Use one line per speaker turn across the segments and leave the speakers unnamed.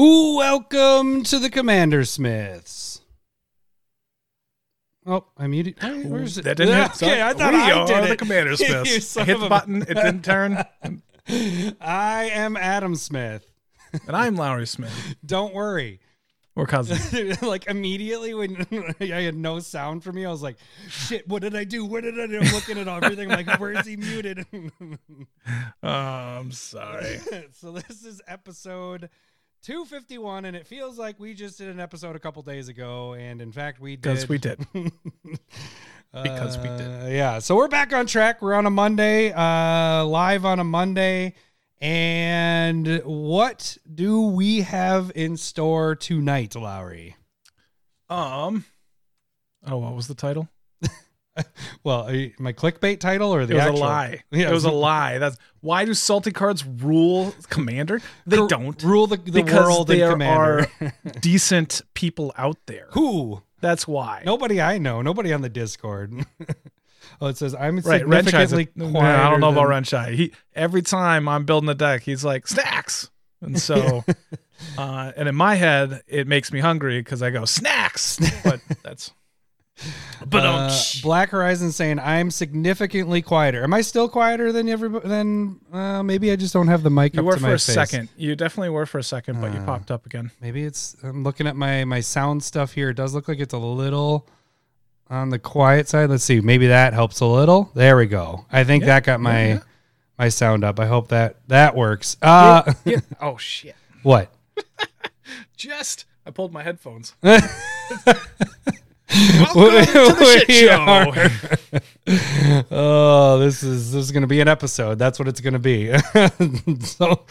Welcome to the Commander Smiths. Oh, I muted. Where's it?
That didn't
Yeah,
hit.
Okay, I thought
we
I
are
did
the
it.
Commander Smiths. I hit the
a-
button. It didn't turn.
I am Adam Smith.
And I'm Lowry Smith.
Don't worry.
We're cousins.
like immediately when I had no sound from you, I was like, "Shit! What did I do? What did I do?" I'm looking at everything. I'm like, "Where's he muted?"
Oh, I'm sorry.
so this is episode 251, and it feels like we just did an episode a couple days ago, and in fact, we did.
Because we did. Because we did.
Uh, yeah. So we're back on track. We're on a Monday, uh, live on a Monday. And what do we have in store tonight, Lowry?
Um. Oh, what was the title?
Well, you- my clickbait title or
It
the
was
actual?
a lie.
Yeah,
it was a lie. That's why do salty cards rule Commander? They don't.
rule the, the
because
world
there
commander.
are decent people out there.
Who?
That's why.
Nobody I know. Nobody on the Discord. oh, it says I'm
Right,
significantly
a. I don't know about
than-
Renshai. He every time I'm building a deck, he's like snacks, and so, uh, and in my head, it makes me hungry because I go snacks. But that's, but
Uh, Black Horizon saying I'm significantly quieter. Am I still quieter than everybody? Then uh, maybe I just don't have the mic
you
up
were
to
for
my
a
face.
second. You definitely were for a second, but you
Uh,
popped up again.
Maybe it's. I'm looking at my my sound stuff here. It does look like it's a little on the quiet side. Let's see. Maybe that helps a little. There we go. I think
Yeah,
that got my
yeah.
my sound up. I hope that that works. Uh,
Yeah. Oh shit!
what?
Just I pulled my headphones.
Welcome
Welcome to the shit show.
oh, this is this is going to be an episode. That's what it's going to be. so,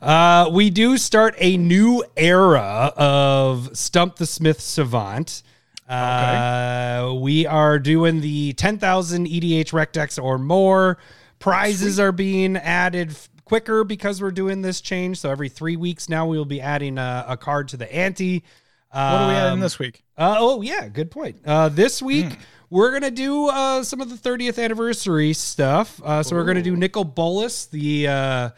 uh, we do start a new era of Stump the Smith Savant. Uh, we are doing the 10,000 EDHREC decks or more. Prizes are being added f- quicker because we're doing this change. So every three weeks now, we will be adding a, a card to the ante.
What are we adding
Um,
this week?
uh, oh yeah, good point. Uh, this week
Hmm.
we're gonna do uh, some of the 30th anniversary stuff. Uh, so we're gonna do Nicol Bolas. The uh,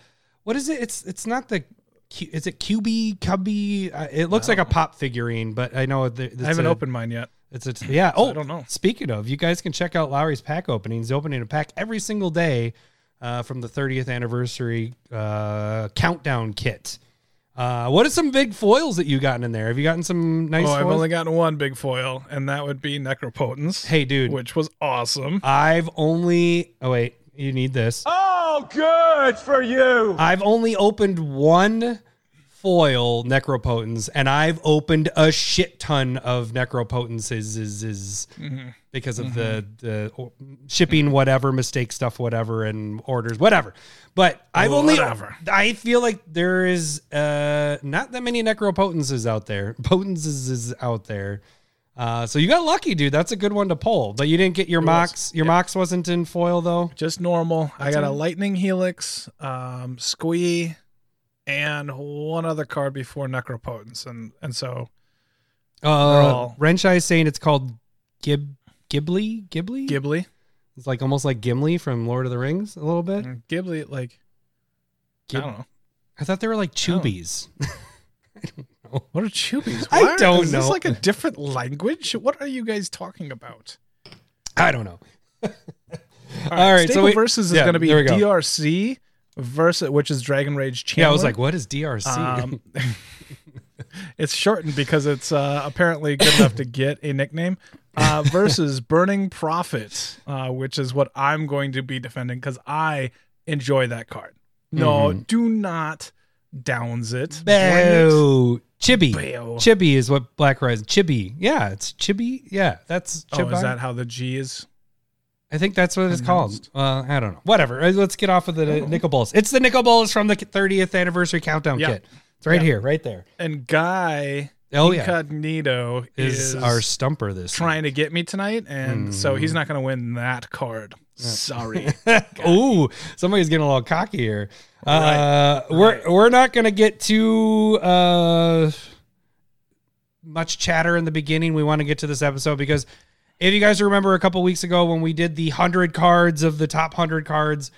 what is it? It's it's not the. Q- Is it QB Cubby? Uh, it looks like a pop figurine, but I know the,
I haven't
a,
opened mine yet.
It's a yeah. Oh,
I don't know.
Speaking of, you guys can check out Lowry's pack opening. He's opening a pack every single day uh, from the 30th anniversary uh, countdown kit. Uh, what are some big foils that you gotten in there? Have you gotten some nice
oh, I've
foils?
only gotten one big foil, and that would be Necropotence.
Hey, dude.
which was awesome.
I've only. Oh wait, you need this.
Oh, good for you.
I've only opened one foil necropotence, and I've opened a shit ton of necropotences is, is
Mm-hmm.
Because of the the shipping whatever mistake stuff whatever and orders whatever. But I've only
Whatever.
I feel like there is uh not that many necropotences out there. Potences is out there. Uh, so you got lucky, dude. That's a good one to pull. But you didn't get your mox. Your mox wasn't in foil though.
Just normal. I got a. Lightning Helix, um, Squee, and one other card before Necropotence, and and so
Uh,
all-
Renshai is saying it's called Gib Ghibli. Ghibli.
Ghibli,
It's like almost like Gimli from Lord of the Rings a little bit.
Mm, Ghibli, like
Gib-
I don't know.
I thought they were like Chubies.
What are Chubies?
I don't
is This
know.
like a different language. What are you guys talking about?
I don't know.
All
All right, so we-
versus is going to be
go.
DRC versus which is Dragon Rage Channeler.
Yeah, I was like, what is DRC?
Um, it's shortened because it's uh, apparently good enough to get a nickname. Uh, versus Burning Prophet, uh, which is what I'm going to be defending because I enjoy that card. No,
Mm-hmm.
do not downs it.
Boo. Chibi.
Boo.
Chibi is what Black Horizon. Chibi. Yeah, it's Chibi. Yeah, that's
Oh,
Chibi.
is that how the G is?
I think that's what it's called. Uh, I don't know. Whatever. Uh, Let's get off of the nickel balls. It's the nickel balls from the 30th anniversary countdown
Yeah.
kit. It's right
Yeah.
here, right there.
And Guy
Oh yeah,
Incognito
is,
is,
our stumper this
trying to get me tonight, and so
Hmm.
he's not going to win that card. Sorry.
Ooh, somebody's getting a little cocky here. Uh,
Right,
we're we're not gonna get too uh, much chatter in the beginning. We want to get to this episode because if you guys remember a couple weeks ago when we did the hundred cards of the top hundred cards,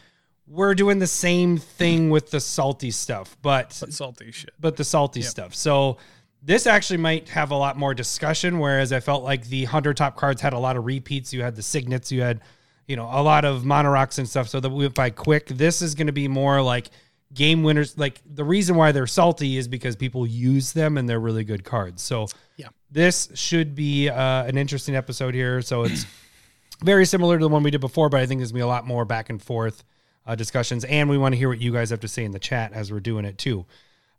we're doing the same thing with the salty stuff, but
But salty shit.
but the salty stuff. So this actually might have a lot more discussion. Whereas I felt like the hundred top cards had a lot of repeats. You had the signets, you had, you know, a lot of mana rocks and stuff. So that we went by quick. This is going to be more like game winners. Like the reason why they're salty is because people use them and they're really good cards. So
Yeah.
this should be uh, an interesting episode here. So it's very similar to the one we did before, but I think there's gonna be a lot more back and forth uh, discussions, and we want to hear what you guys have to say in the chat as we're doing it too.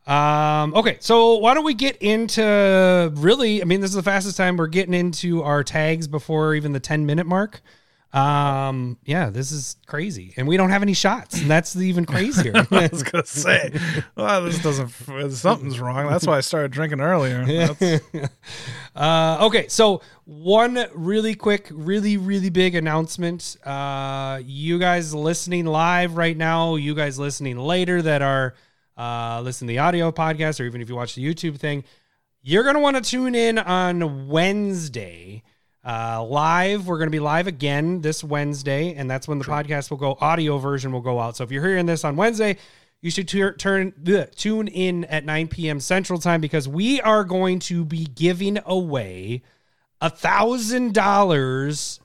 Um, okay, so why don't we get into really? I mean, this is the fastest time we're getting into our tags before even the 10 minute mark. Um, yeah, this is crazy, and we don't have any shots, and that's even crazier.
I was gonna say, well, this doesn't. Something's wrong. That's why I started drinking earlier. That's,
Uh, okay, so one really quick, really, really big announcement. Uh, you guys listening live right now, you guys listening later that are uh, listening to the audio podcast, or even if you watch the YouTube thing, you're going to want to tune in on Wednesday. Uh, live, we're going to be live again this Wednesday, and that's when the podcast will go, audio version will go out. So if you're hearing this on Wednesday, you should tu- turn bleh, tune in at 9 p.m. Central Time because we are going to be giving away a thousand dollars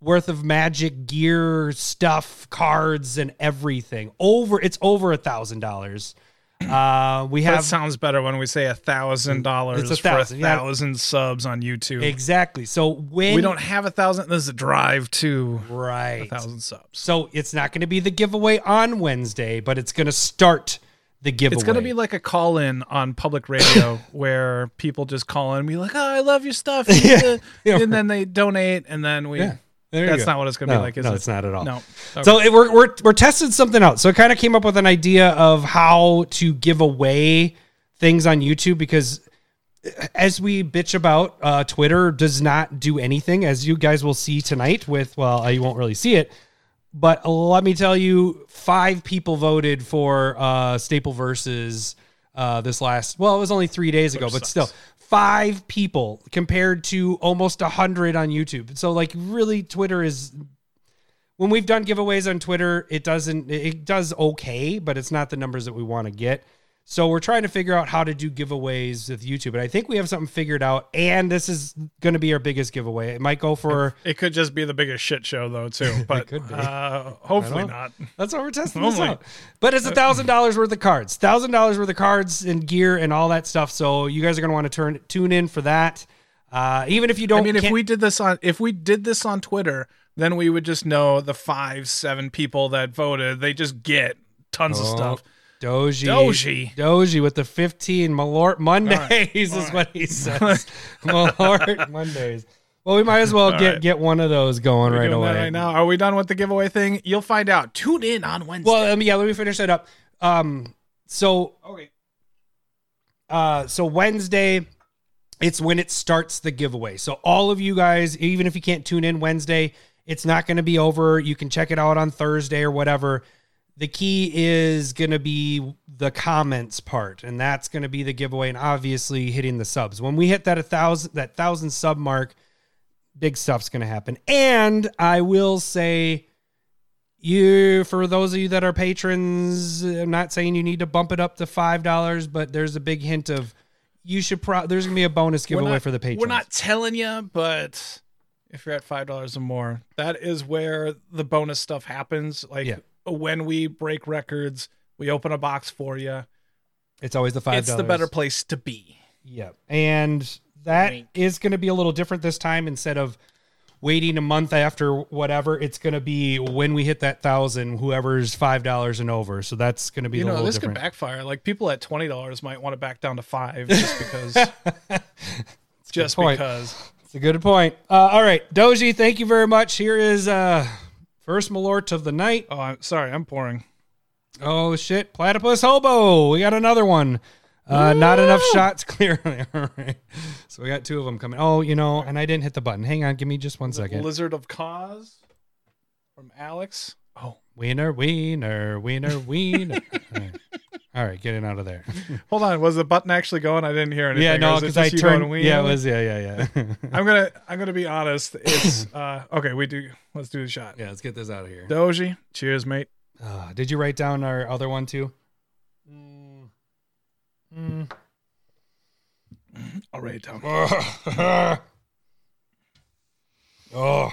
worth of magic gear stuff, cards, and everything. Over it's over a thousand dollars. Uh, we
that
have
sounds better when we say a thousand dollars for a
thousand,
subs on YouTube.
exactly. So when
we don't have a thousand. This is a drive to
right
a thousand subs.
So it's not going to be the giveaway on Wednesday, but it's going to start the giveaway.
It's gonna be like a call in on public radio where people just call in and be like, "Oh, I love your stuff," to-"
Yeah.
and then they donate, and then we.
Yeah. There
That's not what it's gonna
No,
be like, is
no,
it?
it's not at all.
No.
So it, we're, we're we're testing something out. So it kind of came up with an idea of how to give away things on YouTube because as we bitch about, uh, Twitter does not do anything, as you guys will see tonight. With well, you won't really see it, but let me tell you, five people voted for uh, Staple versus uh, this last. Well, it was only three days ago, but still, five people compared to almost a hundred on YouTube. So, like, really, Twitter is when we've done giveaways on Twitter, it doesn't it does okay, but it's not the numbers that we want to get. So we're trying to figure out how to do giveaways with YouTube, and I think we have something figured out. And this is going to be our biggest giveaway. It might go for
It could just be the biggest shit show though too, but
could be.
Uh, hopefully
don't- that's why we're testing this out. But it's a thousand dollars worth of cards, thousand dollars worth of cards and gear and all that stuff. So you guys are going to want to turn tune in for that. Uh, even if you don't,
I mean, if we did this on if we did this on Twitter, then we would just know the five, seven people that voted. They just get tons of
Oh,
stuff.
Doji,
Doji.
Doji with the 15 Malort Mondays is what he says. Malort Mondays. Well, we might as well get
right.
get one of those going
We're
right away.
right now. Are we done with the giveaway thing? You'll find out. Tune in on Wednesday.
Well, yeah, let me finish that up. Um, so
okay.
uh, so Wednesday, it's when it starts the giveaway. So all of you guys, even if you can't tune in Wednesday, it's not going to be over. You can check it out on Thursday or whatever. The key is going to be the comments part, and that's going to be the giveaway, and obviously hitting the subs. When we hit that a thousand, that thousand sub mark, big stuff's going to happen. And I will say, you for those of you that are patrons, I'm not saying you need to bump it up to five dollars, but there's a big hint of you should. Pro- there's going to be a bonus giveaway
not-
for the patrons.
We're not telling you, but if you're at five dollars or more, that is where the bonus stuff happens. Like
Yeah.
When we break records, we open a box for you.
It's always the five.
It's the better place to be.
Yeah. And that is
Wink.
going to be a little different this time instead of waiting a month after whatever. It's going to be when we hit that thousand, whoever's $5 and over. So that's going to be
You
a
know,
little
this
different.
could backfire. Like people at twenty dollars might want to back down to five just because. just because.
It's a good point. Uh, all right. Doji, thank you very much. Here is uh first Malort of the night.
Oh, I'm sorry. I'm pouring.
Oh, shit. Platypus Hobo. We got another one. Uh, not enough shots, clearly. All right. So we got two of them coming. Oh, you know, and I didn't hit the button. Hang on. Give me just one second.
Lizard of Koz from Alex.
Wiener, wiener, wiener, wiener. All right. All right, getting out of there.
hold on. Was the button actually going? I didn't hear anything.
yeah, no, because I turned. Yeah, it was. Yeah, yeah, yeah.
I'm gonna. I'm gonna be honest. It's uh okay. We do. Let's do the shot.
yeah, let's get this out of here.
Doji. Cheers, mate.
Uh, did you write down our other one too?
I'll write it down.
oh.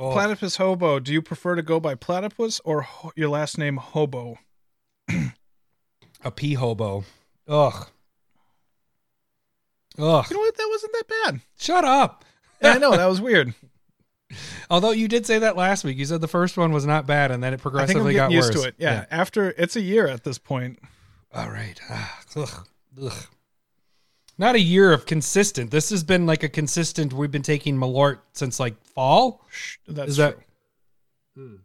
Oh.
Platypus Hobo. Do you prefer to go by Platypus or ho- your last name Hobo?
A pee hobo. Ugh. Ugh.
You know what? That wasn't that bad.
Shut up.
Yeah, I know that was weird.
Although you did say that last week. You said the first one was not bad and then it
I think I'm
progressively
getting
got
used
worse.
to it. Yeah. After it's a year at this point.
All right. Ah, ugh, ugh. Not a year of consistent. This has been like a consistent. We've been taking Malort since like fall.
That's
Is that?
true.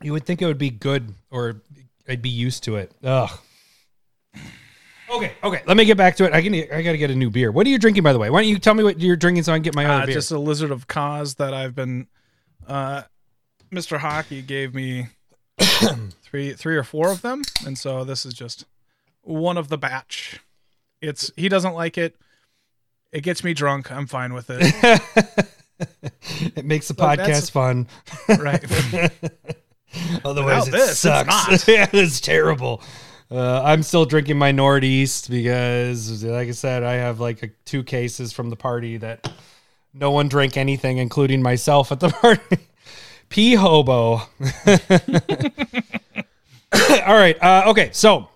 You would think it would be good, or I'd be used to it. Ugh. Okay, okay. Let me get back to it. I can. I got to get a new beer. What are you drinking, by the way? Why don't you tell me what you're drinking so I can get my other
Uh,
beer?
just a Lizard of Koz that I've been. Uh, Mr. Hockey gave me three, three or four of them, and so this is just one of the batch. It's he doesn't like it. It gets me drunk. I'm fine with it.
it makes the
Look,
podcast fun.
right.
Otherwise,
Without
it
this, it's
sucks.
not.
yeah, it's terrible. Uh, I'm still drinking my Northeast because, like I said, I have like a, two cases from the party that no one drank anything, including myself at the party. Pea hobo. All right. Uh, okay. So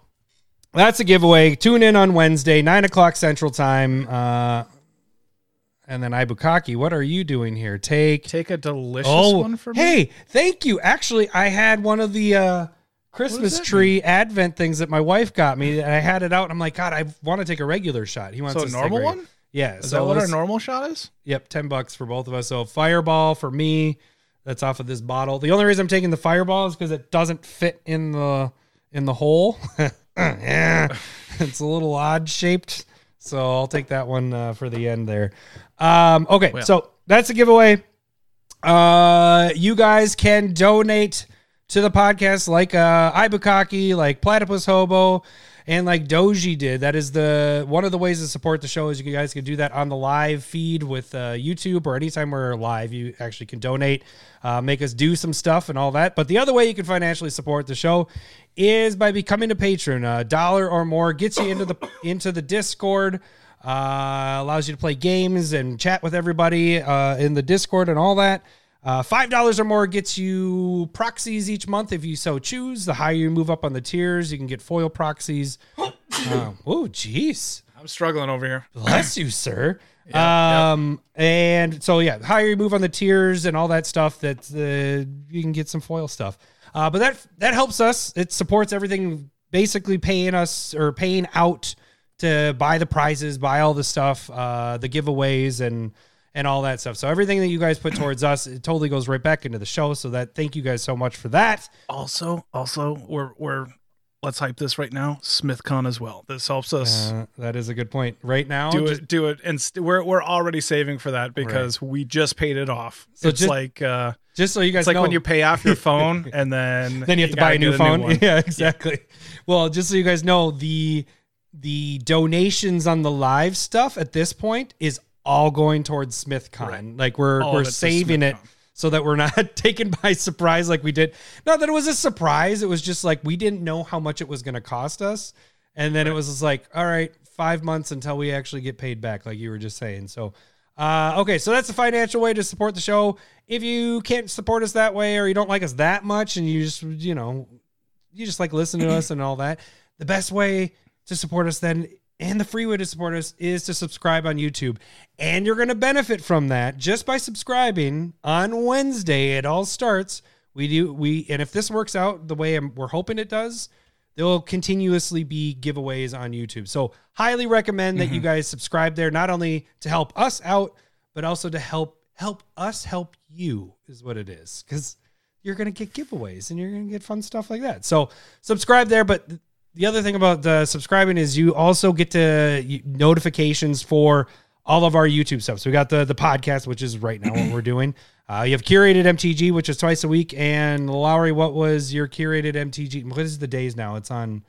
that's a giveaway. Tune in on Wednesday, nine o'clock Central Time. Uh, and then Ibukaki, what are you doing here? Take
Take a delicious
Oh,
one for me.
hey, thank you. Actually, I had one of the uh, Christmas tree Advent things that my wife got me, and I had it out. And I'm like, God, I want to take a regular shot. He wants
So a
us to take
normal one?
Yeah.
Is
so
that what our normal shot is?
Yep, ten bucks for both of us. So Fireball for me. That's off of this bottle. The only reason I'm taking the Fireball is because it doesn't fit in the in the hole. yeah, it's a little odd shaped. So I'll take that one uh, for the end there. Um, okay,
Well.
so that's a giveaway. Uh, you guys can donate to the podcast like uh, Ibukaki, like Platypus Hobo, and like Doji did. That is the one of the ways to support the show is you guys can do that on the live feed with uh, YouTube or anytime we're live. You actually can donate, uh, make us do some stuff and all that. But the other way you can financially support the show is by becoming a patron. A dollar or more gets you into the into the Discord. Uh, allows you to play games and chat with everybody uh, in the Discord and all that. Uh, Five dollars or more gets you proxies each month if you so choose. The higher you move up on the tiers, you can get foil proxies. uh, oh, jeez,
I'm struggling over here.
bless you, sir. um, and so yeah, the higher you move on the tiers and all that stuff, that uh, you can get some foil stuff. Uh, but that that helps us. It supports everything, basically paying us or paying out to buy the prizes, buy all the stuff, uh, the giveaways, and and all that stuff. So everything that you guys put towards us, it totally goes right back into the show. So that thank you guys so much for that.
Also, also, we're we're let's hype this right now. SmithCon as well. This helps us
Uh, that is a good point. Right now,
do
just-
it, do it, and st- we're we're already saving for that because we just paid it off.
So
it's
just-
like uh,
just so you guys
it's like
know,
when you pay off your phone and then
then you have to
gotta
buy a new phone.
one.
yeah, exactly. Well, just so you guys know, the the donations on the live stuff at this point is all going towards SmithCon.
Right.
Like we're
All
we're
of it's to
saving it so that we're not taken by surprise like we did. Not that it was a surprise. It was just like we didn't know how much it was going to cost us, and then it was just like, all right, five months until we actually get paid back, like you were just saying. So. Uh, okay, so that's a financial way to support the show. If you can't support us that way, or you don't like us that much, and you just you know you just like listen to us and all that, the best way to support us then and the free way to support us is to subscribe on YouTube. And you're going to benefit from that just by subscribing on Wednesday. It all starts. We do we and if this works out the way we're hoping it does, there'll continuously be giveaways on YouTube. So highly recommend that you mm-hmm. guys subscribe there not only to help us out but also to help help us help you is what it is cuz you're going to get giveaways and you're going to get fun stuff like that. So subscribe there. But the other thing about the subscribing is you also get to notifications for all of our YouTube stuff. So we got the the podcast, which is right now what we're doing. Uh, you have curated MTG, which is twice a week. And Lowry, what was your curated MTG? What is the days now? It's on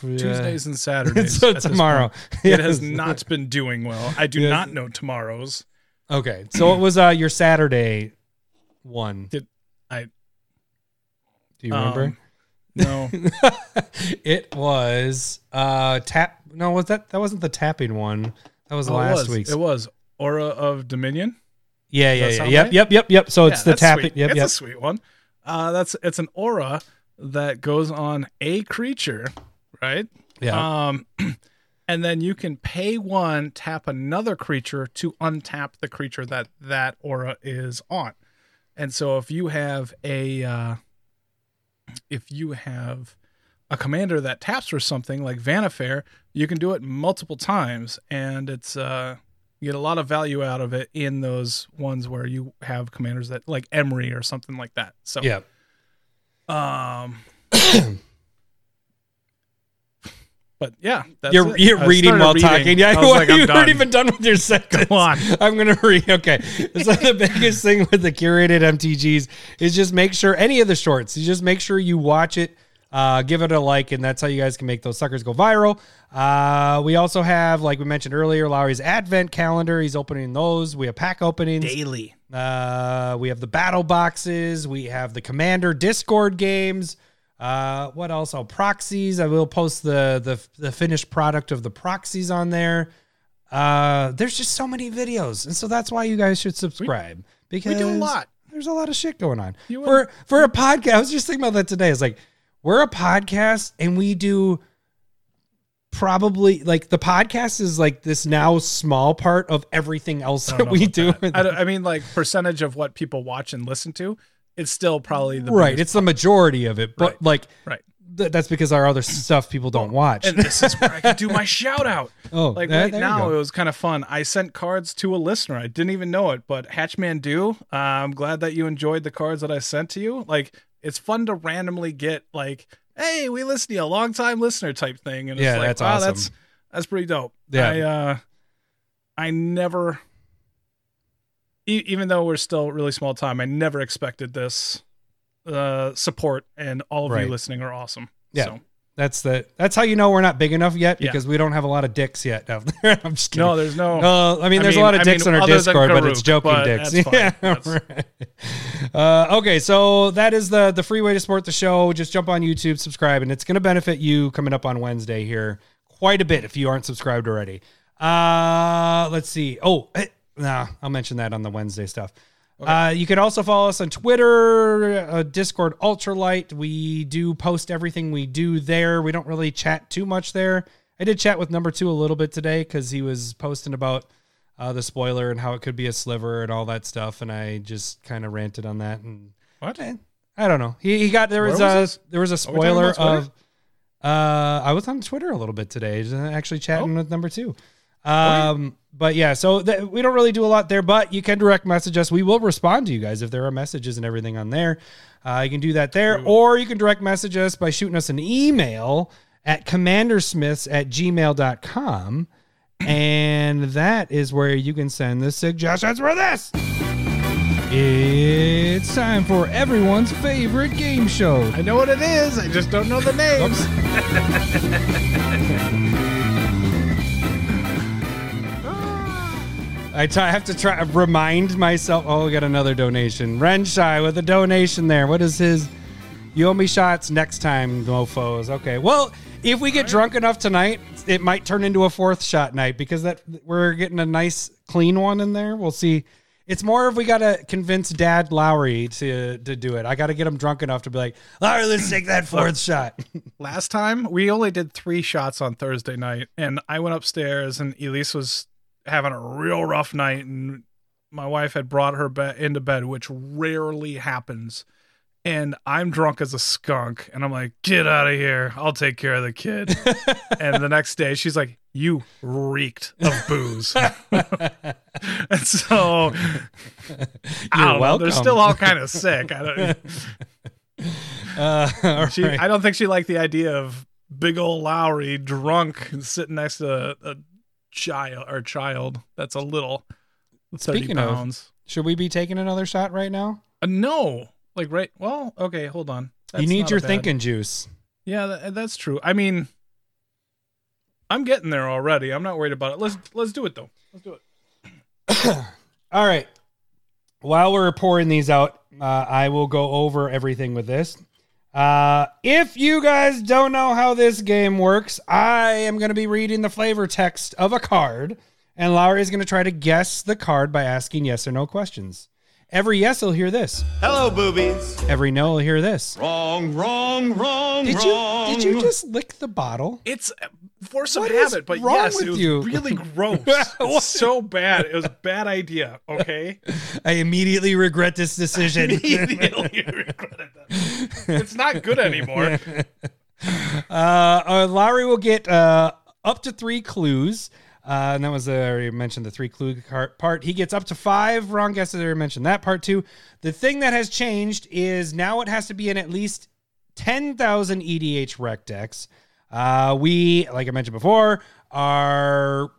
Tuesdays and Saturdays.
so tomorrow.
point. It has not been doing well. I do
Yes.
not know tomorrow's.
Okay, so it was uh, your Saturday one.
Did I?
Do you remember?
Um, no.
it was uh tap. No, was that that wasn't the tapping one? That was
Oh,
last
was.
week's.
It was Aura of Dominion.
yeah, yeah, yeah. Yep,
right?
yep, yep, yep. So it's the tapping.
sweet.
Yep,
it's
yep.
a sweet one. Uh, that's it's an aura that goes on a creature, right?
Yeah.
Um, and then you can pay one, tap another creature to untap the creature that that aura is on. And so if you have a uh, if you have a commander that taps for something like Vannifar, you can do it multiple times, and it's uh, you get a lot of value out of it in those ones where you have commanders that like Emery or something like that. So
yeah.
um. But yeah, that's
You're
it.
you're reading while
reading.
talking. Yeah,
was like,
you
done.
weren't even done with your sentence.
Go on.
I'm gonna read. Okay, so the biggest thing with the curated MTGs is just make sure any of the shorts. You just make sure you watch it. Uh, give it a like, and that's how you guys can make those suckers go viral. Uh, we also have, like we mentioned earlier, Lowry's Advent calendar. He's opening those. We have pack openings.
daily.
Uh, we have the battle boxes. We have the Commander Discord games. Uh, what else? Oh, proxies. I will post the the the finished product of the proxies on there. Uh, there's just so many videos, and so that's why you guys should subscribe because
We do a lot.
There's a lot of shit going on
You
for for a podcast. I was just thinking about that today. It's like we're a podcast, and we do probably like the podcast is like this now small part of everything else that we do.
that. I, don't- I mean, like percentage of what people watch and listen to, it's still probably the
right it's the majority of it but
Right.
like
right.
th- that's because our other stuff people don't watch
And this is where I can do my shout out.
oh
Like right now, it was kind of fun. I sent cards to a listener. I didn't even know it, but Hatchman do. Uh, I'm glad that you enjoyed the cards that I sent to you. Like it's fun to randomly get like, hey, we listen to you, a long time listener type thing, and it's
Yeah,
like,
that's
wow,
awesome.
that's that's pretty dope.
Yeah.
I uh, I never, e- even though we're still really small time, I never expected this uh support, and all of
Right.
you listening are awesome.
Yeah.
So,
that's the that's how you know we're not big enough yet
Yeah.
because we don't have a lot of dicks yet there i'm just kidding
no, there's no.
no, I mean,
I
there's
mean-
a lot of
I
dicks
mean,
on our Discord, but it's joking
but
dicks. Yeah, right. Uh, okay, so that is the the free way to support the show. Just jump on YouTube, subscribe, and it's going to benefit you coming up on Wednesday here quite a bit if you aren't subscribed already. Uh, let's see. Oh, eh, nah, I'll mention that on the Wednesday stuff. Uh, you can also follow us on Twitter, uh, Discord, Ultralight. We do post everything we do there. We don't really chat too much there. I did chat with number two a little bit today because he was posting about uh, the spoiler and how it could be a sliver and all that stuff, and I just kind of ranted on that. And
What?
eh, I don't know. He, he got there was,
was
a
this?
there was a
Are we talking
spoiler of. Uh, I was on Twitter a little bit today, actually chatting
Oh.
with number two. Um, but yeah, so th- we don't really do a lot there, but you can direct message us. We will respond to you guys if there are messages and everything on there. Uh, you can do that there, or you can direct message us by shooting us an email at commandersmiths at gmail.com. And that is where you can send the suggestions for this. It's time for everyone's favorite game show.
I know what it is. I just don't know the names.
I t- I have to try remind myself. Oh, we got another donation. Renshai with a donation there. What is his? You owe me shots next time, mofo's. Okay. Well, if we get drunk enough tonight, it might turn into a fourth shot night because that we're getting a nice clean one in there. We'll see. It's more if we gotta convince Dad Lowry to to do it. I gotta get him drunk enough to be like, Lowry, let's take that fourth shot.
Last time we only did three shots on Thursday night, and I went upstairs, and Elise was having a real rough night, and my wife had brought her be- into bed, which rarely happens. And I'm drunk as a skunk, and I'm like, "Get out of here! I'll take care of the kid." and the next day, she's like, "You reeked of booze." and so, I don't know, they're still all kind of sick. I don't.
Uh,
She,
right.
I don't think she liked the idea of big old Lowry drunk and sitting next to a, a child or child that's a little
Speaking of-
pounds.
Should we be taking another shot right now?
Uh, no, like right. Well, okay, hold on.
you need your
bad-
thinking juice.
Yeah, that, that's true. I mean, I'm getting there already. I'm not worried about it. Let's let's do it though. Let's do it.
All right. While we're pouring these out, uh, I will go over everything with this. Uh, if you guys don't know how this game works, I am going to be reading the flavor text of a card, and Lowry is going to try to guess the card by asking yes or no questions. Every yes will hear this.
Hello, boobies.
Every no will hear this.
Wrong, wrong, wrong,
Did you
wrong.
did you just lick the bottle?
It's uh, force of
What
habit, but
wrong
yes,
with
it was
you?
really gross. It's so bad. It was a bad idea. Okay.
I immediately regret this decision.
Immediately regretted that. It's not good anymore.
uh, uh, Lowry will get uh, up to three clues. Uh, and that was, uh, I already mentioned the three clue part. He gets up to five wrong guesses. I already mentioned that part too. The thing that has changed is now it has to be in at least 10,000 EDHREC decks. Uh, we, like I mentioned before, are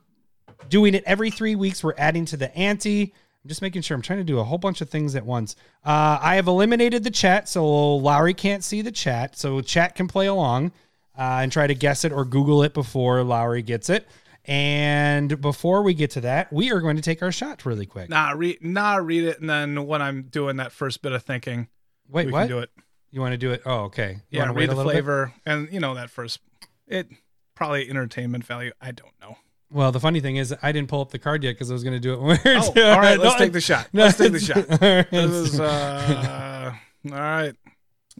doing it every three weeks. We're adding to the ante. I'm just making sure I'm trying to do a whole bunch of things at once. Uh, I have eliminated the chat, so Lowry can't see the chat. So chat can play along uh, and try to guess it or Google it before Lowry gets it. And before we get to that, we are going to take our shot really quick.
Nah, read nah, read it, and then when I'm doing that first bit of thinking,
Wait,
we
what?
can do it.
You want to do it? Oh, okay. You
Yeah,
want to
read the
little bit?
flavor, and you know that first. It probably entertainment value. I don't know.
Well, the funny thing is, I didn't pull up the card yet because I was going to do it. When
Oh, all right. Let's
No,
take the shot.
no,
Let's take the shot.
all right,
This is uh, all right.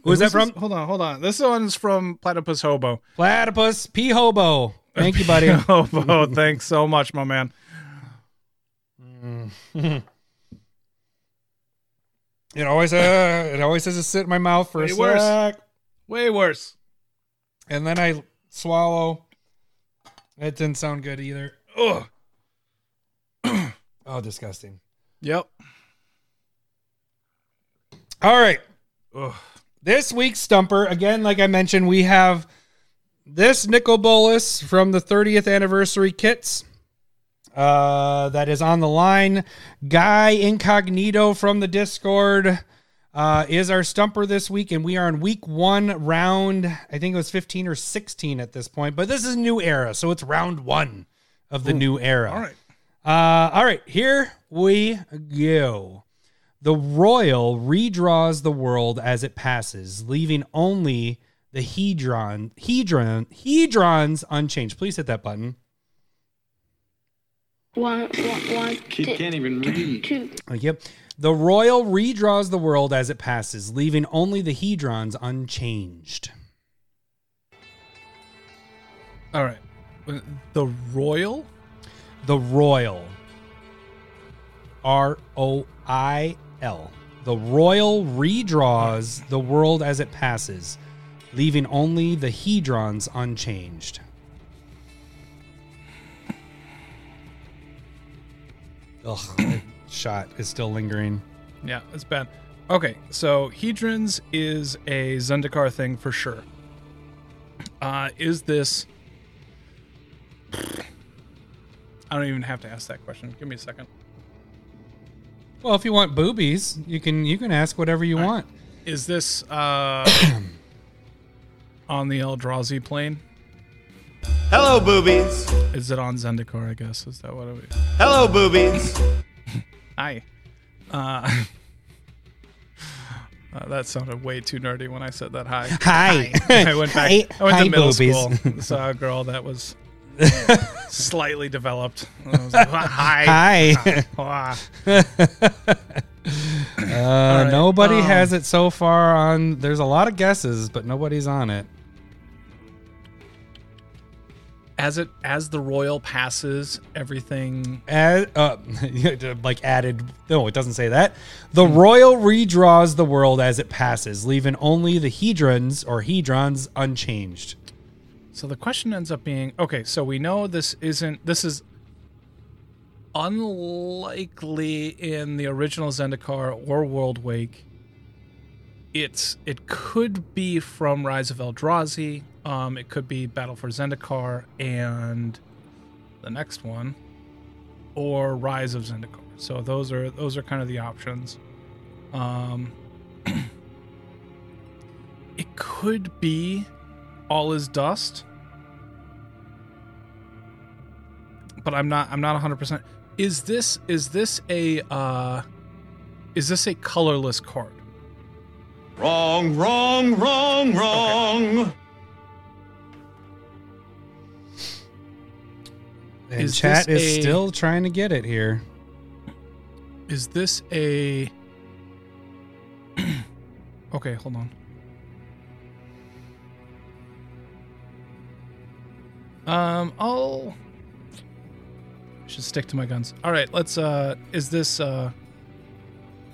Who's that
This is-
from?
Hold on, hold on. This one's from Platypus Hobo.
Platypus P Hobo. Thank you, buddy.
Hobo, thanks so much, my man.
It always uh, it always has to sit in my mouth for a
Way worse. Way worse.
and then I swallow. That didn't sound good either.
Ugh.
Oh, disgusting.
Yep.
All right,
Ugh.
this week's stumper again. Like I mentioned, we have this Nicol Bolas from the 30th anniversary kits. Uh, that is on the line. Guy Incognito from the Discord uh, is our stumper this week, and we are in week one, round I think it was 15 or 16 at this point, but this is new era, so it's round one of the new era.
All right.
Uh, all right, here we go. The royal redraws the world as it passes, leaving only the hedron, hedron, hedrons unchanged. Please hit that button.
One, one, one,
Kid
two,
can't even read.
two.
Thank you. The royal redraws the world as it passes, leaving only the hedrons unchanged.
All right. The Royal.
The royal. R O I L. The royal redraws the world as it passes, leaving only the hedrons unchanged. Ugh, that shot is still lingering.
Yeah, it's bad. Okay, so Hedrons is a Zendikar thing for sure. Uh, is this? I don't even have to ask that question. Give me a second.
Well, if you want boobies, you can you can ask whatever you want.
Is this uh, on the Eldrazi plane?
Hello, boobies.
Is it on Zendikar? I guess is that what it is?
Hello, boobies.
Hi. Uh, uh, that sounded way too nerdy when I said that. Hi.
Hi.
I went back.
Hi.
I went
Hi,
to middle
boobies.
school. Saw a girl that was slightly developed. I was like, Hi.
Hi. Uh,
right,
nobody
um,
has it so far on. There's a lot of guesses, but nobody's on it.
As it as the royal passes, everything.
As, uh, like added. No, it doesn't say that. The royal redraws the world as it passes, leaving only the hedrons or hedrons unchanged.
So the question ends up being okay. So we know this isn't. This is unlikely in the original Zendikar or Worldwake. It's it could be from Rise of Eldrazi. Um, it could be Battle for Zendikar and the next one, or Rise of Zendikar. So those are those are kind of the options. Um, it could be All Is Dust, but I'm not. I'm not 100. percent Is this is this a uh, is this a colorless card?
Wrong, wrong, wrong, wrong.
And
Is
chat is
a-
still trying to get it here.
Is this a Okay, hold on. Um, I'll I should stick to my guns. All right, let's uh is this uh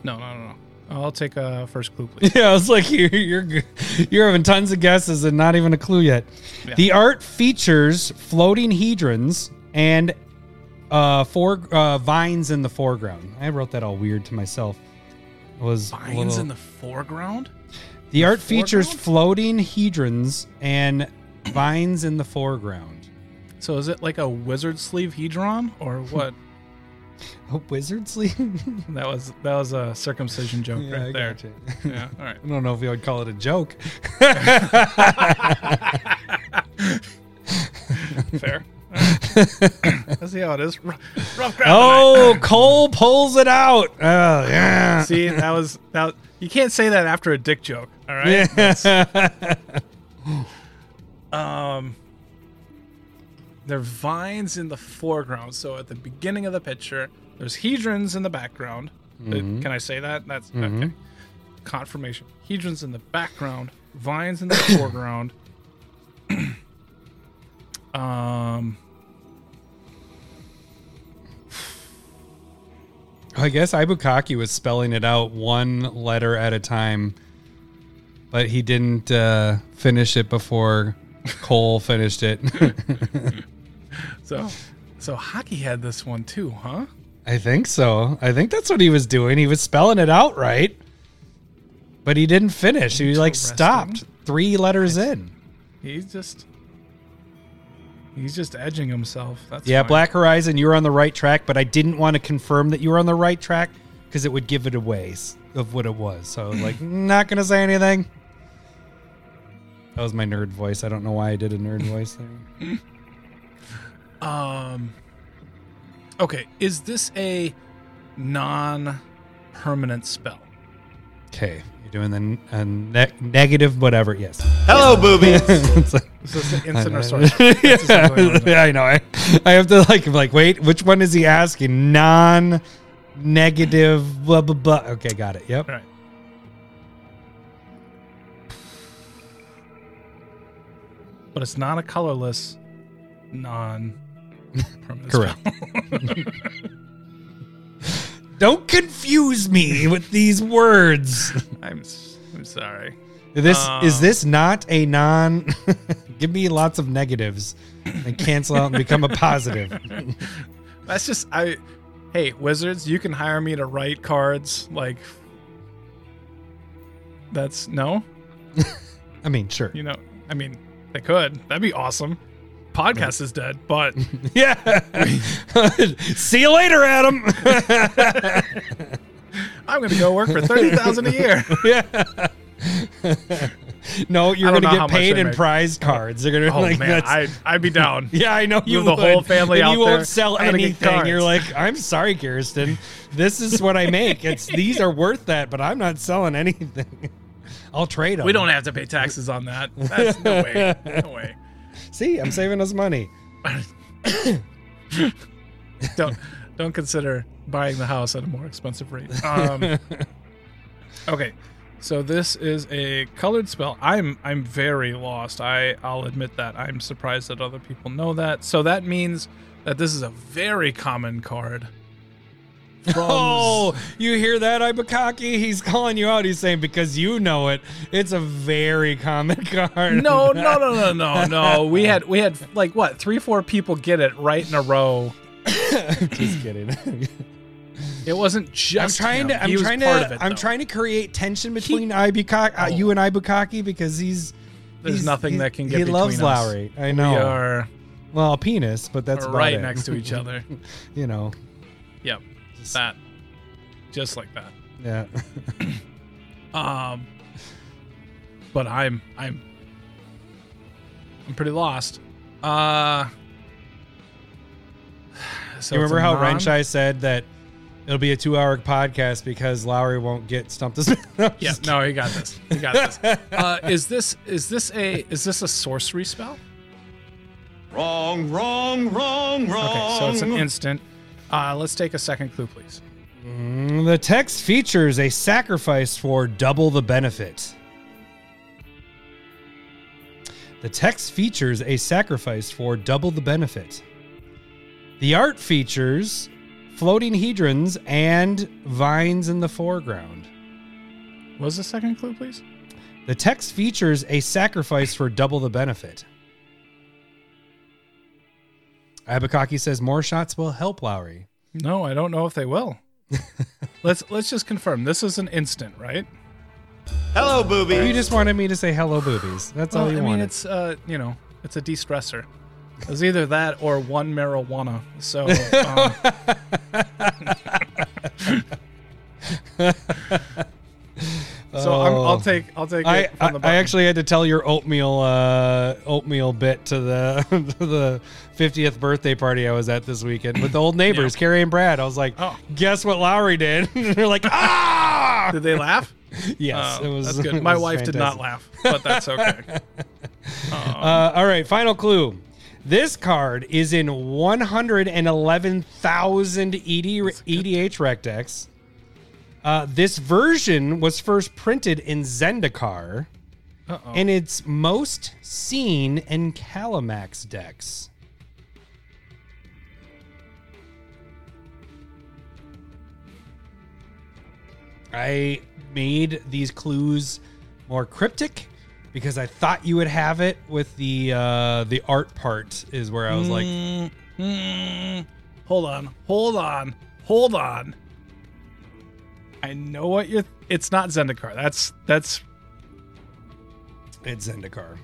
No, no, no, no. I'll take a first clue, please.
Yeah, I was like, you're you're you're having tons of guesses and not even a clue yet.
Yeah.
The art features floating hedrons and uh, four uh, vines in the foreground. I wrote that all weird to myself. It was
Vines
little-
in the foreground?
the art features floating hedrons and vines in the foreground.
So is it like a wizard sleeve hedron or what?
A wizard sleeve?
that was that was a circumcision joke
Yeah, I
right there.
gotcha.
Yeah, all right.
I don't know if you would call it a joke.
Fair. Let's see how it is. Rough, rough
Oh, Cole pulls it out. Oh, yeah.
see that was that. You can't say that after a dick joke. All right. That's- Um, there are vines in the foreground. So at the beginning of the picture, there's hedrons in the background. Uh, Can I say that? That's okay. Confirmation. Hedrons in the background, vines in the foreground. um,
I guess Ibukaki was spelling it out one letter at a time, but he didn't uh, finish it before Cole finished it.
so so hockey had this one too, huh?
I think so. I think that's what he was doing. He was spelling it out right, but he didn't finish. He like stopped three letters in.
He's just he's just edging himself. That's
Yeah,
fine.
Black Horizon, you were on the right track, but I didn't want to confirm that you were on the right track because it would give it away of what it was. So like, not gonna say anything. That was my nerd voice. I don't know why I did a nerd voice there.
Um. Okay, is this a non-permanent spell?
Okay, doing the n- a ne- negative whatever. Yes.
Hello, boobies.
It's like-
Is this an instant or sorcery? That's essentially what it is.
yeah, I know. I, I have to like like wait. Which one is he asking? Non-negative. Blah blah blah. Okay, got it. Yep.
All right. But it's not a colorless, non-permanent
Correct.
Spell.
Don't confuse me with these words.
I'm s- I'm sorry.
This is
Um,
this not a non? Give me lots of negatives and cancel out and become a positive.
That's just I. Hey, wizards, you can hire me to write cards. Like, that's no.
I mean, sure.
You know, I mean, they could. That'd be awesome. Podcast is dead, but
Yeah. See you later, Adam.
I'm gonna go work for thirty thousand a year.
yeah. no, you're gonna get paid in
make.
prize cards. They're gonna
Oh
like
man. I I'd be down.
yeah, I know you
Move the
would.
whole family
and
out
you won't
there.
sell anything. You're like, I'm sorry, Kirsten. This is what I make. It's these are worth that, but I'm not selling anything. I'll trade them.
We don't have to pay taxes on that. That's no way. No way.
See, I'm saving us money.
Don't don't consider buying the house at a more expensive rate. Um, okay, so this is a colored spell. I'm I'm very lost. I I'll admit that. I'm surprised that other people know that. So that means that this is a very common card. From
Oh, you hear that, Ibukaki? He's calling you out. He's saying because you know it, it's a very common card.
no, no, no, no, no, no. We had we had like what three, four people get it right in a row.
just kidding.
It wasn't just.
I'm trying
him.
to. I'm
He
trying to.
it,
I'm
though.
trying to create tension between Ibukaki, uh,
Oh.
you and Ibukaki because he's.
There's
he's-
nothing
he-
that can get
He loves
us.
Lowry. I know.
We are
well, penis, but that's
right
it.
next to each other.
you know.
Yep, that, just like that.
Yeah.
Um, but I'm I'm I'm pretty lost. Uh, so
you remember how
non-
Renshai said that It'll be a two-hour podcast because Lowry won't get stumped. This.
Yeah, no, he got this. He got this. Uh, is this is this a is this a sorcery spell?
Wrong, wrong, wrong, wrong.
Okay, so it's an instant. Uh, let's take a second clue, please.
The text features a sacrifice for double the benefit. The text features a sacrifice for double the benefit. The art features floating hedrons and vines in the foreground.
What was the second clue, please?
The text features a sacrifice for double the benefit. Abakaki says more shots will help Lowry.
No, I don't know if they will. let's let's just confirm. This is an instant, right?
Hello, boobies.
You just wanted me to say hello, boobies. That's all
Well,
you
I mean, it's uh, you know, it's a de-stressor. It's either that or one marijuana. So, um, so I'm, I'll take I'll take it
I,
from
I,
the
I actually had to tell your oatmeal uh, oatmeal bit to the to the 50th birthday party I was at this weekend with the old neighbors, Carrie and Brad. I was like,
Oh.
guess what Lowry did? They're like, ah!
Did they laugh?
yes,
Oh,
it was.
that's good. My wife did not laugh, but that's okay.
Uh, all right, final clue. This card is in 111,000 ED, EDHREC decks. Uh, this version was first printed in Zendikar,
Uh-oh.
and it's most seen in Kalamax decks. I made these clues more cryptic because I thought you would have it with the uh, the art part is where I was like,
Mm, hold on, hold on, hold on. I know what you're. It's not Zendikar. That's that's.
it's Zendikar.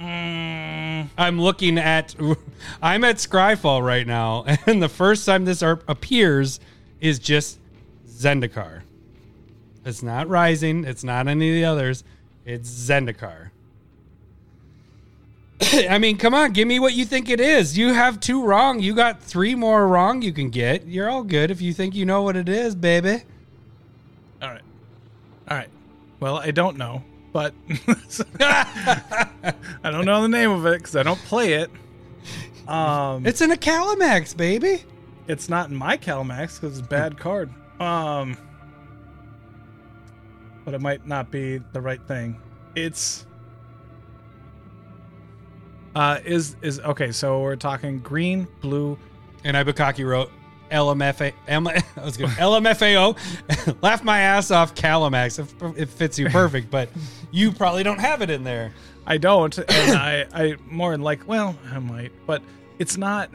Mm,
I'm looking at I'm at Scryfall right now, and the first time this art appears is just Zendikar. It's not Rising, it's not any of the others. It's Zendikar. I mean, come on, give me what you think it is. You have two wrong. You got three more wrong you can get. You're all good if you think you know what it is, baby.
all right, all right. Well, I don't know, but I don't know the name of it because I don't play it. Um,
It's in a Kalamax, baby.
It's not in my Kalamax because it's a bad card. Um, but it might not be the right thing. It's uh is is okay. So we're talking green, blue.
And Ibukaki wrote LMFA. M- I was going LMFAO. Laugh my ass off, Kalamax. It, it fits you perfect, but you probably don't have it in there.
I don't, and I I more than like well I might, but it's not.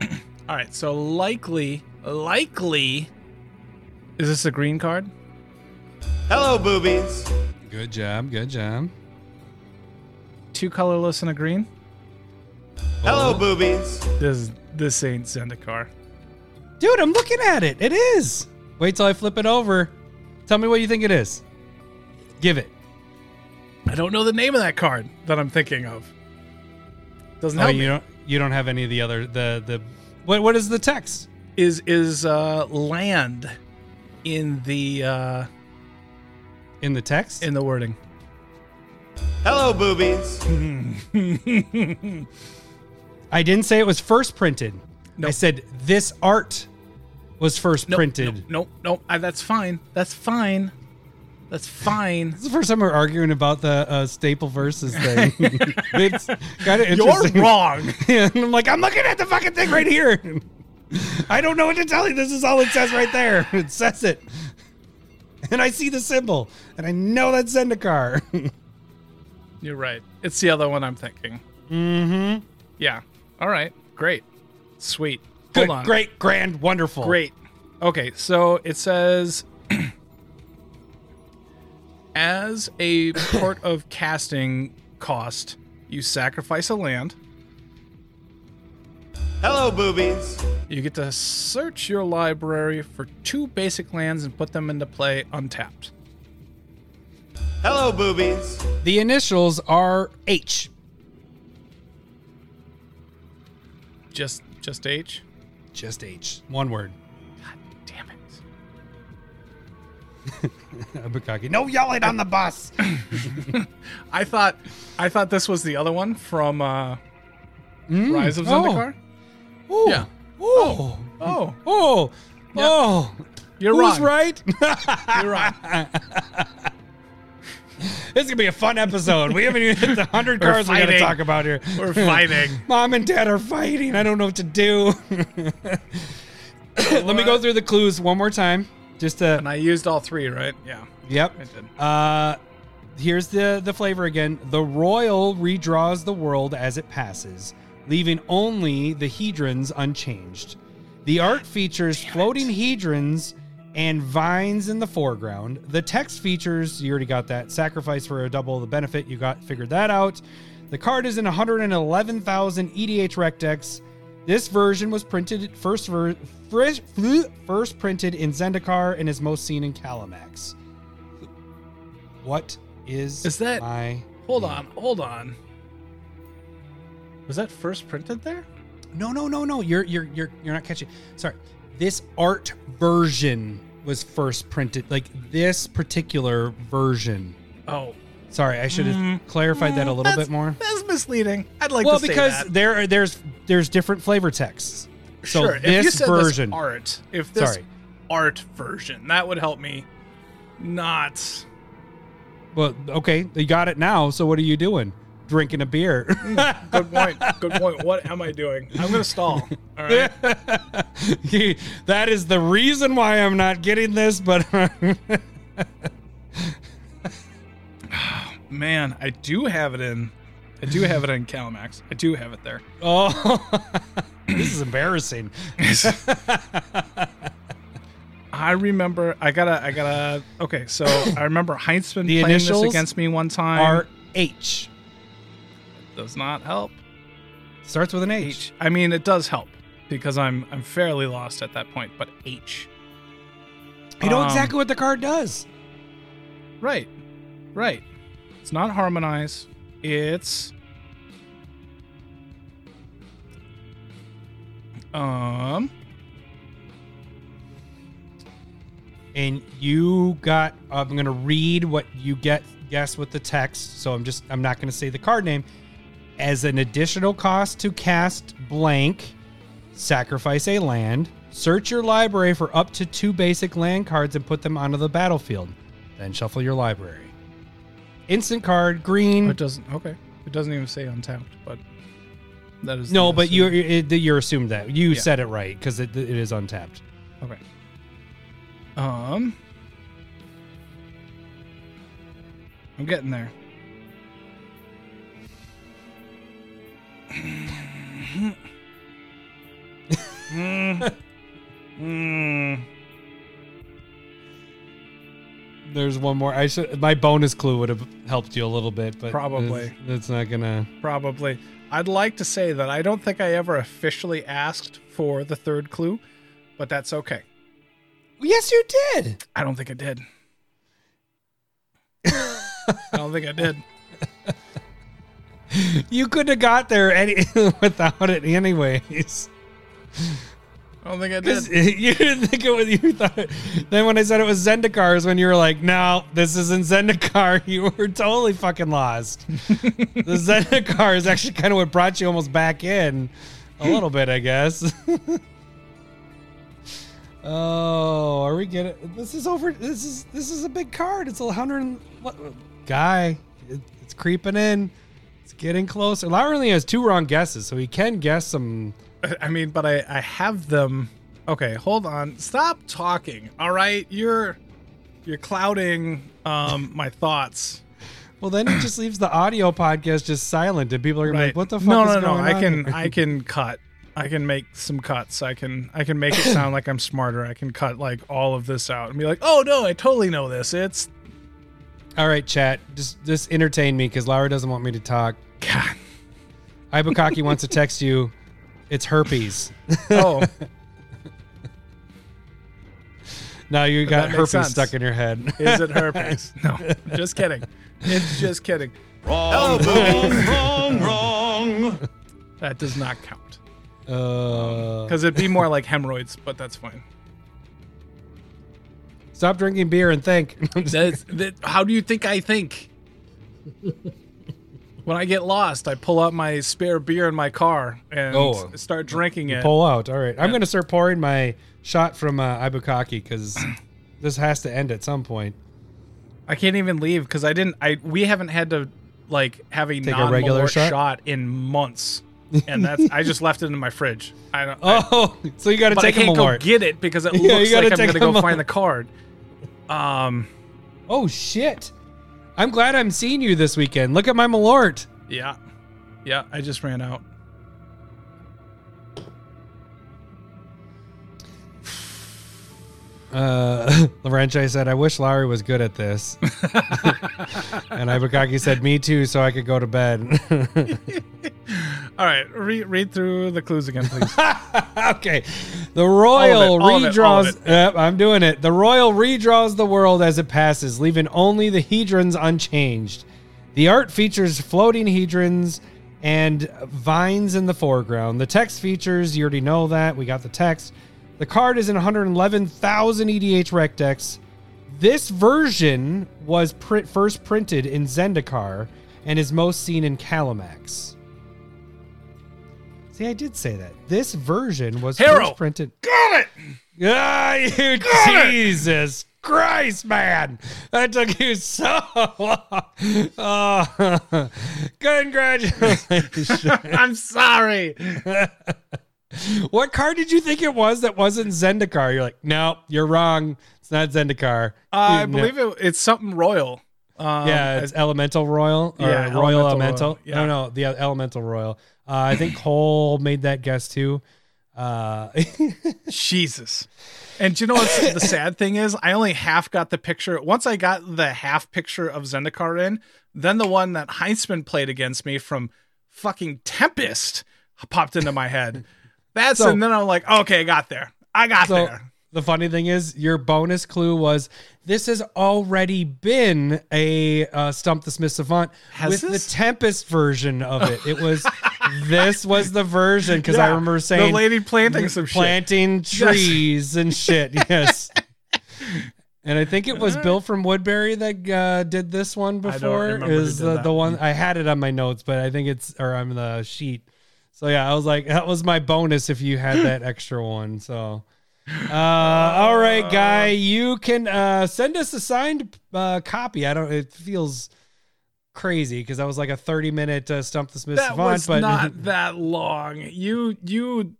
All right, so likely, likely, is this a green card?
Hello, boobies.
Good job. Good job.
Two colorless and a green.
Hello, boobies.
This this ain't Zendikar.
Dude, I'm looking at it. It is. Wait till I flip it over. Tell me what you think it is. Give it.
I don't know the name of that card that I'm thinking of. Doesn't
Oh,
help
you
me.
don't. You don't have any of the other the the. What what is the text?
Is is uh, land in the uh,
In the text?
in the wording?
Hello, boobies.
I didn't say it was first printed. I said this art was first
Nope,
printed.
Nope, nope. I, that's fine. That's fine. That's fine.
This is the first time we're arguing about the uh, staple verses thing. it's kind of
You're wrong.
and I'm like, I'm looking at the fucking thing right here. I don't know what to tell you. This is all it says right there. It says it. And I see the symbol. And I know that's Zendikar.
You're right. It's the other one I'm thinking. Mm-hmm. Yeah. All right. Great. Sweet.
Good,
Hold on.
great, grand, wonderful.
Great. Okay, so it says as a part of casting cost, you sacrifice a land.
Hello, boobies.
You get to search your library for two basic lands and put them into play untapped.
Hello, boobies.
The initials are H.
Just Just H.
Just H. One word.
God damn it.
Abukaki. No yelling on the bus.
I thought I thought this was the other one from uh, Rise of Zendikar.
Oh.
Yeah.
Oh.
Oh,
Oh. Oh.
you're
Who's
wrong.
right?
You're right.
This is gonna be a fun episode. We haven't even hit the hundred cars we gotta
fighting.
talk about here.
We're fighting.
Mom and dad are fighting. I don't know what to do. Let me go through the clues one more time. Just to
And I used all three, right? Yeah.
Yep.
I did.
Uh here's the the flavor again. The Roil redraws the world as it passes, leaving only the hedrons unchanged. The art features floating hedrons and vines in the foreground. The text features, you already got that, sacrifice for a double the benefit. You got figured that out. The card is in 111,000 EDHREC decks. This version was printed first ver- first, first printed in Zendikar and is most seen in Kalamax. What is
Is that-
my
Hold on. Hold on. Was that first printed there?
No, no, no, no. You're you're you're you're not catching. Sorry. This art version was first printed like this particular version.
Oh,
Sorry, I should have mm. clarified that a little
That's-
bit more.
That's misleading. I'd like
well,
to
because there are, there's there's different flavor texts. So
sure. if
this
you said
version,
this art, if this
Sorry.
art version, that would help me. Not.
well, okay, you got it now. So what are you doing? Drinking a beer?
Hmm, good point. Good point. What am I doing? I'm gonna stall. All right.
that is the reason why I'm not getting this. But
Man, I do have it in. I do have it in Kalamax. I do have it there.
oh, this is embarrassing.
I remember. I gotta. I gotta. Okay, so I remember Heinzman
The
playing this against me one time.
R H
does not help.
starts with an H.
H. I mean, it does help because I'm I'm fairly lost at that point. But H.
You know
Um,
exactly what the card does.
Right. Right. It's not harmonize. It's um
And you got. I'm gonna read what you get. Guess with the text. So I'm just. I'm not gonna say the card name. As an additional cost to cast blank, sacrifice a land. Search your library for up to two basic land cards and put them onto the battlefield. Then shuffle your library. Instant card, green.
it doesn't okay. It doesn't even say untapped, but that is
No, but you're
assumed-
it, you're assumed that you
Yeah.
said it right because it, it is untapped.
okay. Um I'm getting there. Mm. Mm.
There's one more. I should. My bonus clue would have helped you a little bit, but
Probably.
it's, it's not gonna.
Probably. I'd like to say that I don't think I ever officially asked for the third clue, but that's okay.
Yes, you did.
I don't think I did. I don't think I did.
You couldn't have got there any without it, anyways.
I don't think I did.
you didn't think it was. You thought. It, Then when I said it was Zendikar, is when you were like, "No, this isn't Zendikar." You were totally fucking lost. the Zendikar is actually kind of what brought you almost back in, a little bit, I guess. oh, are we getting? This is over. This is this is a big card. It's a hundred. and- What guy? It, it's creeping in. Getting closer. Lauer only has two wrong guesses, so he can guess some.
I mean, but I, I have them. Okay, hold on. Stop talking. All right, you're you're clouding um my thoughts.
Well, then he just leaves the audio podcast just silent, and people are gonna be like, "What the fuck
no, no, no. I can
here?"
I can cut. I can make some cuts. I can I can make it sound like I'm smarter. I can cut like all of this out and be like, "Oh no, I totally know this. It's
All right, chat. Just just entertain me because Laura doesn't want me to talk.
God.
Ibukaki wants to text you. It's herpes.
Oh,
Now you got
that makes
herpes
sense.
stuck in your head.
is it herpes? No, just kidding. It's just kidding.
Hello, boobies.
Wrong, wrong.
That does not count.
Uh,
because it'd be more like hemorrhoids, but that's fine.
stop drinking beer and think.
That's, that, how do you think I think? When I get lost, I pull out my spare beer in my car and
Oh.
start drinking it.
Pull out. All right. I'm going to start pouring my shot from uh, Ibukaki because this has to end at some point.
I can't even leave because I didn't. I we haven't had to like have a
Take a
non
regular
shot?
shot?
in months, and that's I just left it in my fridge. I don't.
Oh, so you got to
but I
take a
can't go
Malort.
get it because it
Yeah, you
looks
gotta
like I'm
take
gonna
a
go
Malort.
find the card. Um.
Oh shit! I'm glad I'm seeing you this weekend. Look at my Malort.
Yeah. Yeah. I just ran out.
Uh, Laurenti said, "I wish Larry was good at this," and Ibukaki said, "Me too," so I could go to bed.
All right. Read read through the clues again, please.
okay. The Roil
All it, all of it, all of
redraws.
it.
Yep, I'm doing it. The Roil redraws the world as it passes, leaving only the hedrons unchanged. The art features floating hedrons and vines in the foreground. The text features, you already know that. We got the text. The card is in 111,000 EDHREC decks. This version was print, first printed in Zendikar and is most seen in Kalamax. See, I did say that. This version was first printed.
Got it.
Ah, you
it!
Jesus Christ, man! That took you so long. Oh, congratulations!
I'm sorry.
what card did you think it was that wasn't Zendikar? You're like, no, you're wrong. It's not Zendikar.
Uh, I
No.
believe it, it's something royal. Um,
Yeah, it's Elemental Royal or
Yeah,
Roil
Elemental
Elemental.
Royal, yeah.
No, no, the Elemental Royal. Uh, I think Cole made that guess too. Uh,
Jesus. And you know what's the sad thing is? I only half got the picture. Once I got the half picture of Zendikar in, then the one that Heinzman played against me from fucking Tempest popped into my head. That's
So-
and then I'm like, okay, I got there. I got
so
there.
The funny thing is, your bonus clue was this has already been a uh, Stump the Smith Savant
Has
with
this?
the Tempest version of it. It was this was the version because I remember saying
the lady planting some shit.
planting trees and shit. Yes. And I think it was Bill from Woodbury that uh, did this one before. Is the, the one I had it on my notes, but I think it's or on the sheet. So yeah, I was like, that was my bonus if you had that extra one. So, uh, all right, guy, you can uh, send us a signed uh, copy. I don't. It feels crazy because that was like a thirty minute uh, stump the Smith
That
savant,
was
but
not that long. You you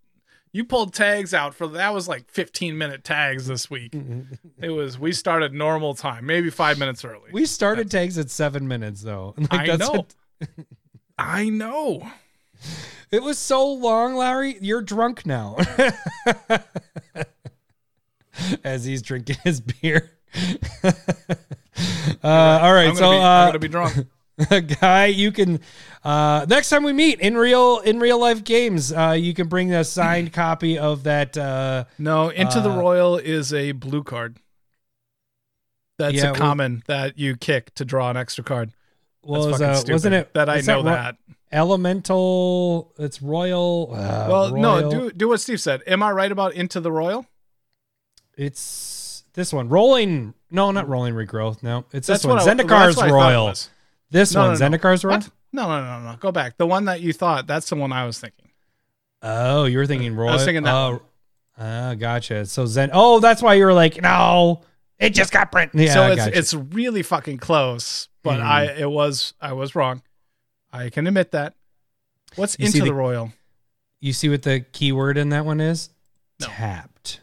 you pulled tags out for that was like 15 minute tags this week. it was we started normal time, maybe five minutes early.
we started tags at seven minutes though. Like,
I know. I know.
It was so long, Larry. You're drunk now. As he's drinking his beer. uh, all right,
I'm gonna,
so
be, I'm
uh,
gonna be drunk.
guy, you can uh, next time we meet in real in real life games, uh, you can bring a signed copy of that. Uh,
No, Into the
uh,
Roil is a blue card. That's
Yeah,
a
well-
common that you kick to draw an extra card. That's
was, uh, wasn't it
that I know
ro-
that?
elemental? It's royal. Uh,
Well, no, do do what Steve said. Am I right about Into the Roil?
It's this one. Rolling. No, not Roiling Regrowth. No, it's
That's
this one.
I-
Zendikar's royal. This
No,
one.
no, no.
Zendikar's royal.
No, no, no, no. Go back. The one that you thought. That's the one I was thinking.
Oh, you were thinking royal.
I was thinking that
Oh, ah, gotcha. So Zen. Oh, that's why you were like, no, it just got print. Yeah,
so it's
gotcha.
it's really fucking close, but
Mhm.
I it was I was wrong. I can admit that. What's
You
Into
the-
the Roil?
You see what the keyword in that one is?
No.
Tapped.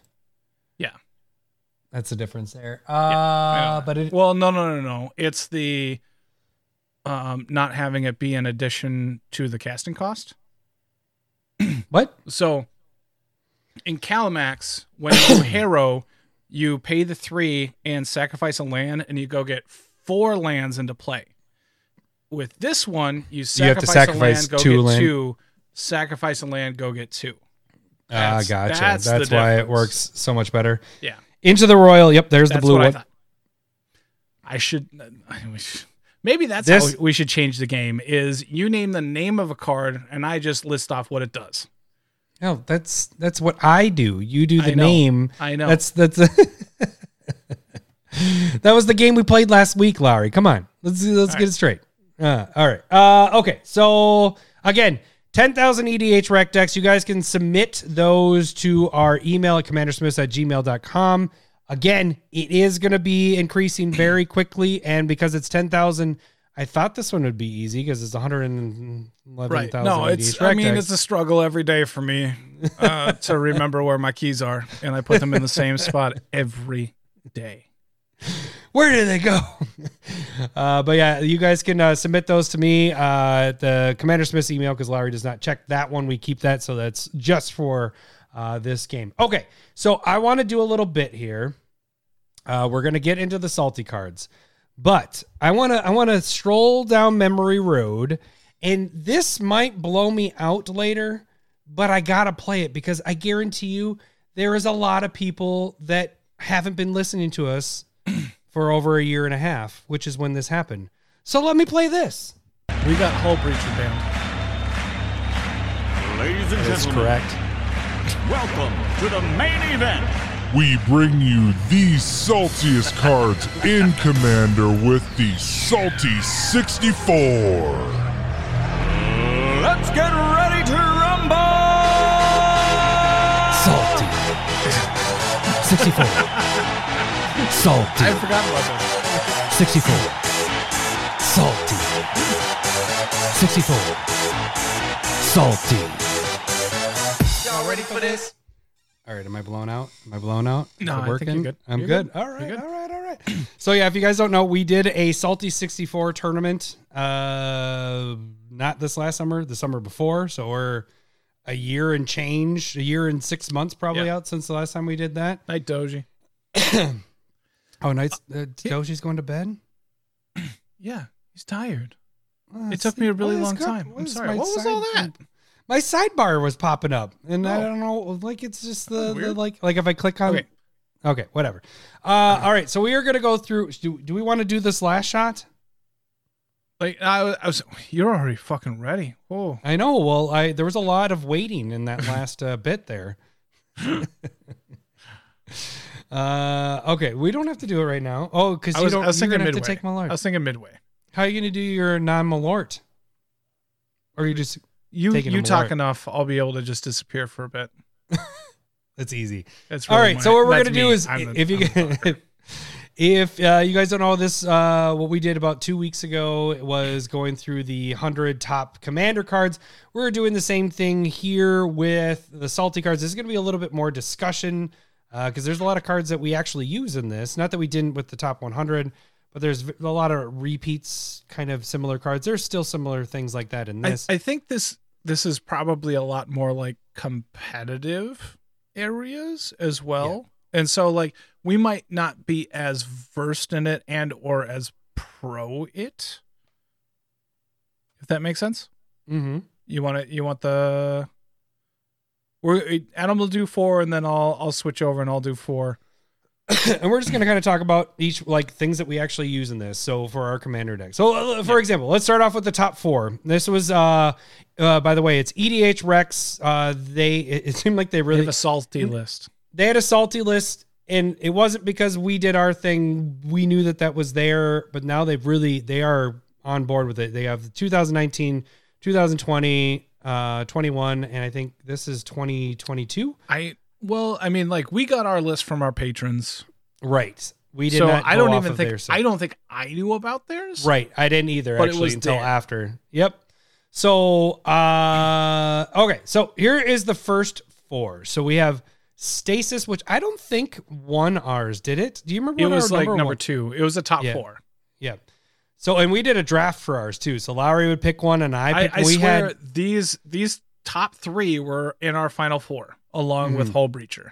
Yeah.
That's the difference there. Uh,
Yeah.
but it.
Well, no, no, no, no. It's the um not having it be an addition to the casting cost.
What?
So in Kalamax, when you harrow, you pay the three and sacrifice a land, and you go get four lands into play. With this one, you
You have to
sacrifice,
sacrifice
a land, go
two
get
land.
two. Sacrifice a land, go get two.
Ah,
That's-
gotcha.
that's
That's, why it works so much better.
Yeah,
Into the Roil. Yep, there's
that's
the blue
what I
one.
I should. Maybe that's
This-
how we should change the game. Is you name the name of a card, and I just list off what it does.
No, that's that's what I do. You do the
know.
name.
I know.
That's that's. that was the game we played last week, Lowry. Come on, let's let's get it straight. Uh, all right. Uh, okay. So again, ten thousand EDHREC decks. You guys can submit those to our email at commandersmiths at gmail.com. Again, it is going to be increasing very quickly, and because it's ten thousand. I thought this one would be easy because it's 111,000
Right. No, it's. I mean,
decks.
it's a struggle every day for me uh, to remember where my keys are, and I put them in the same spot every day.
Where did they go? uh, but yeah, you guys can uh, submit those to me uh, the Commander Smith's email because Larry does not check that one. We keep that, so that's just for uh, this game. Okay, so I want to do a little bit here. Uh, we're gonna get into the salty cards, but I want to I want to stroll down memory road, and this might blow me out later, but I gotta play it because I guarantee you there is a lot of people that haven't been listening to us for over a year and a half, which is when this happened. So let me play this.
We got Hullbreacher band.
Ladies and
That's
gentlemen,
correct.
welcome to the main event.
We bring you the saltiest cards in Commander with the Salty 64.
Let's get ready to rumble!
Salty. 64. Salty.
I forgot about this.
64. Salty. 64. Salty. Y'all ready for this? All right, am I blown out? Am I blown out?
No, I think
working?
you're good.
I'm
You're
good.
good.
All right,
good.
all right, all right. so yeah, if you guys don't know, we did a Salty 64 tournament. Uh, not this last summer, the summer before. So we're a year and change, a year and six months probably
Yeah.
out since the last time we did that.
Night Doji.
Oh, nice. Uh, Doshi's going to bed.
Yeah, he's tired.
Oh,
It took me a really long time. I'm sorry. What was all that?
My sidebar was popping up, and I
Oh.
don't know. Like it's just the, the like like if I click on.
Okay.
Okay, whatever. Uh, all right, so we are gonna go through. Do, do we want to do this last shot?
Like I was, I was, you're already fucking ready. Oh,
I know. Well, I there was a lot of waiting in that last uh, bit there. uh, okay, we don't have to do it right now. Oh, because you
was,
don't.
I was
you're
thinking
gonna have to take Malort.
I was thinking midway.
How are you gonna do your non Malort? Or you just
You you talk enough, I'll be able to just disappear for a bit.
that's easy.
That's
All
really
right.
my-
so what we're gonna do
me.
is
I'm
if you
I'm the
if uh, you guys don't know this, uh, what we did about two weeks ago was going through the hundred top commander cards. We're doing the same thing here with the salty cards. This is going to be a little bit more discussion because there's a lot of cards that we actually use in this. Not that we didn't with the top 100, but there's a lot of repeats, kind of similar cards. There's still similar things like that in this.
I think this this is probably a lot more like competitive areas as well. And so like we might not be as versed in it and or as pro it. If that makes sense.
mm-hmm.
You want to you want the we're Adam will do four and then I'll I'll switch over and I'll do four.
and we're just going to kind of talk about each like things that we actually use in this so for our commander deck so uh, for example let's start off with the top four this was uh uh by the way it's EDHREC uh they it, it seemed like they really
have a salty list.
they had a salty list and it wasn't because we did our thing we knew that that was there but now they've really they are on board with it they have the 2019 2020 uh 21 and i think this is 2022
I well, I mean like we got our list from our patrons.
right we did
so
not
I don't even think. I don't think I knew about theirs.
Right. I didn't either
But
actually until
there.
after. Yep. So uh okay, so here is the first four. So we have Stasis, which I don't think won ours, did it? Do you remember
It was like number
one-
two. It was a top
Yeah.
four.
Yeah. So and we did a draft for ours too. So Lowry would pick one and I
I,
picked
I
we
swear
had
these these top three were in our final four, along with
Mhm.
Hullbreacher.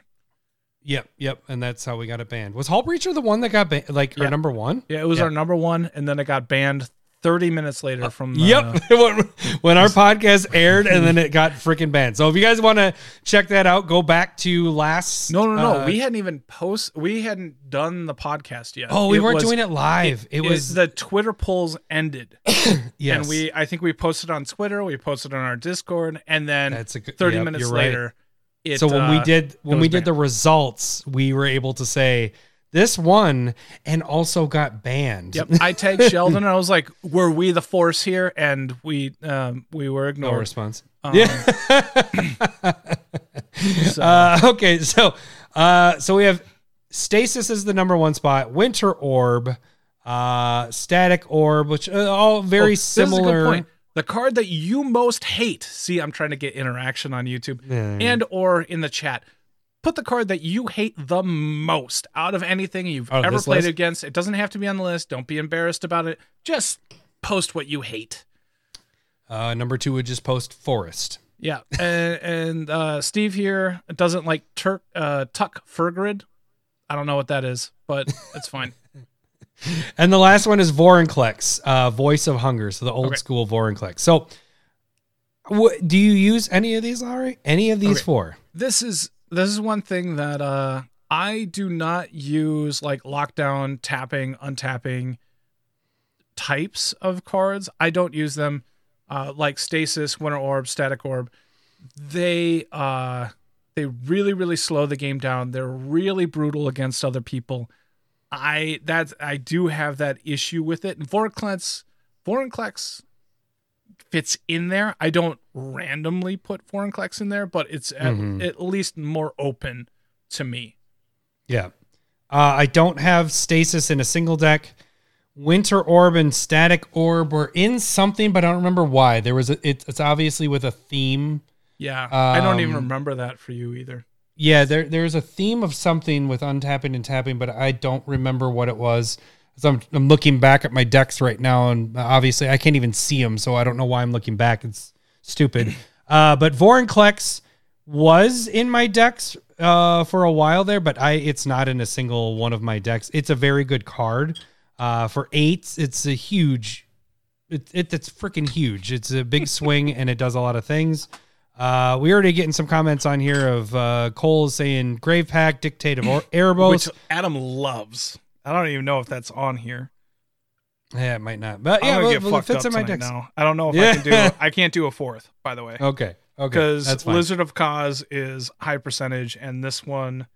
Yep, yep, and that's how we got it banned. Was Hullbreacher the one that got banned like our number one?
Yeah, it was
Yeah.
our number one, and then it got banned 30 minutes later from the,
Yep. when, when our podcast aired and then it got freaking banned. So if you guys want to check that out, go back to last.
No, no, no.
uh,
we hadn't even post. We hadn't done the podcast yet.
Oh, we weren't
was-
doing it live. It, was
the Twitter polls ended,
yes.
and we. I think we posted on Twitter. We posted on our Discord, and then
That's a good-
30
yep,
minutes
right.
later. It,
so when we
uh,
did when we did the results, we were able to say this one and also got banned.
Yep, I tagged Sheldon, and I was like, "Were we the force here?" And we um we were ignored.
No response.
Um,
yeah.
so-
Uh, okay, so uh, so we have stasis is the number one spot. Winter orb, uh, static orb, which uh, all very
Oh, this is a good
similar.
point. The card that you most hate. See, I'm trying to get interaction on YouTube
Yeah.
and or in the chat. Put the card that you hate the most out of anything you've
Out
ever played
list?
against. It doesn't have to be on the list. Don't be embarrassed about it. Just post what you hate.
Uh, number two would just post forest.
Yeah, and, and uh, Steve here doesn't like Turk uh, Tuck Fergrid. I don't know what that is, but it's fine.
And the last one is Vorinclex, uh, Voice of Hunger. So the old
Okay.
school Vorinclex. So, do you use any of these, Larry? Any of these
Okay.
four?
this is this is one thing that uh I do not use like lockdown tapping untapping types of cards. I don't use them uh like stasis, winter orb, static orb. They uh they really really slow the game down. They're really brutal against other people. I that's I do have that issue with it. And Vorinclex Vorinclex fits in there. I don't randomly put Vorinclex in there, but it's at,
Mhm.
at least more open to me.
Yeah. Uh, I don't have stasis in a single deck. Winter Orb and Static Orb were in something, but I don't remember why. There was a, it, it's obviously with a theme.
Yeah, I don't even
Um,
remember that for you either.
Yeah, there there's a theme of something with untapping and tapping, but I don't remember what it was. So I'm, I'm looking back at my decks right now, and obviously I can't even see them, so I don't know why I'm looking back. It's stupid. uh, but Vorinclex was in my decks uh, for a while there, but I it's not in a single one of my decks. It's a very good card. Uh, for eights, it's a huge. It, it it's freaking huge. It's a big swing and it does a lot of things. Uh, we already getting some comments on here of uh, Cole saying Grave Pact, Dictate of Or- Erebos.
Which Adam loves. I don't even know if that's on here.
yeah, it might not, but
I'm
yeah,
gonna
well,
get
well, it fits
up
in my
now. I don't know if
Yeah.
I can do. I can't do a fourth, by the way,
Okay, okay,
because. Lizard of Koz is high percentage, and this one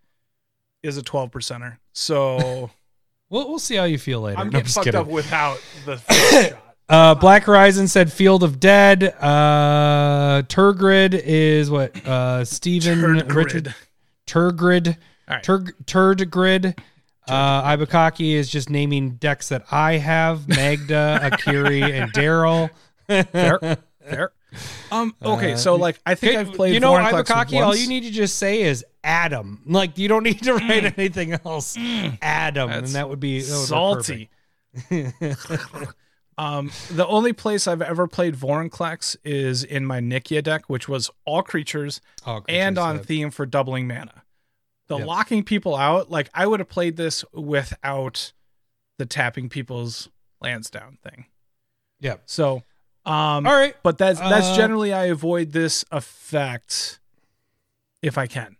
is a twelve percenter. So
We'll we'll see how you feel later.
I'm
No,
getting
just
fucked
kidding.
up without the shot.
Uh, Black Horizon said Field of Dead. Uh, Tergrid is what? Uh, Steven
Turd
Richard
grid.
Tergrid.
All right.
Tur- Turdgrid. Uh, Ibukaki is just naming decks that I have: Magda, Akiri, and Daryl.
Fair, fair. Um. Okay, so like I think I've played.
You know, Ibukaki. All you need to just say is Adam. Like you don't need to write anything else. Adam, and that would be that would
salty. um, the only place I've ever played Vorinclex is in my Nikya deck, which was all creatures,
All
and on
yeah.
theme for doubling mana. The
Yep.
locking people out, like I would have played this without the tapping people's lands down thing.
Yep.
So, um,
All right.
but that's that's
Uh,
generally I avoid this effect if I can.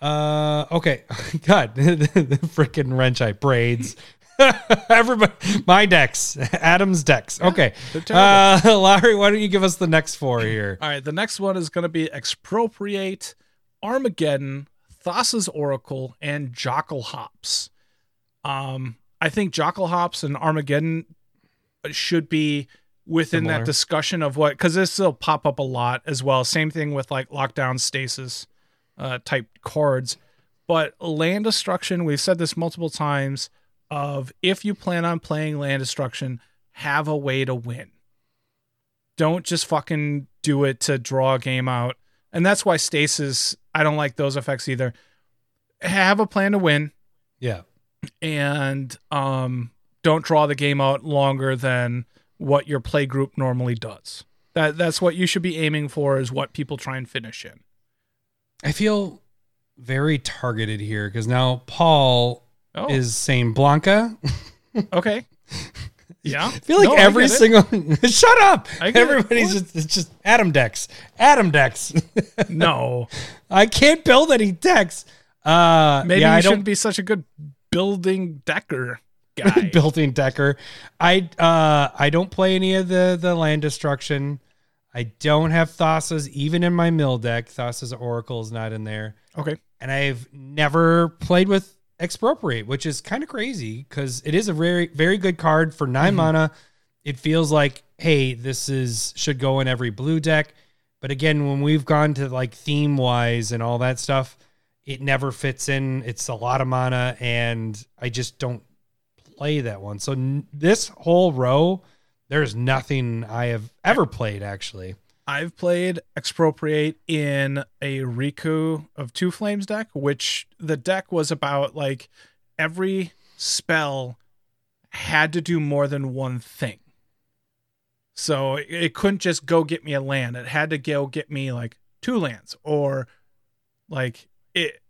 Uh, okay. God, the, the freaking wrench eye braids. Everybody, my decks, Adam's decks. Okay.
they're.
Uh, Larry, why don't you give us the next four here?
All right, the next one is going to be Expropriate, Armageddon, Thassa's Oracle, and Jokulhaups. Um, I think Jokulhaups and Armageddon should be within
Similar.
that discussion of what, because this will pop up a lot as well. Same thing with like Lockdown Stasis uh, type cards. But land destruction, we've said this multiple times of if you plan on playing land destruction, have a way to win don't just fucking do it to draw a game out. And that's why stasis, I don't like those effects either. Have a plan to win
Yeah.
and um don't draw the game out longer than what your play group normally does. That that's what you should be aiming for is what people try and finish in.
I feel very targeted here because now Paul
Oh,
is saying Blanca.
okay. Yeah.
I feel like
No,
every single shut up.
It.
Everybody's just it's just Adam decks. Adam decks.
No.
I can't build any decks. Uh
Maybe
yeah,
you
I
shouldn't
don't
be such a good building decker guy.
building decker. I uh I don't play any of the the land destruction. I don't have Thassa's even in my mill deck. Thassa's Oracle is not in there.
okay.
and I've never played with expropriate, which is kind of crazy because it is a very very good card for 9 mm-hmm. mana. It feels like hey, this is should go in every blue deck, but again, when we've gone to like theme wise and all that stuff, it never fits in. It's a lot of mana, and I just don't play that one. So n- this whole row, there's nothing I have ever played actually.
I've played Expropriate in a Riku of Two Flames deck, which the deck was about like every spell had to do more than one thing. So it- it couldn't just go get me a land. It had to go get me like two lands or like it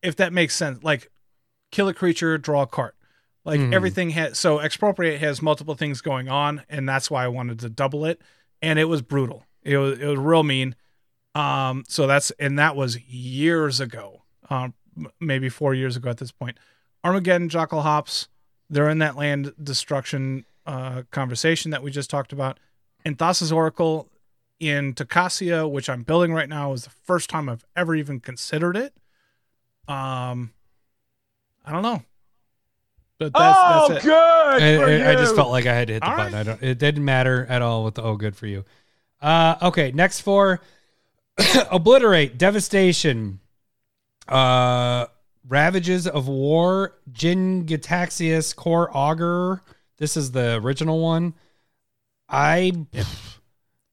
if that makes sense. Like kill a creature, draw a card. Like
Mhm.
everything had so expropriate has multiple things going on, and that's why I wanted to double it. And it was brutal. It was it was real mean. Um, so that's and that was years ago, um, maybe four years ago at this point. Armageddon, Jokulhaups, they're in that land destruction uh, conversation that we just talked about. And Thassa's Oracle in Tocasia, which I'm building right now, is the first time I've ever even considered it. Um, I don't know, but that's
oh,
that's it.
good.
I,
for
I- I just felt like I had to hit the
All
button.
right.
I don't. It didn't matter at all with the oh, good for you. Uh, okay, next four: obliterate, devastation, uh, ravages of war, Jin Gitaxius, core augur. This is the original one. I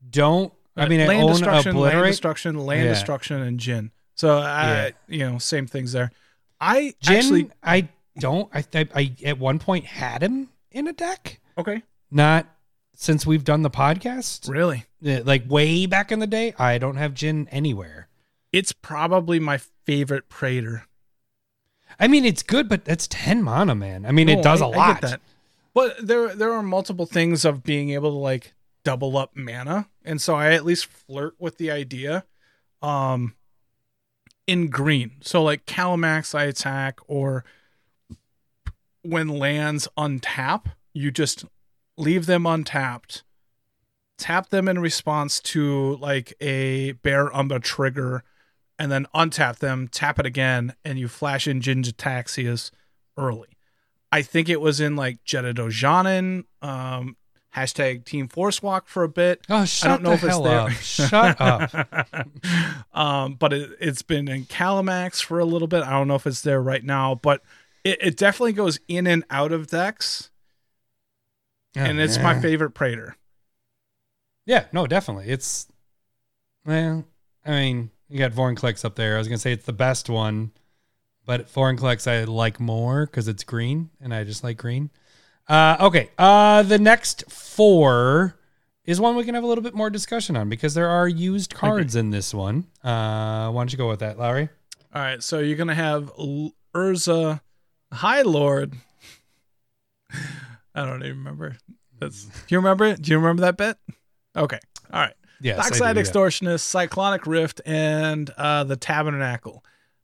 don't. I mean, I
land
own
destruction, land destruction, land
Yeah.
destruction, and Jin. So I,
Yeah.
you know, same things there. I
Jin,
actually
I don't. I, I I at one point had him in a deck.
okay,
Not since we've done the podcast.
really.
Like way back in the day, I don't have Jin anywhere.
It's probably my favorite Praetor.
I mean, it's good, but that's ten mana, man. I mean,
No,
it does
I-
a lot.
But there there are multiple things of being able to like double up mana, and so I at least flirt with the idea. Um, in green, so like Kalamax, I attack, or when lands untap, you just leave them untapped, tap them in response to like a Bear Umbra trigger, and then untap them, tap it again, and you flash in Jingitaxius early. I think it was in like Jetta Dojanin, um, hashtag Team Force Walk for a bit.
Oh, shut
I don't know
the
if it's
hell
there.
up! Shut up!
um, but it, it's been in Kalamax for a little bit. I don't know if it's there right now, but it, it definitely goes in and out of decks, and it's my
Oh,
favorite Praetor.
Yeah, no, definitely. It's well, I mean, you got Clicks up there. I was gonna say it's the best one, but Vorinclex I like more because it's green, and I just like green. Uh, okay, uh, the next four is one we can have a little bit more discussion on because there are used cards in this one. Uh, why don't you go with that, Lowry?
All right, so you're gonna have Urza, High Lord. I don't even remember. That's. Do you remember it? Do you remember that bit? Okay. All right.
Yes, I
Dockside
do, yeah.
Extortionist, Cyclonic Rift, and uh, the Tabernacle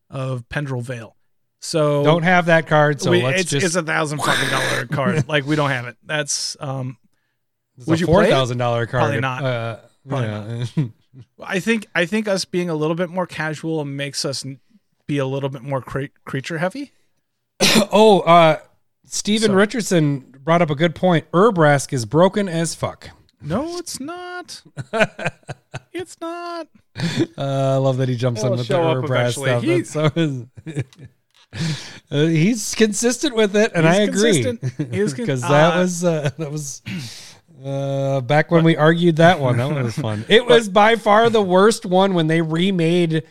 of Pendrell Vale. So
Don't have that card, so
we-
let's
it's,
just.
it's a thousand fucking dollar card. Like we don't have it. That's um.
it's
would
a
you
four thousand dollar card.
Probably not.
Uh,
Probably
yeah.
I think I think us being a little bit more casual makes us be a little bit more cre- creature heavy.
Oh, uh, Steven
So-
Richardson brought up a good point. Urabrask is broken as fuck.
No, it's not. it's not.
Uh, I love that he jumps
It'll
on with the
up
stuff. That's so uh, he's consistent with it, and
He's
I agree
consistent. Is con-
because that
uh,
was uh, that was uh, back when we argued that one. That one was fun. It was by far the worst one when they remade.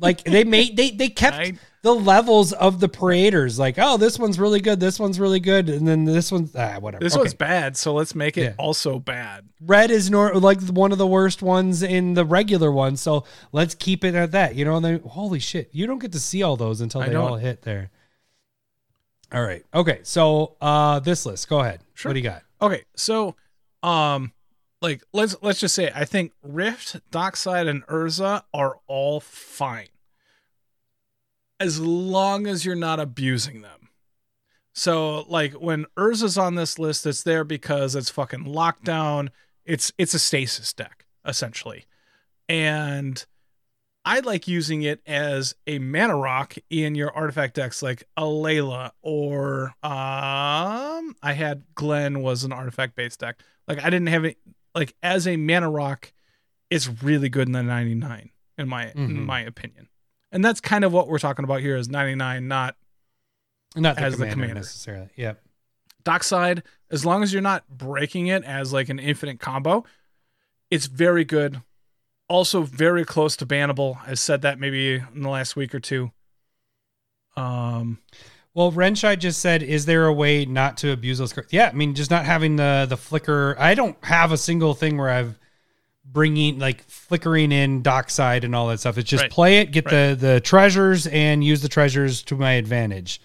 Like they made they they kept the levels of the Praetors. Like, oh, this one's really good. This one's really good, and then this one's ah, whatever.
This
Okay.
one's bad, so let's make it
Yeah.
also bad.
red is nor like one of the worst ones in the regular one. So let's keep it at that. You know, and then holy shit, you don't get to see all those until they all hit there. All right. Okay. So uh this list, go ahead.
Sure.
What do you got?
Okay, so um like let's let's just say I think Rift, Dockside, and Urza are all fine. As long as you're not abusing them. So like when Urza's on this list, it's there because it's fucking lockdown. It's it's a stasis deck, essentially. And I like using it as a mana rock in your artifact decks, like a Layla or um, I had Glenn was an artifact based deck. Like I didn't have it like as a mana rock, it's really good in the 99 in my
Mhm.
in my opinion. And that's kind of what we're talking about here is 99, not
Not the
As the
commander,
commander.
necessarily. Yep.
Dockside. As long as you're not breaking it as like an infinite combo, it's very good. Also very close to bannable. I said that maybe in the last week or two. Um
Well, Renshai just said, "Is there a way not to abuse those cards?" Yeah, I mean, just not having the the flicker. I don't have a single thing where I've bringing like flickering in dockside and all that stuff. It's just
Right.
play it, get the the treasures, and use the treasures to my advantage.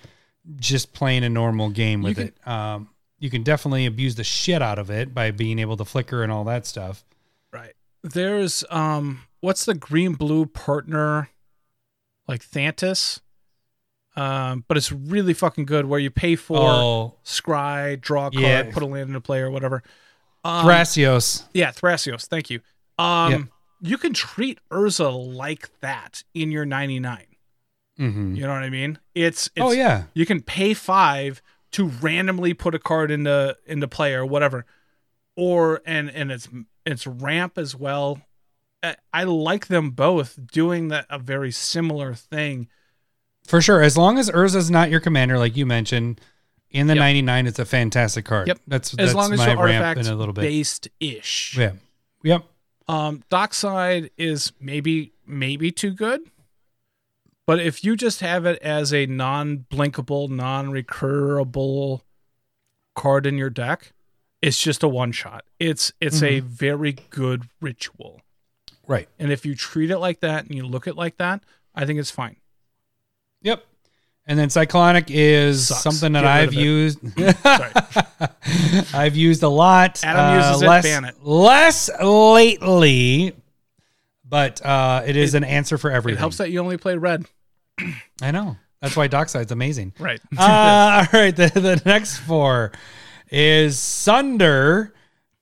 Just playing a normal game with
can-
it. Um, you can definitely abuse the shit out of it by being able to flicker and all that stuff.
Right. There's um what's the green blue partner like Thantis? Um, but it's really fucking good where you pay for
oh,
scry, draw a card,
Yeah.
put a land into play or whatever. Um,
Thrasios.
yeah, Thrasios, thank you. Um
Yeah.
you can treat Urza like that in your 99.
hmm
You know what I mean? It's, it's
Oh yeah.
you can pay 5 to randomly put a card into into play or whatever. Or and and it's it's ramp as well. I, I like them both doing that a very similar thing.
For sure. As long as Urza's not your commander, like you mentioned, in the
Yep.
99, it's a fantastic card.
Yep.
That's,
As
that's
long as
my
your
ramp
artifacts
in a little bit.
based ish.
Yeah. Yep.
Um, Dockside is maybe maybe too good, but if you just have it as a non-blinkable, non-recurable card in your deck, it's just a one shot. It's it's a
Mm-hmm.
very good ritual,
Right.
and if you treat it like that and you look at it like that, I think it's fine.
Yep. And then Cyclonic is
Sucks.
something that
Get
I've
it.
used. I've used a lot.
Adam uses it,
less,
ban it.
Less lately, but uh, it is an answer for
It
everything.
helps that you only play red,
I know. That's why Dockside's amazing.
right?
uh, all right. The, the next four is Sunder,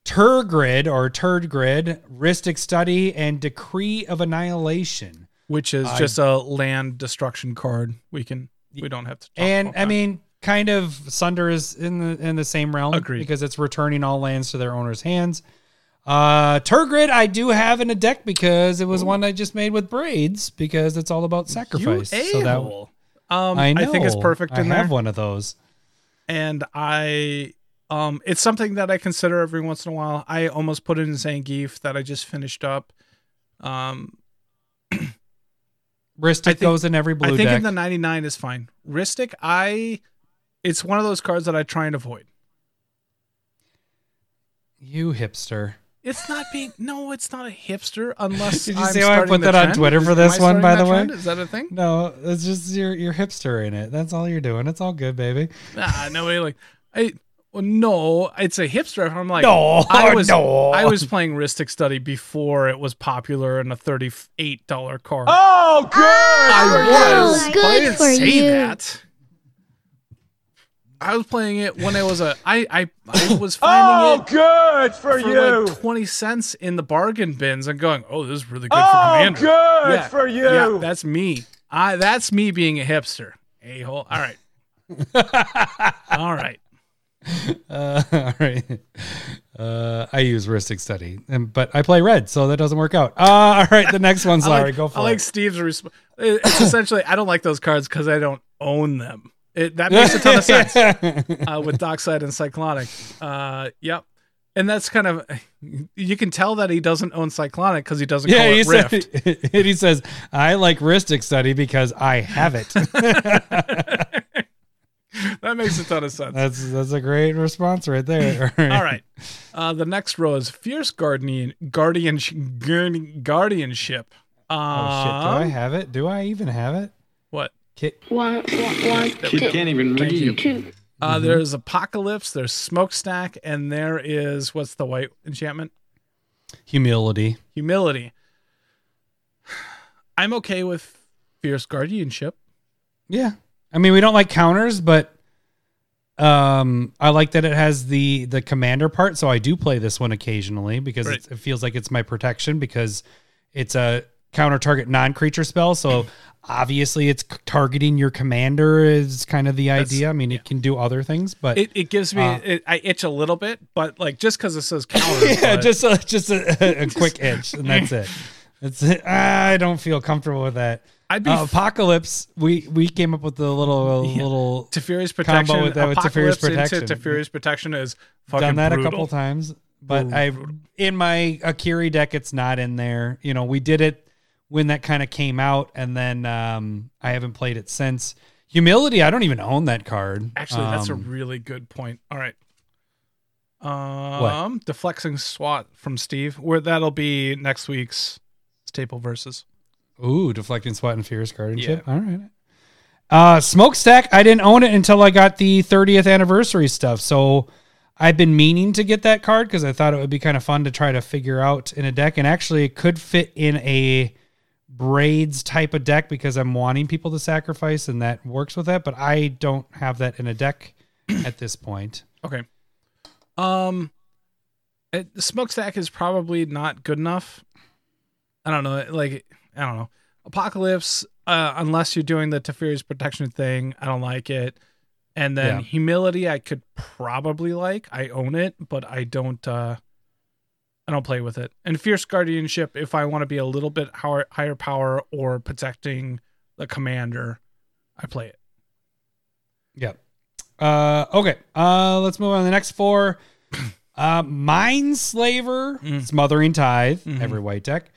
Tergrid or Turd Grid, Rhystic Study, and Decree of Annihilation.
Which is
I-
just a land destruction card. We can we don't have to.
And I mean, kind of Sunder is in the in the same realm
Agreed.
because it's returning all lands to their owner's hands. Uh Tergrid I do have in a deck because it was one I just made with braids because it's all about sacrifice.
You
so that
um,
I
I, think it's perfect
I
in
have
there.
one of those.
and I um it's something that I consider every once in a while. I almost put it in Zangief that I just finished up. Um Rhystic think-
goes in every blue
I think
deck.
in the 99 is fine. Rhystic, I it's one of those cards that I try and avoid.
you hipster.
It's not being no, it's not a hipster unless
Did you
I'm
see how I put that on. Twitter for this one, by the way?
Is that a thing?
No, it's just you're you're hipster in it. That's all you're doing. It's all good, baby.
Nah, nobody like I well, no, it's a hipster. I'm like,
No,
I was,
no.
I was playing Rhystic Study before it was popular in a thirty-eight dollar card.
Oh, good!
I
Oh,
was.
good
I didn't
for
say
you.
that. I was playing it when it was a. I I, I was finding
Oh,
it
good for,
for
you!
like twenty cents in the bargain bins and going, "Oh, this is really good for
oh,
Commander."
good
Yeah,
for you!
Yeah, that's me. I that's me being a hipster. A hole. All right. All right.
Uh, all right. Uh, I use Rhystic Study, and but I play red, so that doesn't work out. Uh, all right, the next one's
I
Larry.
like,
go for
I like. Steve's response. It's essentially I don't like those cards because I don't own them. It, that makes a ton of sense uh, with Dockside and Cyclonic. Uh, yep. And that's kind of you can tell that he doesn't own Cyclonic because he doesn't
Yeah, he
it Rift.
said. he says, "I like Rhystic Study because I have it."
That makes a ton of sense.
that's that's a great response right there.
All right. Uh, the next row is Fierce Guardian Guardian Guardianship. Um,
Oh shit! Do I have it? Do I even have it?
What?
Kit.
One, one, one,
Kid
two,
can't even
read. you.
read.
two.
Uh,
Mm-hmm.
There's Apocalypse, there's Smokestack, and there is what's the white enchantment?
Humility.
Humility. I'm okay with Fierce Guardianship.
Yeah. I mean, we don't like counters, but um, I like that it has the the commander part. So I do play this one occasionally because
Right.
it's, it feels like it's my protection because it's a counter target non creature spell. So obviously, it's targeting your commander is kind of the
That's-
idea. I mean, it can do other things, but
It, it gives me,
Uh,
it, I itch a little bit, but like just because it says counter.
yeah,
but-
just a, just a, a quick itch, and that's it. It's I don't feel comfortable with that.
I'd be
Uh, Apocalypse, we we came up with a little
Yeah.
little
Teferi's
combo
protection.
with that with Teferi's protection.
into Teferi's protection is fucking
done that
brutal.
a couple times, but I in my Akiri deck it's not in there. You know, we did it when that kind of came out, and then um, I haven't played it since. Humility, I don't even own that card.
Actually, that's a
Um,
really good point. All right. Um, deflecting swat from Steve. Where that'll be next week's staple versus.
Ooh, deflecting swat and fierce guardianship. Yeah. All right. Uh, smokestack. I didn't own it until I got the 30th anniversary stuff. So I've been meaning to get that card because I thought it would be kind of fun to try to figure out in a deck, and actually it could fit in a braids type of deck because I'm wanting people to sacrifice, and that works with that. But I don't have that in a deck at this point.
Okay. Um, it, the smokestack is probably not good enough. I don't know. Like I don't know. Apocalypse, uh, unless you're doing the Teferi's protection thing, I don't like it. And then
Yeah.
humility, I could probably like. I own it, but I don't. uh I don't play with it. And fierce guardianship, if I want to be a little bit higher, higher power or protecting the commander, I play it.
Yep. Uh, okay. Uh, let's move on to the next four. Uh, Mindslaver,
Mm.
Smothering Tithe,
Mhm.
every white deck.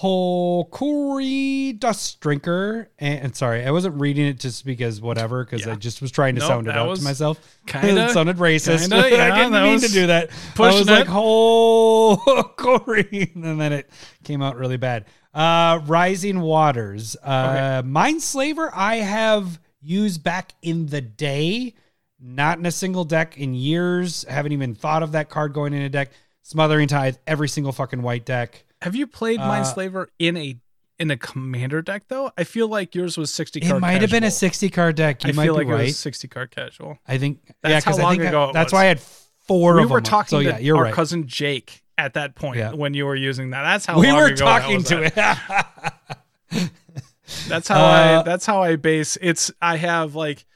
Hokori Dust Drinker, and, and sorry, I wasn't reading it just because whatever, because I just was trying to
Nope,
sound it out to myself.
kinda-
it sounded racist.
kinda,
I didn't mean to do that. I was like,
it.
oh, Corey, and then it came out really bad. Uh, Rising Waters, uh, Mindslaver, I have used back in the day, not in a single deck in years. Haven't even thought of that card going in a deck. Smothering Tithe, every single fucking white deck.
Have you played
Uh,
Mindslaver in a in a commander deck though? I feel like yours was sixty.
It might have been a 60 card deck. You
I
might
feel
be
like it was sixty card casual.
I think
That's
yeah,
how
because I
long
think I-
ago it
that's why I had four
we
of
were talking
so
to
yeah, you're
our
right.
cousin Jake at that point
Yeah.
when you were using that. That's how
we
long
were talking to it.
That's how
Uh,
I. That's how I base. It's. I have like.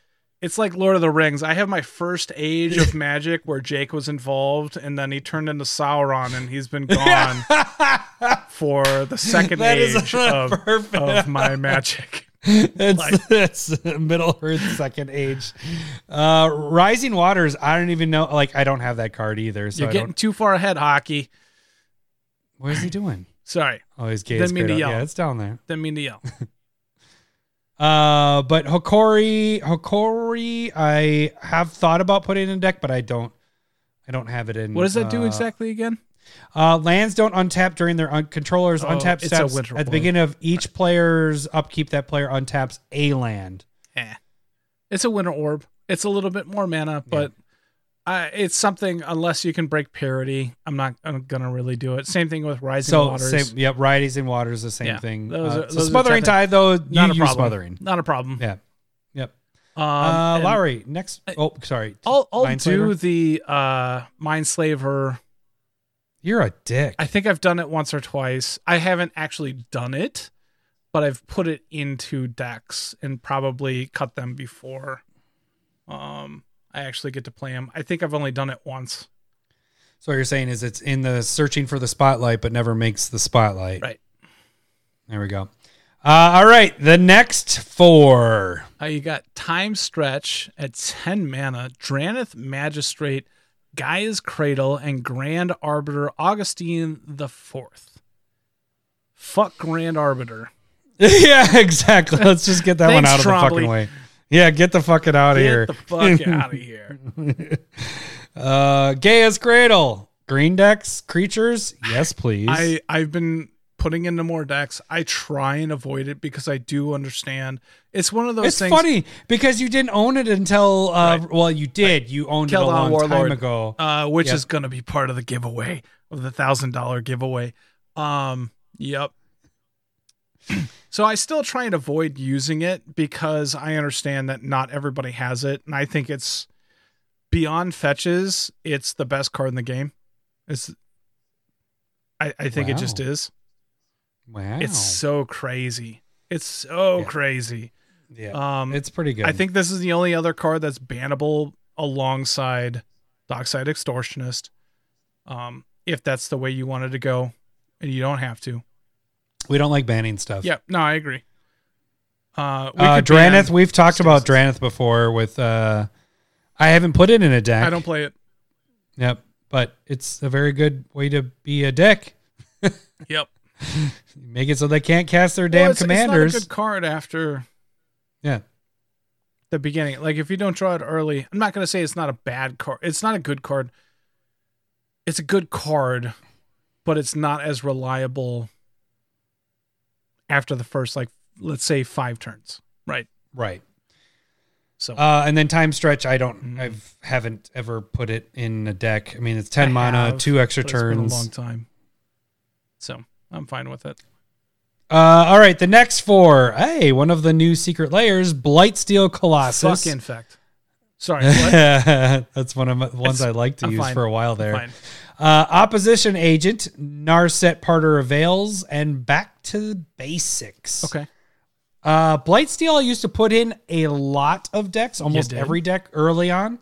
It's like Lord of the Rings. I have my first age of magic where Jake was involved, and then he turned into Sauron, and he's been gone for the second age of, of my magic.
it's, it's Middle Earth second age. Uh, Rising Waters. I don't even know. Like I don't have that card either. So
You're getting too far ahead, hockey.
What is he doing?
Sorry,
Oh, he's gay.
Didn't mean to yell.
Yeah, it's down there.
didn't mean to yell.
Uh, but Hokori, Hokori, I have thought about putting in a deck, but I don't. I don't have it in.
What does that do
uh,
exactly again?
Uh, lands don't untap during their un- controllers
Oh,
untap
it's a
steps at the beginning of each player's upkeep. That player untaps a land.
Eh. It's a winter orb. It's a little bit more mana, but uh, it's something. Unless you can break parity, I'm not I'm gonna really do it. Same thing with Rising
So
Waters.
same, yep. rising and waters, the same
Yeah,
thing.
those
Uh,
are-
so
those
smothering tithe, though,
not a problem.
smothering.
Not a problem.
Yeah. Yep.
Um,
uh, Lowry, next. Oh, sorry.
I'll I'll do the uh, Mindslaver.
You're a dick.
I think I've done it once or twice. I haven't actually done it, but I've put it into decks and probably cut them before. Um, I actually get to play them. I think I've only done it once.
so what you're saying is it's in the searching for the spotlight, but never makes the spotlight.
Right.
There we go. Uh, all right. The next four.
Uh, you got Time Stretch at 10 mana, Drannith Magistrate, Gaea's Cradle, and Grand Arbiter Augustine the Fourth. Fuck Grand Arbiter.
yeah, exactly. Let's just get that one out of the fucking way. Yeah, get the fucking out of here.
Get the fuck out of here.
Uh, Gaea's Cradle. Green decks, creatures. Yes, please.
I I've been putting into more decks. I try and avoid it because I do understand it's one of those
It's
things.
funny because you didn't own it until uh,
Right.
well, you did. You owned it a long time ago.
uh, which
Yep.
is going to be part of the giveaway of the thousand dollar giveaway. Um, yep. so I still try and avoid using it because I understand that not everybody has it, and I think it's beyond fetches. It's the best card in the game. It's. I, I think it just is.
wow,
It's so crazy. It's so
Yeah.
crazy.
yeah,
Um,
it's pretty good.
I think this is the only other card that's bannable alongside Dockside Extortionist. Um, if that's the way you wanted to go, and you don't have to.
We don't like banning stuff.
Yeah, no, I agree. Uh, we
uh, Drannith, we've talked about. Drannith before. With uh, I haven't put it in a deck.
I don't play it.
Yep, but it's a very good way to be a deck.
Yep.
Make it so they can't cast their
Well,
damn
it's,
commanders.
It's not a good card after
yeah,
the beginning. Like if you don't draw it early, I'm not going to say it's not a bad card. It's not a good card. It's a good card, but it's not as reliable after the first like let's say 5 turns. Right.
right.
So
Uh, and then time stretch, I don't,
Mhm.
I've haven't ever put it in a deck. I mean, it's ten
I
mana,
have,
two extra
but it's been
turns.
a long time. So, I'm fine with it.
Uh, all right, the next four. Hey, one of the new secret layers, Blightsteel Colossus.
Fuck infect. Sorry. What?
That's one of the ones
It's-
I like to
I'm
use
fine.
for a while there. Uh, opposition agent, Narset Parter of Veils, and back to the basics.
Okay.
Uh, Blightsteel I used to put in a lot of decks, almost every deck early on.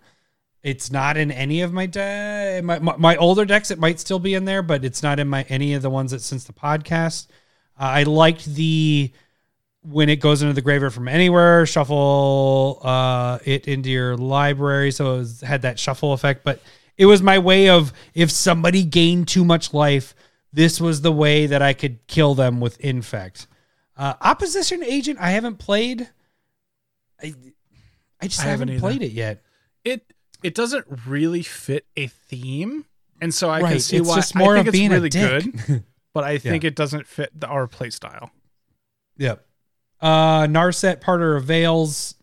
It's not in any of my de- my, my my older decks. It might still be in there, but it's not in my any of the ones that since the podcast. Uh, I liked the when it goes into the graveyard from anywhere, shuffle uh, it into your library, so it was, had that shuffle effect. But it was my way of if somebody gained too much life, this was the way that I could kill them with infect. Uh, opposition agent, I haven't played. I, I just
I
haven't,
haven't
played it yet.
It it doesn't really fit a theme, and so I can see
it's
why.
just more
I think
of
it's
being a
really
dick.
good, but I think it doesn't fit the, our play style.
Yep. Uh, Narset Parter of Veils.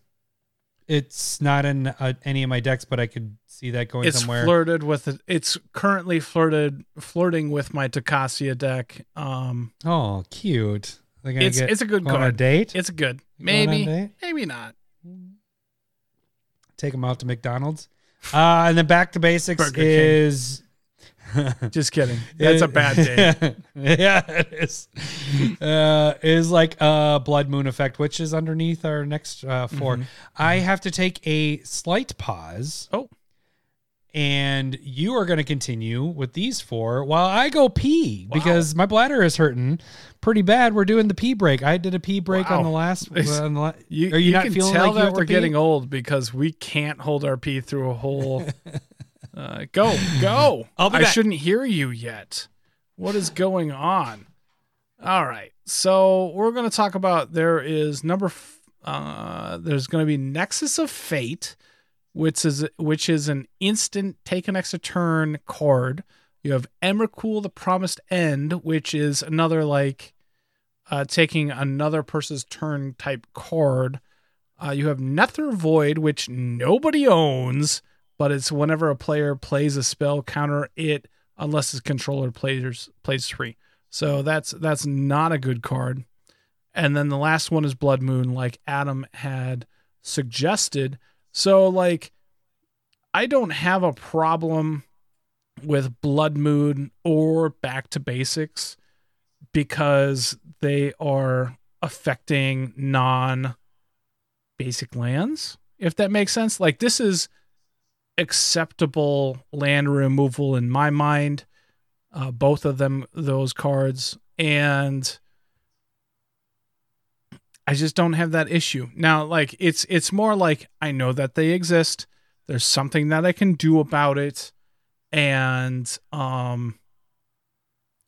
It's not in uh, any of my decks, but I could see that going
It's
somewhere.
flirted with it. It's currently flirted flirting with my Takasia deck. Um,
oh, cute.
It's
get
it's a good card.
on a date.
It's good.
Going on a
Maybe maybe not.
Take them out to McDonald's. Uh, and then back to basics
Burger King. Just kidding. That's a bad day.
yeah, it is. Uh, is like a blood moon effect, which is underneath our next uh, 4 I have to take a slight pause.
Oh.
And you are going to continue with these four while I go pee because my bladder is hurting pretty bad. We're doing the pee break. I did a pee break on the last.
It's-
on the la-
You,
are you, not
can
feeling
tell
like you
that we're
pee?
getting old because we can't hold our pee through a whole. Uh, go, go! I
back.
shouldn't hear you yet. What is going on? All right, so we're going to talk about there is number. F- uh, there's going to be Nexus of Fate, which is which is an instant take an extra turn card. You have Emrakul, the Promised End, which is another like uh, taking another person's turn type card. Uh, you have Nether Void, which nobody owns, but it's whenever a player plays a spell, counter it unless his controller plays plays free. So that's that's not a good card. And then the last one is Blood Moon, like Adam had suggested. So like, I don't have a problem with Blood Moon or Back to Basics because they are affecting non basic lands if that makes sense like this is acceptable land removal in my mind uh, both of them those cards. And i just don't have that issue. Now like it's it's more like i know that they exist. There's something that i can do about it. And um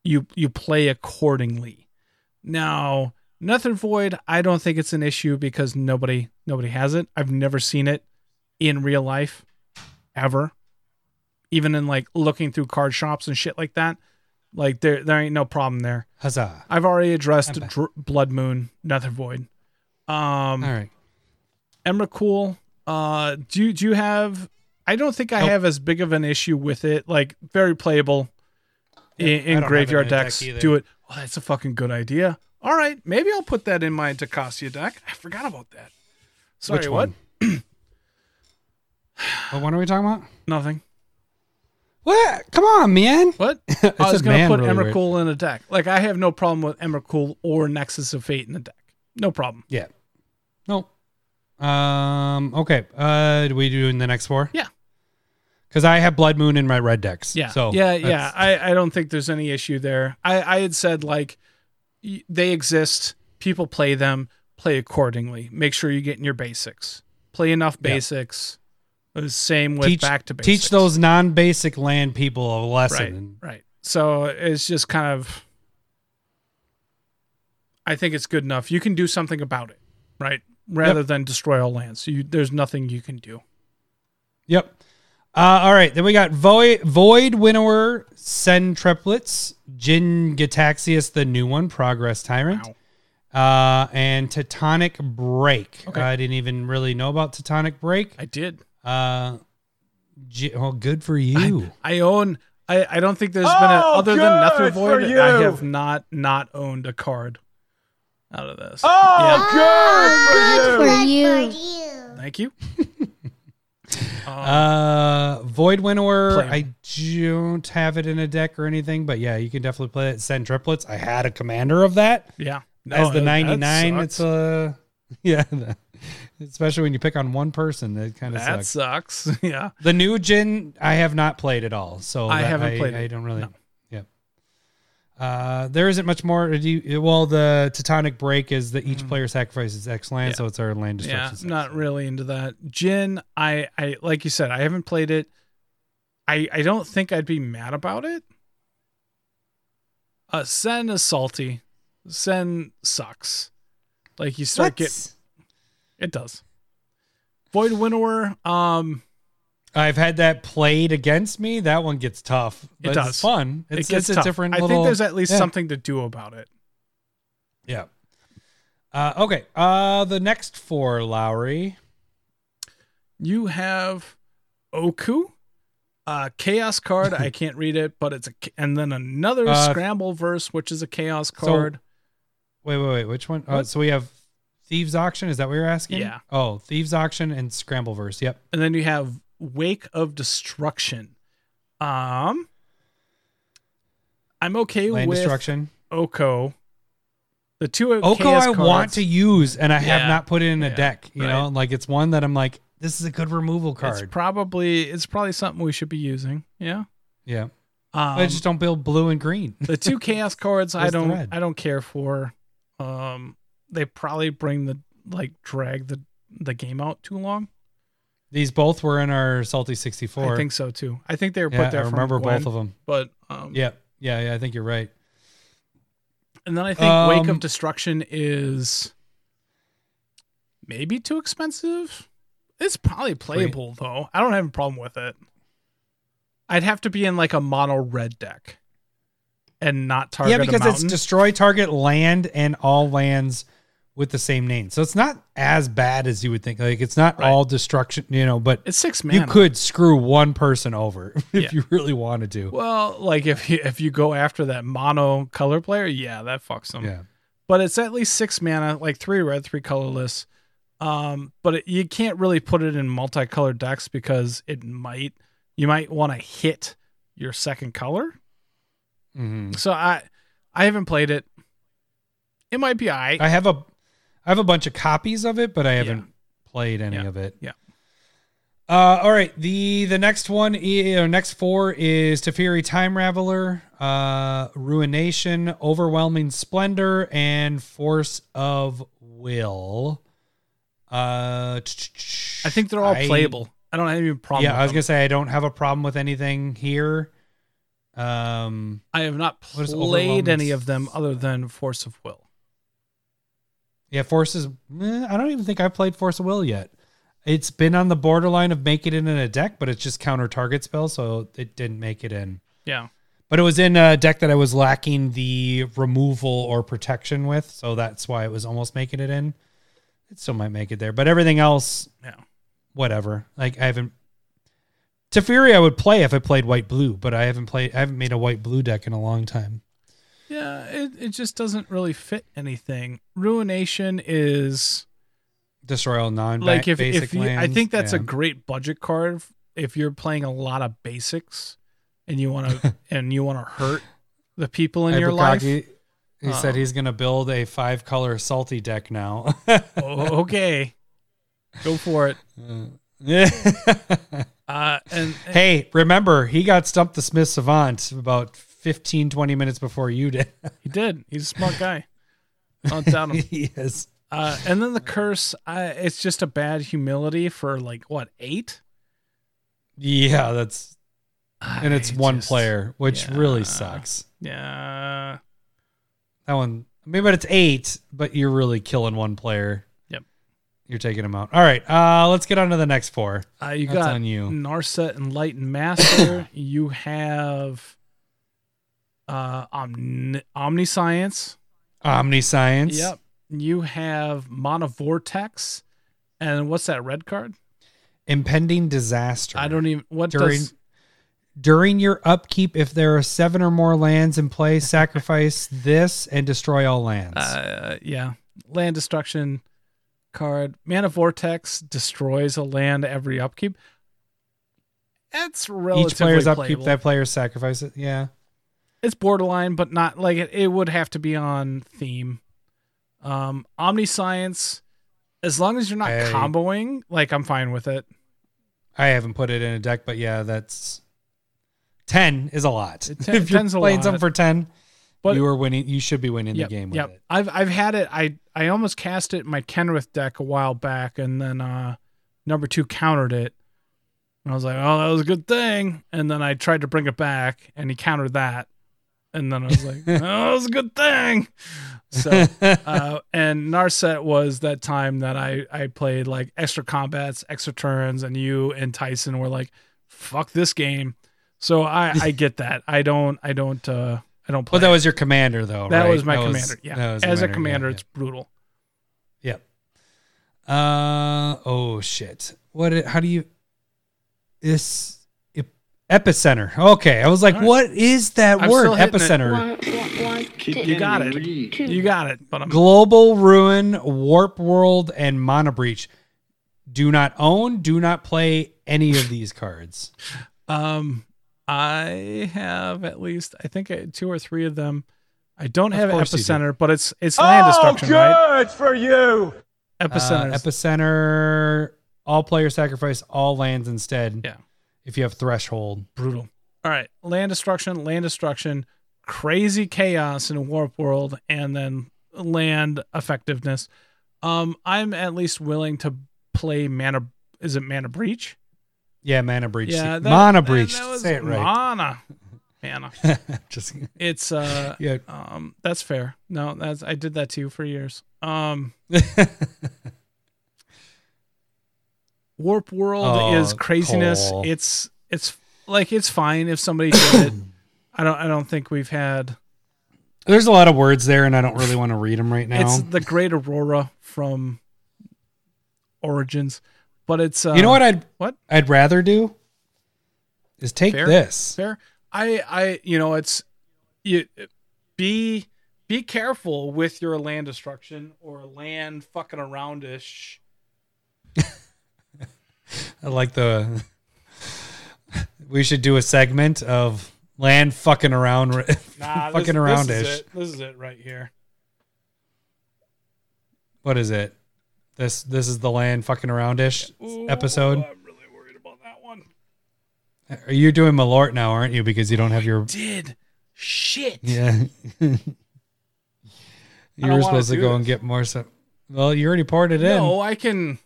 you you play accordingly. Now nothing Void, I don't think it's an issue because nobody nobody has it. I've never seen it in real life ever. Even in like looking through card shops and shit like that. Like there there ain't no problem there.
Huzzah!
I've already addressed Dr- Blood Moon, Nether Void. Um,
All right.
Emrakul, uh, do you, do you have? I don't think I
Nope.
have as big of an issue with it. Like very playable in, in
it
graveyard
in a deck
decks. Do it. Oh, that's a fucking good idea. All right, maybe I'll put that in my Dacasia deck. I forgot about that. Sorry,
Which
what?
one? what are we talking about?
Nothing.
What? Come on, man.
What? I was gonna put
really weird.
Emrakul in a deck. Like I have no problem with Emrakul or Nexus of Fate in the deck. No problem.
Yeah. No. Um. Okay. Uh. Do we do in the next four?
Yeah.
Because I have Blood Moon in my red decks.
Yeah.
So
yeah, yeah. I, I don't think there's any issue there. I, I had said like they exist, people play them, play accordingly. Make sure you get in your basics. Play enough basics. The same with
teach
back to basics.
teach those non-basic land people a lesson.
right, right. So it's just kind of I think it's good enough. You can do something about it, right? Rather than destroy all lands. So You, there's nothing you can do.
Yep. Uh, all right. Then we got Void Void Winnower, Sen Triplets, Jin the new one, Progress Tyrant, uh, and Tectonic Break.
Okay.
I didn't even really know about Tectonic Break.
I did.
Uh, J- well, good for you.
I own. I, I don't think there's been a,
Oh,
other than Nether Void. I have not not owned a card out of this.
Oh, good for you.
Good for you.
Thank you.
Uh, Void Winnower.
Play 'em.
I don't have it in a deck or anything, but yeah, you can definitely play it. Sen triplets. I had a commander of that
Yeah.
as
No,
the ninety nine. It's uh, yeah, the- especially when you pick on one person, it kind of
that
sucks.
sucks. yeah.
The new Jin, I have not played at all, so
I haven't
I,
played
I
it.
don't really.
No.
Yeah. Uh, there isn't much more. Do you, well, the Tectonic Break is that each player sacrifices X land,
Mm. Yeah.
so it's our land destruction. Yeah.
Not really into that. Jin. I I like you said. I haven't played it. I I don't think I'd be mad about it. Uh, Sen is salty. Sen sucks. Like you start get
What?
It does. Void Winnower. Um.
I've had that played against me. That one gets tough. But
does.
It's fun. It's,
it gets
it's a different
I think there's at least
yeah.
something to do about it.
Yeah. Uh, okay. Uh, the next four, Lowry.
You have Oko, uh, Chaos card. I can't read it, but it's a and then another
Uh,
Scrambleverse, which is a Chaos card.
Wait, wait, wait. Which one? Uh, so we have Thieves Auction. Is that what you're asking?
Yeah.
Oh, Thieves Auction and Scrambleverse. Yep.
and then you have Wake of Destruction. Um, I'm okay
Land
with
Destruction.
Oko. The two
Oko,
Chaos
I want to use, and I have not put it in a
Yeah.
deck. You know, like it's one that I'm like, this is a good removal
It's
card.
probably it's probably something we should be using. Yeah.
yeah.
Um,
I just don't build blue and green.
the two chaos cards I don't? I don't care for. Um, they probably bring the like drag the the game out too long.
These both were in our Salty 64.
I think so too. I think they were
yeah,
put there.
I remember
Gwen,
both of them.
But um,
Yeah. Yeah. Yeah. I think you're right.
And then I think Wake
Um,
of Destruction is maybe too expensive. It's probably playable though. I don't have a problem with it. I'd have to be in like a mono red deck and not target.
yeah, because it's destroy target land and all lands with the same name. So it's not as bad as you would think. Like it's not
Right.
all destruction, you know, but
it's six mana.
you could screw one person over if
Yeah.
you really wanted to.
Well, like if you if you go after that mono color player, yeah, that fucks them.
yeah.
But it's at least six mana, like three red, three colorless. Um, but it, you can't really put it in multicolored decks because it might you might want to hit your second color.
hmm
So I I haven't played it. It might be I.
I have a I have a bunch of copies of it, but I haven't played any
Yeah.
of it.
Yeah.
Uh, all right. The the next one, or next four is Teferi Time Raveler, uh, Ruination, Overwhelming Splendor, and Force of Will. Uh,
I think they're all
I-
playable. I don't have any problem.
Yeah, I was
them.
gonna say I don't have a problem with anything here. Um,
I have not played any of them other than Force of Will.
Yeah, Forces. eh, I don't even think I've played Force of Will yet. It's been on the borderline of making it in a deck, but it's just counter target spell, so it didn't make it in.
Yeah.
But it was in a deck that I was lacking the removal or protection with, so that's why it was almost making it in. It still might make it there, but everything else,
Yeah.
whatever. Like I haven't. Teferi I would play if I played white blue, but I haven't played. I haven't made a white blue deck in a long time.
Yeah, it, it just doesn't really fit anything. Ruination is
Destroy all non
like if,
basic
if you, I think that's a great budget card if you're playing a lot of basics and you want to and you want to hurt the people in your life.
Ibukagi, He said he's going to build a five color salty deck now.
Oh, okay, go for it.
yeah.
Uh, and
hey, remember, he got stumped the Smith Savant about 15, 20 minutes before you did.
he did. He's a smart guy. Doubt him.
he is.
Uh, and then the curse, I, it's just a bad humility for like what eight,
Yeah, that's. And it's one
just-
player, which really sucks.
Yeah,
That one, I mean, but it's eight, but you're really killing one player.
Yep.
You're taking him out. All right, uh, let's get on to the next four.
uh, you
That's
got
on you.
Narset Enlightened Master. you have uh, Omni- Omniscience.
Omniscience.
Yep. You have Mana Vortex. And what's that red card?
Impending disaster.
I don't even. What
During
does?
during your upkeep, if there are seven or more lands in play, sacrifice this and destroy all lands.
Uh, yeah, land destruction card. Mana Vortex destroys a land every upkeep. That's relatively
Each player's upkeep, that player's sacrifice it. Yeah.
It's borderline, but not like it. It would have to be on theme. Um, Omniscience, as long as you're not
Hey.
comboing, like I'm fine with it.
I haven't put it in a deck, but yeah, that's ten is a lot.
Ten-
if you're playing
lot.
something for ten,
But
you are winning. You should be winning
Yep,
the game with
yep.
it.
I've I've had it. I I almost cast it in my Kenrith deck a while back, and then uh number two countered it, and I was like, oh, that was a good thing. And then I tried to bring it back, and he countered that, and then I was like, oh, that was a good thing. So uh, and Narset was that time that I I played like extra combats, extra turns, and you and Tyson were like, fuck this game. So I I get that. I don't I don't uh I don't play.
But that was your commander, though.
That
right?
was my
That
commander. Yeah.
was
As a
commander,
commander,
yeah,
it's brutal.
Yep. Uh oh shit. What? How do you? This epicenter. Okay, I was like,
All right.
what is that
I'm
word?
still hitting it.
Epicenter.
One, one, one, two,
You got it.
two.
You got it. But I'm
Global ruin, warp world, and mana breach. Do not own. Do not play any of these cards.
um I have at least I think two or three of them. I don't
Of
have
course do.
epicenter, but it's it's land destruction, right?
good for you.
Epicenter.
Uh, epicenter. All players sacrifice all lands instead.
Yeah.
If you have threshold.
brutal. All right, land destruction, land destruction, crazy chaos in a warp world, and then land effectiveness. Um, I'm at least willing to play mana. Is it mana breach?
Yeah, mana breach.
Yeah, that-
mana breach. Say it right.
Mana, mana.
Just
It's uh,
yeah.
um, that's fair. No, that's I did that to you for years. Um, warp world
Oh,
is craziness.
Cole.
It's it's like it's fine if somebody did it. I don't I don't think we've had.
There's a lot of words there, and I don't really want to read them right now.
It's the Great Aurora from Origins, but it's uh,
you know what I'd
what?
I'd rather do is take
Fair?
this.
fair. I I you know it's you be be careful with your land destruction or land fucking aroundish.
I like the. We should do a segment of land fucking around,
Nah,
fucking
this,
aroundish.
This is, it. this is it right here.
What is it? This this is the land fucking aroundish
Ooh,
episode.
I'm really worried about that one.
Uh, Are you doing Malort now, aren't you? Because you don't have your
Did shit.
yeah. you were supposed to go and get more stuff. Well, you already poured it in.
No, I can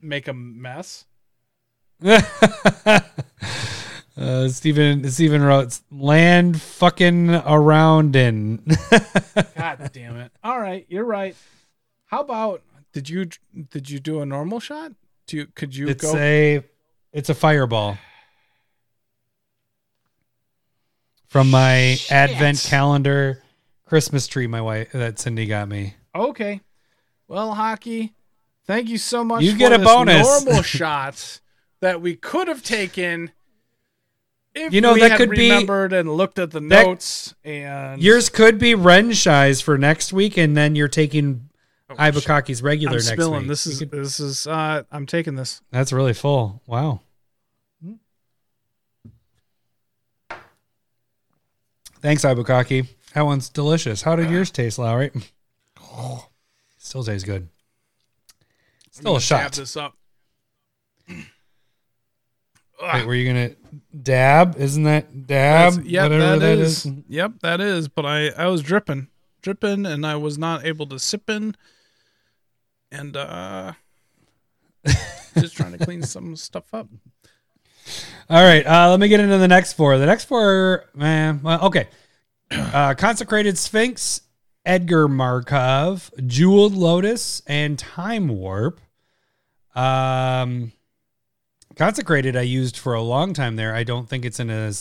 make a mess.
Uh, Stephen Stephen wrote land fucking around in.
God damn it! All right, you're right. How about did you did you do a normal shot? Do you could you
it's
go?
a it's a fireball. from my advent calendar Christmas tree my wife that Cindy got me.
Okay. Well, hockey, thank you so much.
You
for
get a bonus.
Normal shot that we could have taken. If
You know,
we
that could be-
remembered and looked at the
that-
notes and
Yours could be Renshai's for next week, and then you're taking
Oh,
Ibukaki's regular
I'm
next
spilling.
week.
This is
could-
this is uh I'm taking this.
that's really full. Wow. Thanks, Ibukaki. That one's delicious. How did yours taste, Lowry? Still tastes good. Still a shot.
this up.
Wait, were you gonna dab? Isn't that dab?
That's- yep,
Whatever
that is. Yep, that is. But I I was dripping, dripping, and I was not able to sip in, and uh, just trying to clean some stuff up.
All right, uh, let me get into the next four. The next four, man. Well, okay. Uh, Consecrated Sphinx, Edgar Markov, Jeweled Lotus, and Time Warp. Um, Consecrated, I used for a long time there. I don't think it's in a.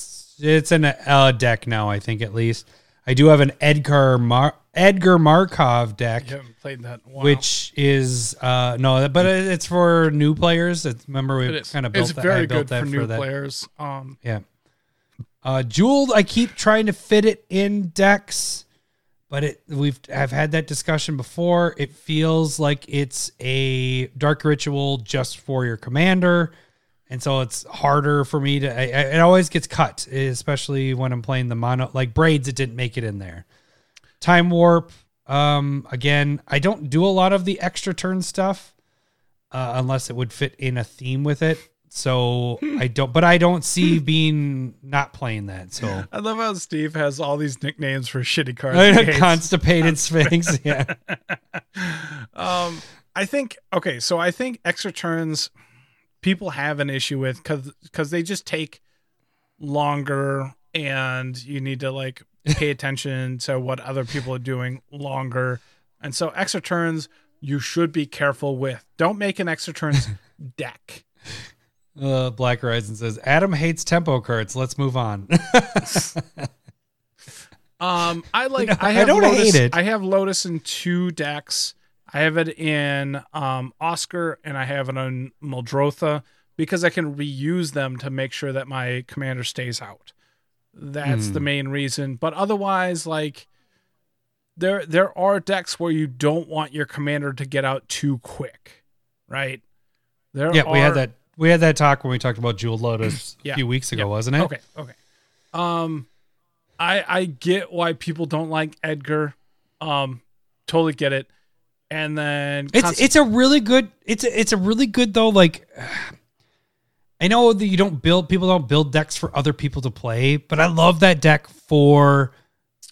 It's in a, deck now. I think at least. I do have an Edgar Mar- Edgar Markov deck
I haven't played that. while.
which is uh no but it's for new players it's, remember we kind of built
it's
that,
very
built
good
that
for new
that.
players. Um,
yeah uh jeweled i keep trying to fit it in decks but it we've i've had that discussion before it feels like it's a dark ritual just for your commander and so it's harder for me to I, it always gets cut especially when i'm playing the mono like braids it didn't make it in there. Time warp um again i don't do a lot of the extra turn stuff uh, unless it would fit in a theme with it. So i don't but i don't see being not playing that so.
I love how Steve has all these nicknames for shitty cards.
constipated sphinx yeah.
Um, I think okay, so I think extra turns people have an issue with because because they just take longer, and you need to like pay attention to what other people are doing longer, and so extra turns you should be careful with. Don't make an extra turns deck.
uh, black horizon says adam hates tempo cards let's move on
Um, I like.
No,
I
I don't hate it.
I have Lotus in two decks. I have it in um Oscar and I have it on Muldrotha because I can reuse them to make sure that my commander stays out. That's
Hmm.
the main reason. But otherwise, like there there are decks where you don't want your commander to get out too quick, right? There
yeah we had that we had that talk when we talked about jeweled lotus
Yeah.
a few weeks ago
Yeah.
wasn't it
Okay, okay. Um, I I get why people don't like Edgar. Um, totally get it. And then
It's it's a really good it's a, it's a really good though like I know that you don't build people don't build decks for other people to play, but I love that deck for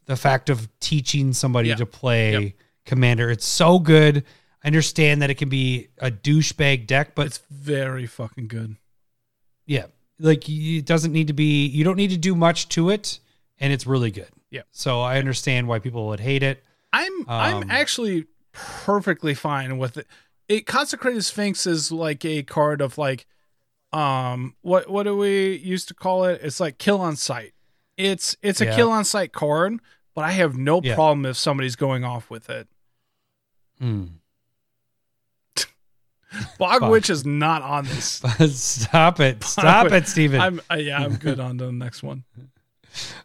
the fact of teaching somebody
Yeah.
to play
Yep.
commander. It's so good. I understand that it can be a douchebag deck, but
it's very fucking good.
yeah, like it doesn't need to be you don't need to do much to it and it's really good.
Yeah.
So I understand why people would hate it.
I'm
Um,
I'm actually perfectly fine with it. It consecrated sphinx is like a card of like um what what do we used to call it? It's like kill on sight. It's it's a
Yeah.
kill on sight card, but I have no
Yeah.
problem if somebody's going off with it.
Hmm.
Bog. Witch is not on this.
Stop it. Stop
Wait,
it, Steven.
I'm uh, yeah, I'm good on the next one.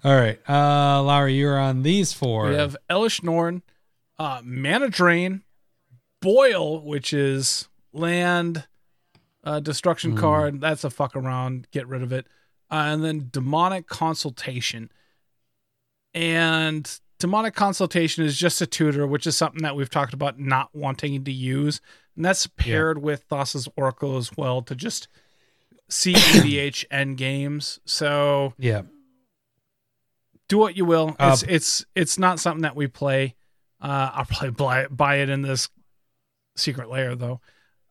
All right. Uh Lowry, you're on these four.
We have Elesh Norn, uh, Mana Drain, Boil, which is land uh, destruction
Hmm.
card. That's a fuck around. Get rid of it. Uh, and then Demonic Consultation. And Demonic Consultation is just a tutor, which is something that we've talked about not wanting to use. And that's paired with Thassa's Oracle as well to just see EDH end games. So
yeah.
do what you will. It's it's it's not something that we play. Uh, I'll probably buy buy it in this secret layer though.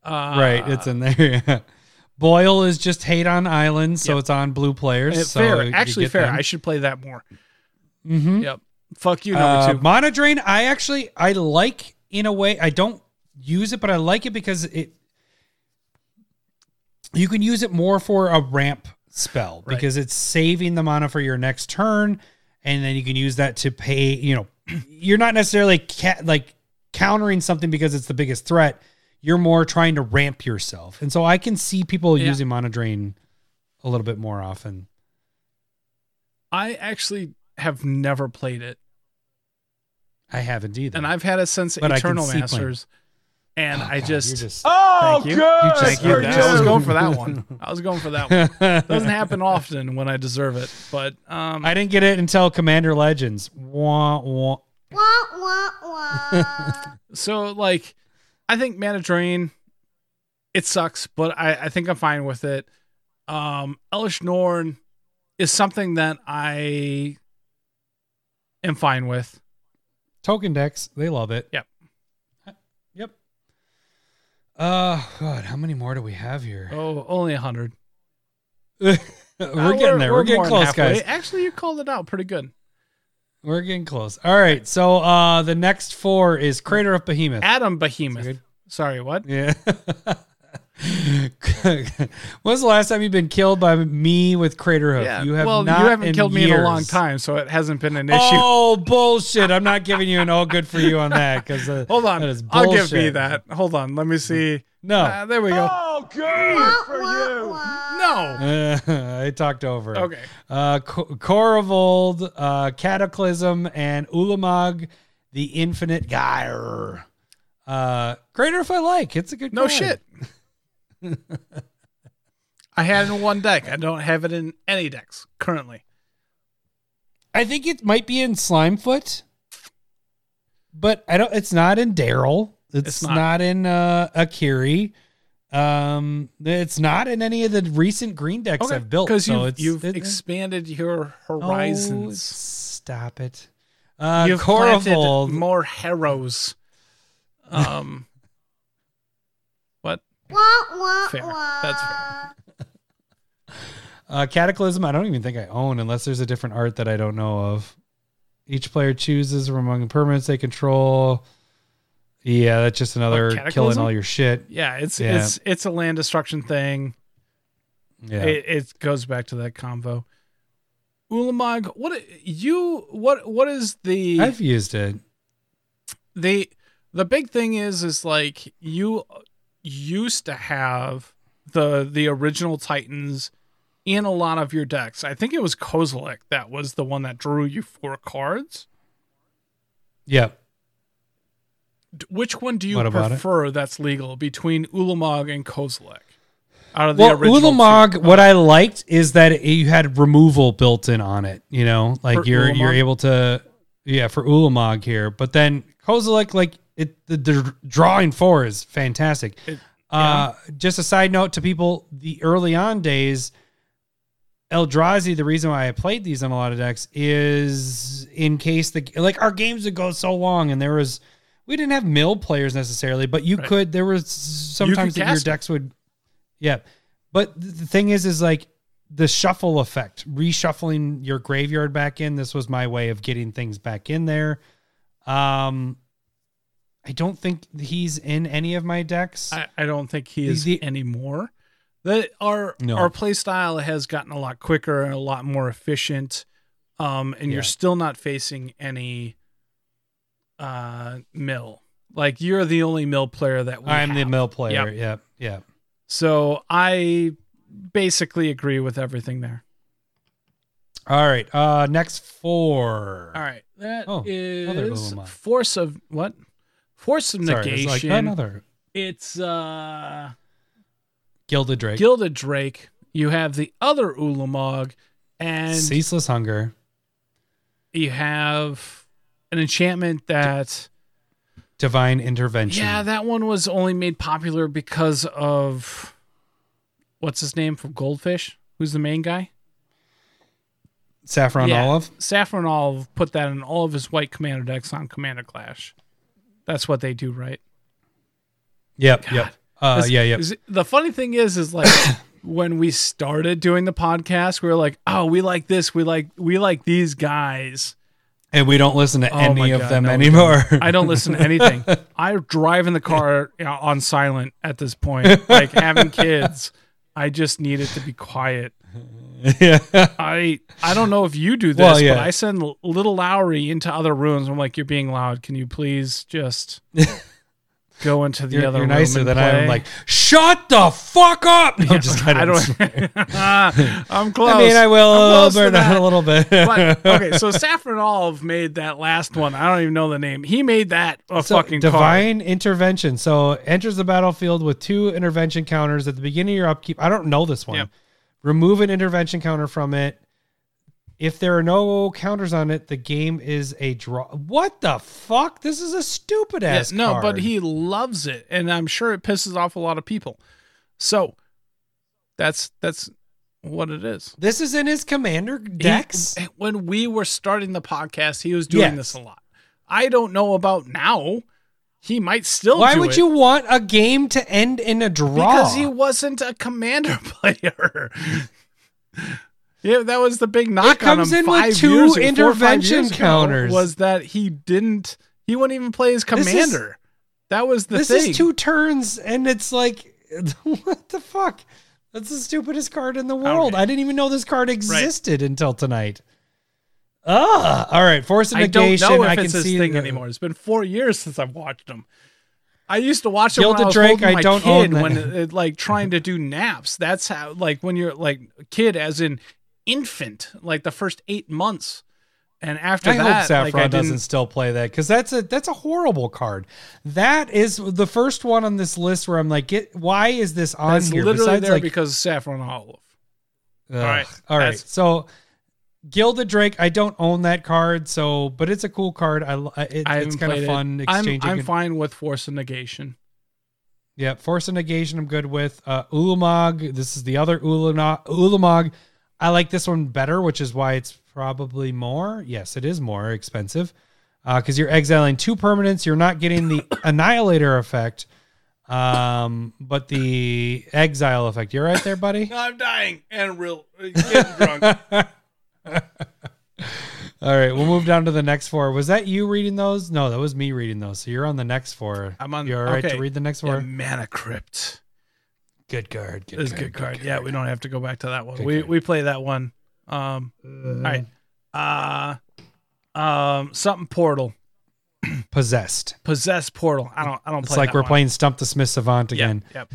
Uh,
right. It's in there. Boil is just hate on islands, so
Yep.
it's on blue players.
it's
so
fair. Actually, fair.
them.
I should play that more.
Mhm.
Yep. Fuck you, number
Uh,
two.
Mana Drain, I actually I like in a way. I don't use it, but I like it because it you can use it more for a ramp spell
Right.
because it's saving the mana for your next turn. and then you can use that to pay. You know, you're not necessarily ca- like countering something because it's the biggest threat. You're more trying to ramp yourself, and so I can see people
Yeah.
using Mana Drain a little bit more often.
I actually have never played it,
I haven't either.
and I've had it since
But
Eternal
see playing.
Masters, and
Oh,
I
God,
just,
just
Oh,
Thank you.
good
thank you.
for
I was going for that one. I was going for that one. Doesn't happen often when I deserve it, but um,
I didn't get it until Commander Legends. Wah, wah.
Wah, wah, wah.
so like, I think Mana Drain, it sucks, but I I think I'm fine with it. Um, Elesh Norn is something that I am fine with.
Token decks, they love it.
Yep.
Yep. Uh, God, how many more do we have here?
Oh, only a hundred.
we're getting there. We're, getting
more than
close, guys.
Actually, you called it out pretty good.
We're getting close. All right. So, uh, the next four is Craterhoof Behemoth.
Adam Behemoth. Sorry, what?
Yeah. When's the last time you've been killed by me with Craterhoof? you have
well,
not
you haven't
in
killed me in a long time, so it hasn't been an issue.
Oh bullshit! I'm not giving you an all good for you on that because uh,
Hold on,
that is
I'll give me that. Hold on, let me see.
No,
Ah, there we go.
Oh, good for you.
No.
I talked over.
Okay.
Uh, Ko- Korvold, uh, Cataclysm, and Ulamog, the Infinite Gyre. Uh, Greater if I like. It's a good.
No
card.
shit. I had it in one deck. I don't have it in any decks currently.
I think it might be in Slimefoot, but I don't. It's not in Daryl. It's,
It's
not.
not.
in uh, Akiri. Um, it's not in any of the recent green decks I've built.
because
so
you've,
it's,
you've
it-
expanded your
Oh,
horizons.
stop it. Uh,
you've planted more harrows. Um?
Wah, wah,
Fair.
wah.
That's fair.
Uh, Cataclysm, I don't even think I own unless there's a different art that I don't know of. Each player chooses from among the permanents they control. Yeah, that's just another killing all your shit.
Yeah, it's
Yeah.
it's it's a land destruction thing.
Yeah.
It, it goes back to that convo. Ulamog, what you what what is the
I've used it.
the the big thing is is like you used to have the the original Titans in a lot of your decks. I think it was Kozilek that was the one that drew you four cards.
Yeah.
Which one do you
about it?
prefer that's legal between Ulamog and Kozilek? Out of the
Well,
original
Ulamog,
two?
what I liked is that it, you had removal built in on it. You know, like
For
you're you're able to, yeah, for Ulamog here. But then Kozilek, like it, the, the drawing four is fantastic.
It-
uh, just a side note to people: the early on days, Eldrazi. The reason why I played these on a lot of decks is in case the like our games would go so long, and there was we didn't have mill players necessarily, but you
Right.
could. There was sometimes that your decks would, yeah. But the thing is, is like the shuffle effect, reshuffling your graveyard back in. This was my way of getting things back in there. Um, I don't think he's in any of my decks.
I, I don't think he is
The-
anymore. That our
No.
our play style has gotten a lot quicker and a lot more efficient. Um, and
Yeah.
you're still not facing any uh mill. Like you're the only mill player that we
I'm the mill player.
Yep.
Yeah, yeah.
So I basically agree with everything there.
All right. Uh, next four.
All right, that
Oh, another
is
Ulamog.
force of what? Force of
Sorry, it's
negation.
like another
it's uh
Gilded Drake.
Gilded Drake. You have the other Ulamog, and
Ceaseless Hunger.
you have an enchantment that
Divine Intervention.
yeah, that one was only made popular because of what's his name from Goldfish? Who's the main guy?
Saffron
Yeah.
Olive.
Saffron Olive put that in all of his white commander decks on Commander Clash. That's what they do, right?
Yep. Yep. Uh,
This-
yeah. Yep.
is- The funny thing is, is like when we started doing the podcast, we were like, "Oh, we like this. We like we like these guys."
And we don't listen to
Oh
any of them
no,
anymore.
I don't listen to anything. I drive in the car you know, on silent at this point, like having kids. I just need it to be quiet.
yeah.
I I don't know if you do this,
Well, yeah.
but I send little Lowry into other rooms. I'm like, you're being loud. Can you please just go into the
You're,
other
you're
room
nicer
and
than
play?
I am. Like, shut the fuck up. No, just kind
I
of.
I'm close.
I mean, I will
I'm
burn a little bit.
but okay, so Saffron Olive made that last one. I don't even know the name. He made that a
So,
fucking card.
divine intervention. So enters the battlefield with two intervention counters at the beginning of your upkeep. I don't know this one.
Yep.
Remove an intervention counter from it. If there are no counters on it, the game is a draw. What the fuck? This is a stupid
Yeah,
ass.
no, but he loves it, and I'm sure it pisses off a lot of people. So that's that's what it is.
This is in his commander
He-
decks.
Eh, when we were starting the podcast, he was doing
Yes.
this a lot. I don't know about now. He might still.
Why would
it
you want a game to end in a draw?
Because he wasn't a commander player. yeah, that was the big knock
comes
on him.
in with two
years ago, four
intervention counters.
Was that he didn't? He wouldn't even play his
This is-
commander. that was the
this
thing.
is two turns, and it's like, what the fuck? That's the stupidest card in the world.
Okay.
I didn't even know this card existed until tonight. Ah, all right. Force of
I don't know if
I can
it's his
see
thing
the-
anymore. It's been four years since I've watched him. I used to watch him when I was
Drake,
holding
I
my
don't
kid when it, like trying to do naps. That's how like when you're like a kid as in infant, like the first eight months, and after
I
that,
hope Saffron
like I
doesn't still play that because that's a that's a horrible card. That is the first one on this list where I'm like, get why is this on
That's
here?
literally
Besides,
there
like,
because of Saffron Olive.
Ugh.
all right,
all right. So, Gilded Drake, I don't own that card, so but it's a cool card. I, it, it's kind of fun
it. I'm. I'm
it.
fine with Force of Negation.
Yeah, Force of Negation, I'm good with. Uh, Ulamog, this is the other Ulana- Ulamog. I like this one better, which is why it's probably more. Yes, it is more expensive because you're exiling two permanents. You're not getting the Annihilator effect, um, but the exile effect. You're right there, buddy.
I'm dying and real getting drunk.
All right, we'll move down to the next four. Was that you reading those? No, that was me reading those. So you're on the next four.
I'm on.
You're all right
okay.
to read the next
Yeah,
four.
Mana Crypt.
Good card. Good
It's
card,
good card. Yeah, we don't have to go back to that one.
Good
we
card.
we play that one. Um, all right. Uh, um, something Portal,
Possessed.
Possessed Portal. I don't. I don't.
It's like we're
one.
playing Stump the Smith Savant again.
Yep.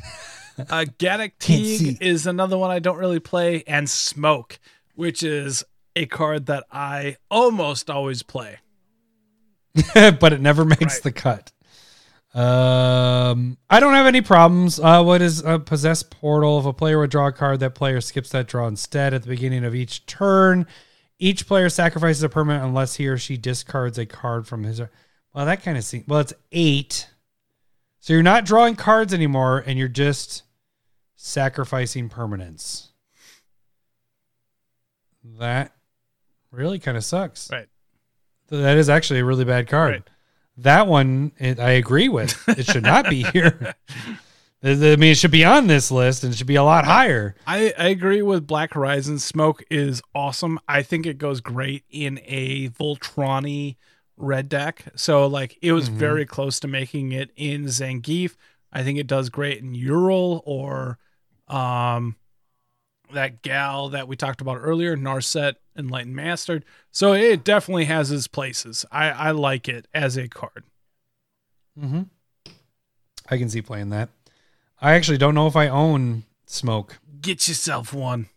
Uh, Gaddock. Teeg is another one I don't really play, and Smoke, which is a card that I almost always play.
but it never makes
Right.
the cut. Um, I don't have any problems. Uh, what is a possess portal? If a player would draw a card, that player skips that draw instead at the beginning of each turn. Each player sacrifices a permanent unless he or she discards a card from his. Well, that kind of seems. Well, it's eight, so you're not drawing cards anymore, and you're just sacrificing permanents. That really kind of sucks.
Right.
That is actually a really bad card.
Right.
That one, it, I agree with. It should not be here. I mean, it should be on this list and it should be a lot higher.
I, I agree with Black Horizon. Smoke is awesome. I think it goes great in a Voltroni red deck. So like it was
Mhm.
very close to making it in Zangief. I think it does great in Ural or um that gal that we talked about earlier, Narset Enlightened Mastered. So it definitely has its places. I, I like it as a card.
Mm-hmm. I can see playing that. I actually don't know if I own Smoke.
Get yourself one.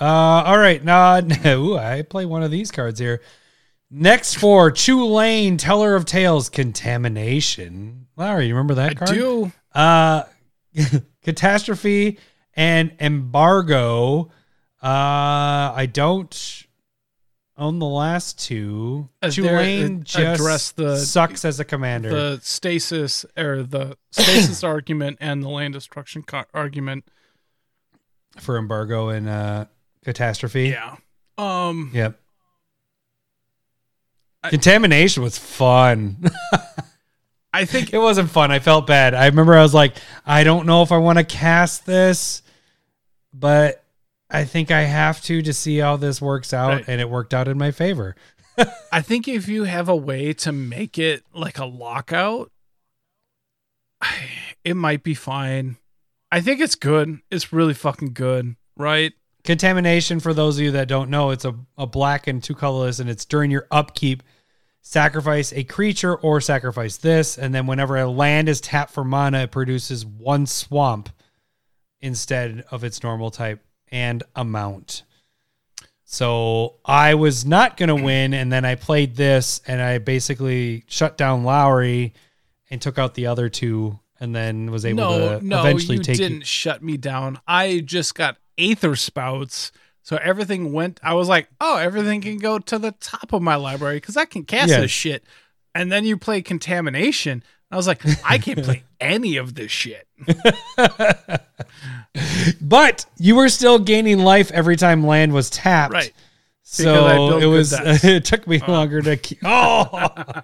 Uh, all right. Nah, no, I play one of these cards here. Next for Chulane, Teller of Tales, Contamination. Larry, you remember that
I
card?
do.
Uh, catastrophe and embargo. Uh, I don't own the last two.
As Chulane
just
the-
sucks as a commander.
the stasis or the stasis argument and the land destruction co- argument.
for embargo and uh, catastrophe.
Yeah. Um.
Yep.
I-
Contamination was fun.
I think
it wasn't fun. I felt bad. I remember I was like, I don't know if I want to cast this, but I think I have to to see how this works out,
Right.
and it worked out in my favor.
I think if you have a way to make it like a lockout, it might be fine. I think it's good. It's really fucking good, right?
contamination, for those of you that don't know, it's a, a black and two colorless, and it's during your upkeep. Sacrifice a creature or sacrifice this, and then whenever a land is tapped for mana, it produces one swamp instead of its normal type and amount. So I was not going to win, and then I played this, and I basically shut down Lowry and took out the other two, and then was able
No,
to
no,
eventually
you
take.
didn't shut me down. I just got Aether Spouts. So everything went. I was like, oh, everything can go to the top of my library because I can cast
Yes.
this shit. And then you play Contamination. I was like, I can't play any of this shit.
But you were still gaining life every time land was tapped.
Right.
So it was. it took me longer to. Keep, oh. All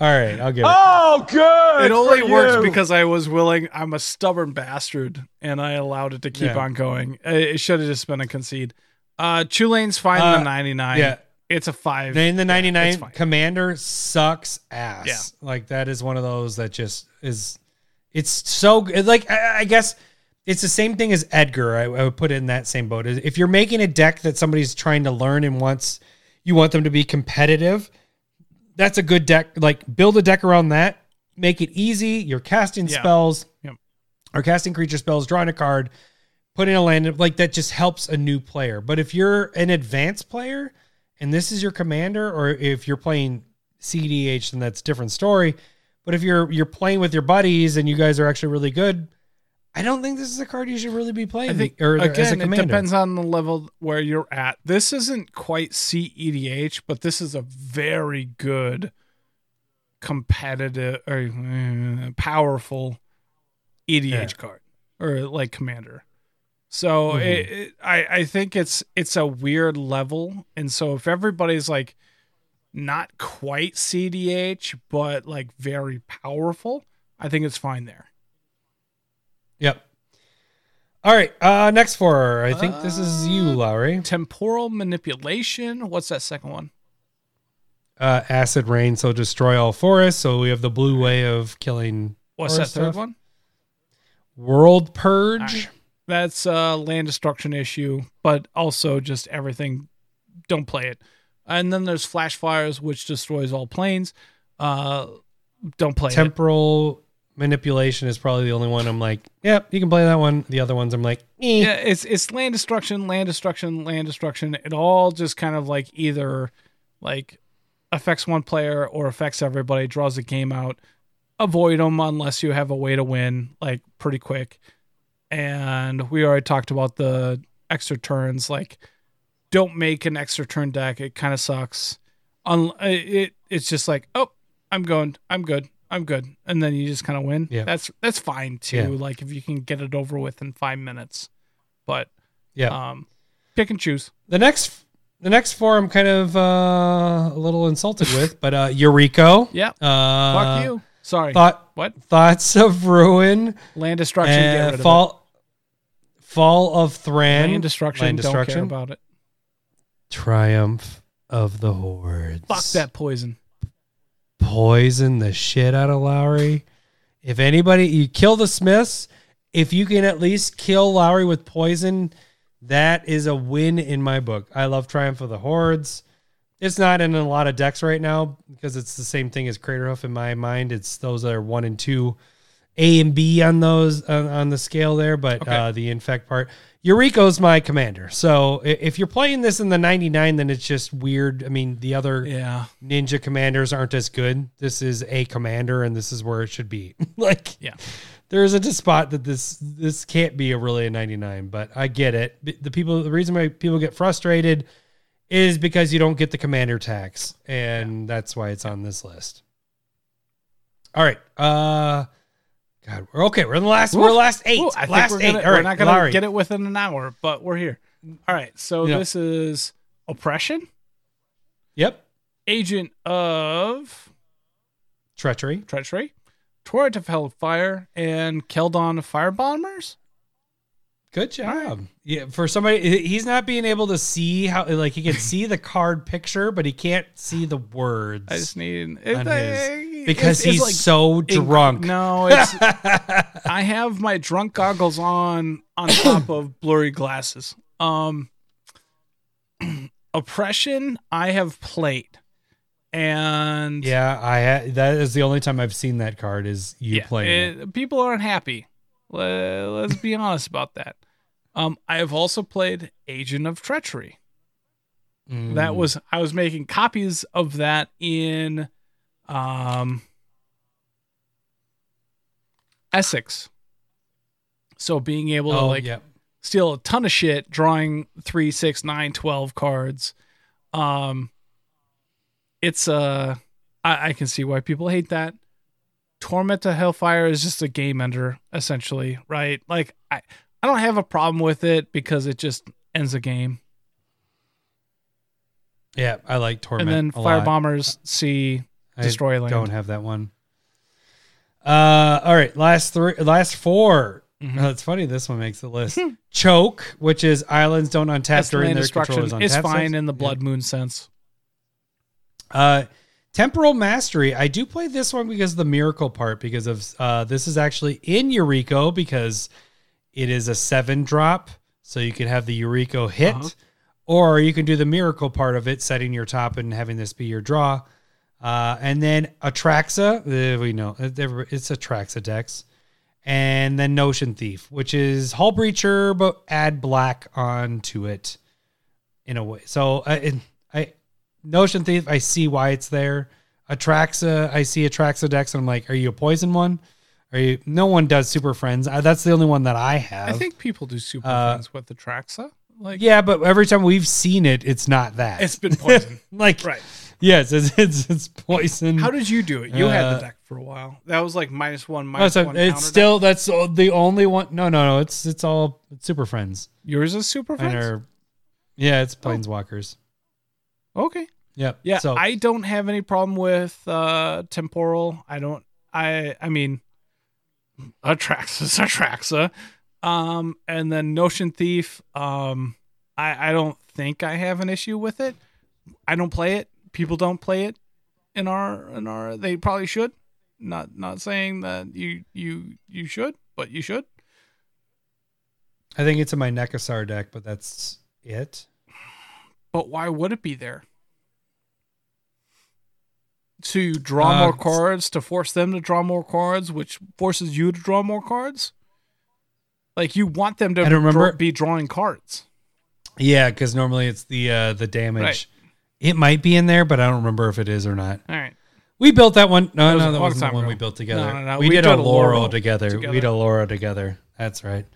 right, I'll give it.
Oh, good.
It only
for
works
you.
because I was willing. I'm a stubborn bastard, and I allowed it to keep
Yeah.
on going. It should have just been a concede. Uh, Chulane's fine in
Uh,
the 99.
yeah.
It's a five.
In the 99,
fine.
Commander sucks ass.
Yeah.
Like, that is one of those that just is. It's so good. Like, I, I guess it's the same thing as Edgar. I, I would put it in that same boat. If you're making a deck that somebody's trying to learn and wants, you want them to be competitive, that's a good deck. Like, build a deck around that. Make it easy. You're casting
Yeah.
spells
Yep.
or casting creature spells, drawing a card, putting a land in- like that just helps a new player. But if you're an advanced player and this is your commander, or if you're playing CDH, then that's a different story. But if you're you're playing with your buddies and you guys are actually really good, I don't think this is a card you should really be playing.
I think
or
again, it depends on the level where you're at. This isn't quite CEDH, but this is a very good, competitive or uh, powerful EDH
Yeah.
card or like commander. So
Mhm.
it, it, I I think it's it's a weird level, and so if everybody's like not quite CDH, but like very powerful, I think it's fine there.
Yep. All right. Uh next four. I think this is you,
Uh,
Lowry.
Temporal manipulation. What's that second one?
Uh acid rain, so destroy all forests. So we have the blue way of killing
What's that third
stuff.
one?
World purge.
That's a land destruction issue, but also just everything. Don't play it. And then there's flash fires, which destroys all planes. Uh, don't play it.
Temporal manipulation is probably the only one I'm like, yep, you can play that one. The other ones I'm like, eh.
Yeah, it's it's land destruction, land destruction, land destruction. It all just kind of like either like affects one player or affects everybody, draws the game out. Avoid them unless you have a way to win, like pretty quick. And we already talked about the extra turns. Like, don't make an extra turn deck. It kind of sucks. Un- it it's just like, oh, I'm going, I'm good, I'm good, and then you just kind of win.
Yeah.
That's that's fine too.
Yeah.
Like if you can get it over with in five minutes, but
yeah.
um, pick and choose.
the next the next four I'm kind of uh, a little insulted with, but uh Eureka.
Yeah,
Uh,
fuck you. Sorry.
Thought
what?
thoughts of ruin.
Land destruction.
Uh,
of
fall fall of. Thran.
Land destruction.
Land
Don't care
destruction.
about it.
Triumph of the hordes.
Fuck that poison.
poison the shit out of Lowry. If anybody, you kill the Smiths. If you can at least kill Lowry with poison, that is a win in my book. I love Triumph of the Hordes. It's not in a lot of decks right now because it's the same thing as Craterhoof in my mind. It's those that are one and two, A and B on those on, on the scale there, but
Okay.
uh, the infect part. Eureka's my commander. So if you're playing this in the 99, then it's just weird. I mean, the other
Yeah.
ninja commanders aren't as good. This is a commander, and this is where it should be. like,
Yeah.
there isn't a spot that this this can't be a really a 99, but I get it. The- The people, the reason why people get frustrated is because you don't get the commander tax, and that's why it's on this list. All right, uh, God, we're okay. We're in the last. We're last eight.
Ooh, I think
last
we're,
eight.
gonna,
All
we're not gonna
Larry.
get it within an hour, but we're here. All right. So
Yeah.
this is oppression,
Yep,
agent of
treachery.
treachery, torment of hellfire, and Keldon firebombers.
Good job. Yeah, for somebody, he's not being able to see how, like, he can see the card picture, but he can't see the words
I just need
on his
it's-
because
it's
he's
like
so
inc-
drunk.
No, it's I have my drunk goggles on on top of blurry glasses. Um, oppression, I have played, and
Yeah, I ha- that is the only time I've seen that card is you
yeah,
playing it.
it- people aren't happy. Let, let's be honest about that. Um, I have also played Agent of Treachery. That
Mm.
was I was making copies of that in um Esix. So being able to
oh,
like
yeah.
steal a ton of shit, drawing three, six, nine, twelve cards. Um it's uh I, I can see why people hate that. Torment to Hellfire is just a game ender, essentially, right? Like I, I don't have a problem with it because it just ends a game.
Yeah, I like Torment.
and then fire
lot.
bombers
I
destroy land.
Don't have that one. Uh, all right, last three, last 4
Mhm.
Uh, it's funny this one makes the list. Choke, which is islands don't untap
That's
during their
destruction.
control is
It's
untapped
fine in the
Yeah.
blood moon sense.
Uh, temporal mastery. I do play this one because of the miracle part. Because of uh, this is actually in Eureka because it is a seven drop, so you could have the Eureka hit,
Uh-huh.
or you can do the miracle part of it, setting your top and having this be your draw. Uh, and then Atraxa, uh, we know uh, it's Atraxa Dex, and then Notion Thief, which is Hullbreacher, but add black onto it in a way. So uh, it, I Notion Thief, I see why it's there. Atraxa, I see Atraxa Dex, and I'm like, are you a poison one? Are you? No one does Super Friends. Uh, that's the only one that I have.
I think people do super
Uh,
things with the Traxa. Like
Yeah, but every time we've seen it, it's not that.
it's been poison.
like
right.
Yes, it's it's, it's poison.
How did you do it? You had
Uh,
the deck for a while. That was like minus one,
Oh,
minus
so
one.
it's
counter
still that's all- the only one. No, no, no. It's it's all it's Super Friends.
yours is super
And
friends.
are- yeah, it's Planeswalkers.
Okay.
Yep.
Yeah,
So
I don't have any problem with uh temporal. I don't I I mean Atraxa's Atraxa. Um and then Notion Thief, um I I don't think I have an issue with it. I don't play it. People don't play it in our in our they probably should. Not not saying that you you you should, but you should.
I think it's in my Nekusar deck, but that's it.
But why would it be there? To draw
Uh,
more cards, to force them to draw more cards, which forces you to draw more cards? Like you want them to
I don't remember-
draw- be drawing cards.
Yeah, because normally it's the uh the damage.
Right.
It might be in there, but I don't remember if it is or not.
All right.
We built that one. No,
That was
no,
a
that
long
wasn't the
time
one
ago.
we built together.
No, no, no,
We,
we
did,
did
a Laurel
Laurel
together.
together.
We did a Laurel together. That's right.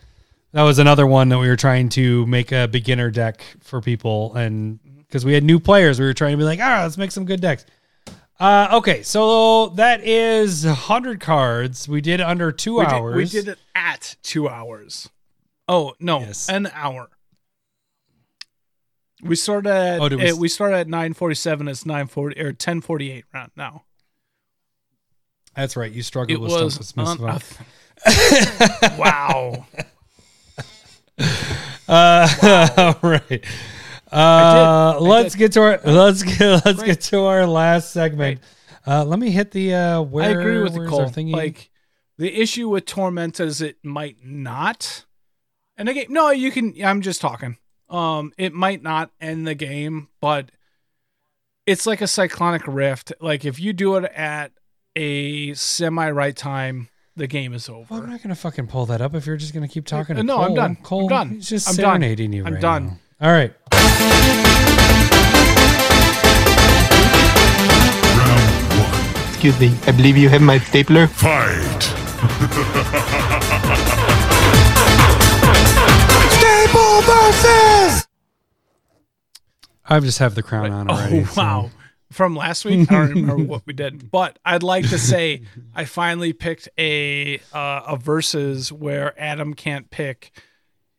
That was another one that we were trying to make a beginner deck for people, and because we had new players, we were trying to be like, ah, let's make some good decks. Uh, okay, so that is hundred cards. We did under two
We did,
hours.
we did it at two hours. Oh no,
Yes.
an hour. We started at
Oh, did we
eh, we started at nine forty seven. It's nine forty or ten forty eight right now.
That's right. You struggled
It
with
was
Stuff with
un- wow.
Uh, all right. Uh,
I
let's
did.
get to our let's get let's
Great.
get to our last segment. Uh, let me hit the uh, where
I agree with Nicole.
thingy?
Like the issue with Torment is it might not. And again, no, you can. I'm just talking. Um, it might not end the game, but it's like a cyclonic rift. Like if you do it at a semi right time, the game is over.
Well, I'm not gonna fucking pull that up if you're just gonna keep talking. To
no, I'm
Cole.
done. I'm
Cole,
done.
He's just
I'm done.
serenading you.
I'm
right
done.
now. All right.
Excuse me, I believe you have my stapler.
Fight.
I just have the crown on already.
Oh
so-
wow! From last week, I don't remember what we did, but I'd like to say I finally picked a uh, a versus where Adam can't pick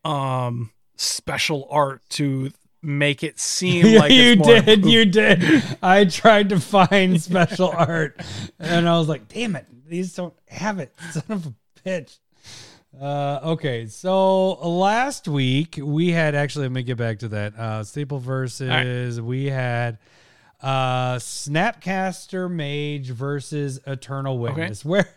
um special art to make it seem like
you
more
did.
improved.
You did. I tried to find special art, and I was like, "Damn it, these don't have it." Son of a bitch. Uh, okay, so last week we had actually let me get back to that. Uh, Staple versus we had uh Snapcaster Mage versus Eternal Witness. Where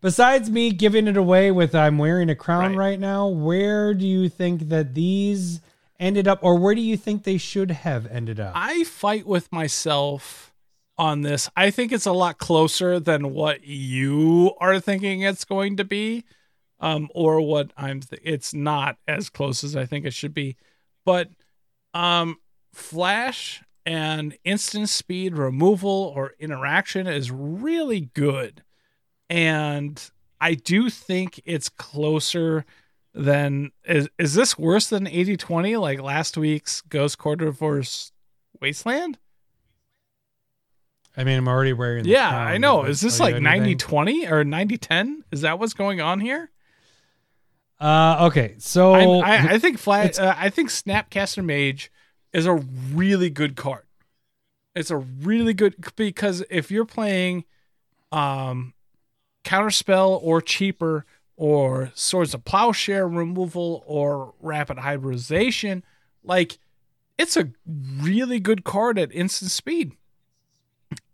besides me giving it away with I'm wearing a crown
Right.
right now, where do you think that these ended up, or where do you think they should have ended up?
I fight with myself on this. I think it's a lot closer than what you are thinking it's going to be, um, or what I'm. Th- it's not as close as I think it should be, but um, flash and instant speed removal or interaction is really good, and I do think it's closer than is is this worse than 80-20 like last week's Ghost Quarter Force Wasteland?
I mean, I'm already wearing. The
Yeah, I know. Is this like
anything?
90-20 or 90-10? Is that what's going on here?
Uh, okay, so
I, I, think flat. Uh, I think Snapcaster Mage is a really good card. It's a really good because if you're playing, um, counterspell or cheaper or swords of plowshare removal or rapid hybridization, like it's a really good card at instant speed.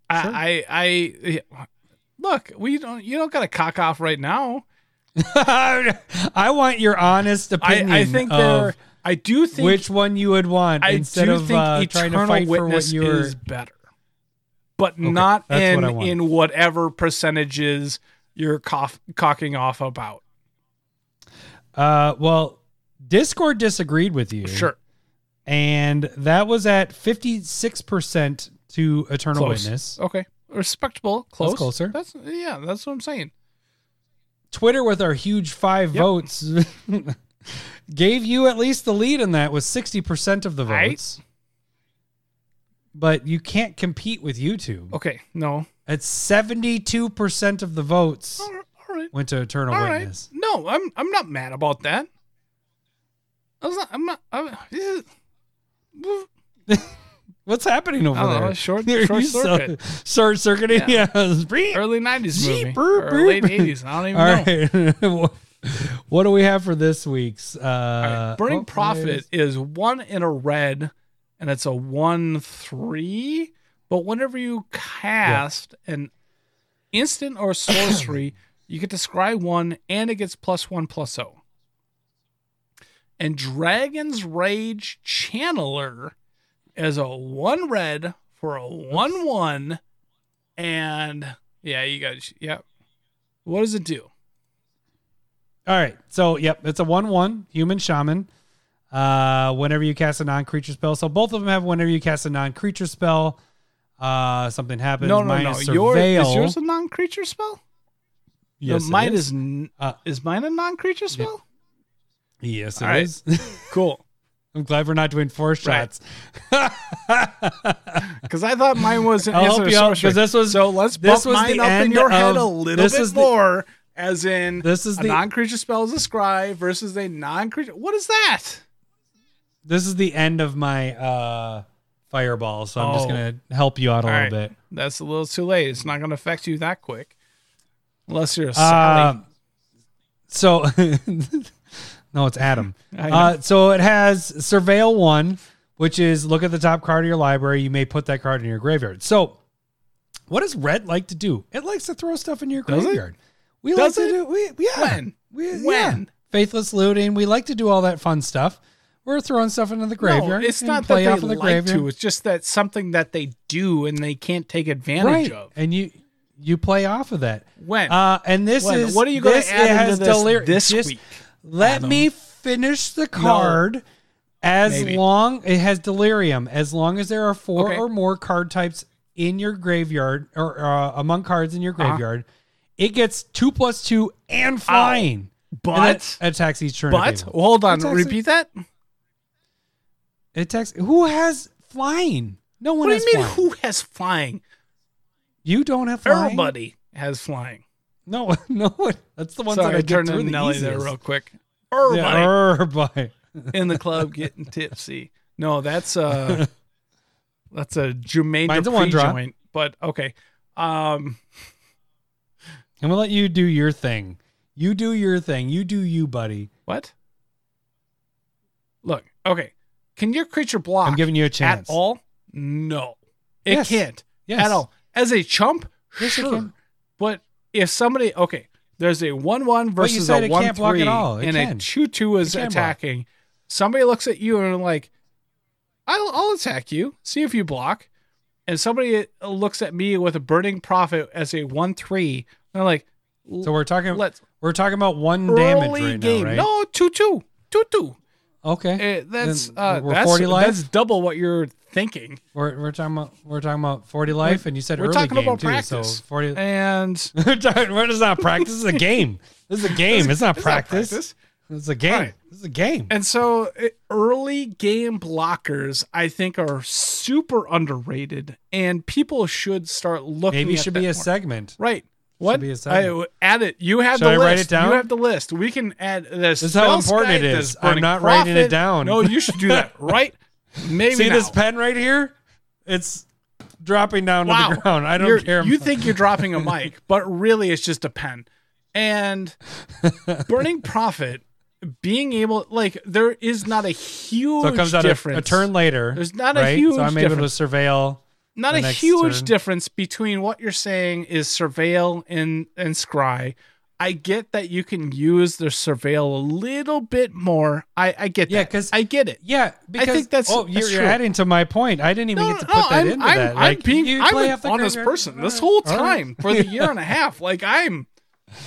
I, I, I, look, we don't. You don't got to cock off right now.
I want your honest opinion.
I think there. I do think
which one you would want
I
instead
do
of
think
uh, trying to fight for
Witness
what you're.
is better, but not in
what
in whatever percentages you're cough, cocking off about.
Uh, well, Discord disagreed with you.
Sure,
and that was at 56% to Eternal
close.
Witness.
Okay, respectable, close, That's
closer.
That's yeah, that's what I'm saying.
Twitter, with our huge five
Yep.
votes, gave you at least the lead in that with 60% of the
Right.
votes. But you can't compete with YouTube.
Okay, no,
At 72% of the votes
all right, all right.
went to Eternal
All right.
Witness.
No, I'm I'm not mad about that. I was not. I'm not. I'm,
What's happening over
don't
there?
know, short- short circuit.
short circuiting? Yeah.
early '90s movie
burp,
or
burp.
late '80s. I don't even know.
All right. what do we have for this week's? Uh,
right, Burning
oh,
Prophet
there's-
is one in a red, and it's a one three. But whenever you cast an instant or sorcery, you get to scry one, and it gets plus one plus O. And Dragon's Rage Channeler is a one red for a one one, and yeah, you got yeah. What does it do?
All right. So, yep, it's a 1 1 human shaman. Uh, whenever you cast a non creature spell. So, both of them have whenever you cast a non creature spell, uh, something happens.
No, no,
Mine
no.
is
Your, is yours a non-creature spell?
Yes,
mine
is.
is
Uh,
is mine a non-creature spell?
Yes, it
All right.
is.
Cool.
I'm glad we're not doing four shots.
Because I thought mine was an
I'll help you out,
sorcery.
'cause this was-
so let's
this
bump mine
the
up in your head a
of-
little
this
bit
is the-
more, as in
This is
a
the-
non-creature spell is a scry versus a non-creature. What is that?
This is the end of my uh, fireball. So, I'm just
Oh.
going to help you out a
All
little
right.
bit.
That's a little too late. It's not going to affect you that quick, unless you're a Sally.
Um, so, no, it's Adam. Uh, so it has Surveil 1, which is look at the top card of your library. You may put that card in your graveyard. So, what does red like to do? It likes to throw stuff in your
Does it?
graveyard. We
Does
like
it?
to do, we, yeah.
When?
We,
When?
yeah. Faithless looting. We like to do all that fun stuff. We're throwing stuff into the graveyard.
No, it's
and
not that
play
they
off of the
like
graveyard.
to. It's just that something that they do and they can't take advantage
right.
of.
And you you play off of that.
When?
Uh, and this
When?
is
What are you gonna
this,
add into this this week,
Let
Adam?
me finish the card. As
Maybe.
long it has delirium, as long as there are four
Okay.
or more card types in your graveyard or uh, among cards in your
Uh-huh.
graveyard, it gets two plus two and flying.
But
And it attacks each turn.
but hold on,
Attacks-
repeat that.
It attacks. Who has flying? No one
What do you mean?
flying.
Who has flying?
You don't have flying.
Everybody has flying.
No, no. That's the ones
Sorry,
that
I
I
turned to
the
Nelly there real quick. Everybody
Yeah, everybody.
in the club getting tipsy. No, that's uh that's a
Mine's one
joint. But okay. Um
I'm gonna let you do your thing. You do your thing. You do you, buddy.
what? Look, okay. Can your creature block
I'm giving you a chance.
at all? No. It
Yes.
can't.
Yes.
At all. As a chump,
Yes, it
sure.
can.
But if somebody okay, there's a one one
But you
versus a one-three,
at all.
And
can.
a two two is
can block.
attacking. somebody looks at you and like, I'll, I'll attack you. See if you block. And somebody uh, looks at me with a burning prophet as a one three. They're like,
So we're talking.
let's
We're talking about one damage right
game.
now, right?
No, two two two two.
Okay.
Eh, that's
Then
uh,
we're
that's
40 life?
that's double what you're thinking.
We're, we're talking about we're talking about forty life, and you said
We're
early
talking
game
about
too.
practice.
So forty.
And
we're talking. We're just not practice. This is a game. This is a game. It's not
It's not
practice.
practice.
It's a game.
Right.
This is a game.
And so uh, early game blockers, I think, are super underrated, and people should start looking.
Maybe it
at
should be a
more.
segment.
right. What?
be a segment.
I, uh, add it. You have
Should
the
I
list.
write it down?
You have the list. We can add this.
This is how important it is. I'm not writing it down.
No, you should do that. Right? Maybe
See
now.
this pen right here? It's dropping down
Wow.
to the ground. I don't
You're-
care.
You think you're dropping a mic, but really it's just a pen. And Burning Prophet, being able, like, there is not a huge
so it comes out a,
difference.
a turn later.
There's not a
right?
huge
So I'm able to surveil.
Not a huge
turn.
difference between what you're saying is surveil and and scry. I get that you can use the surveil a little bit more. I, I get
Yeah,
that.
'cause-
I get it.
Yeah, because I
think that's-
oh, you're, you're
true.
adding to my point. I didn't even
No,
get to
no,
put that
I'm,
into
I'm,
that.
I'm
Like,
being I'm an honest
graveyard.
person this whole
right,
time for the year and a half. Like I'm,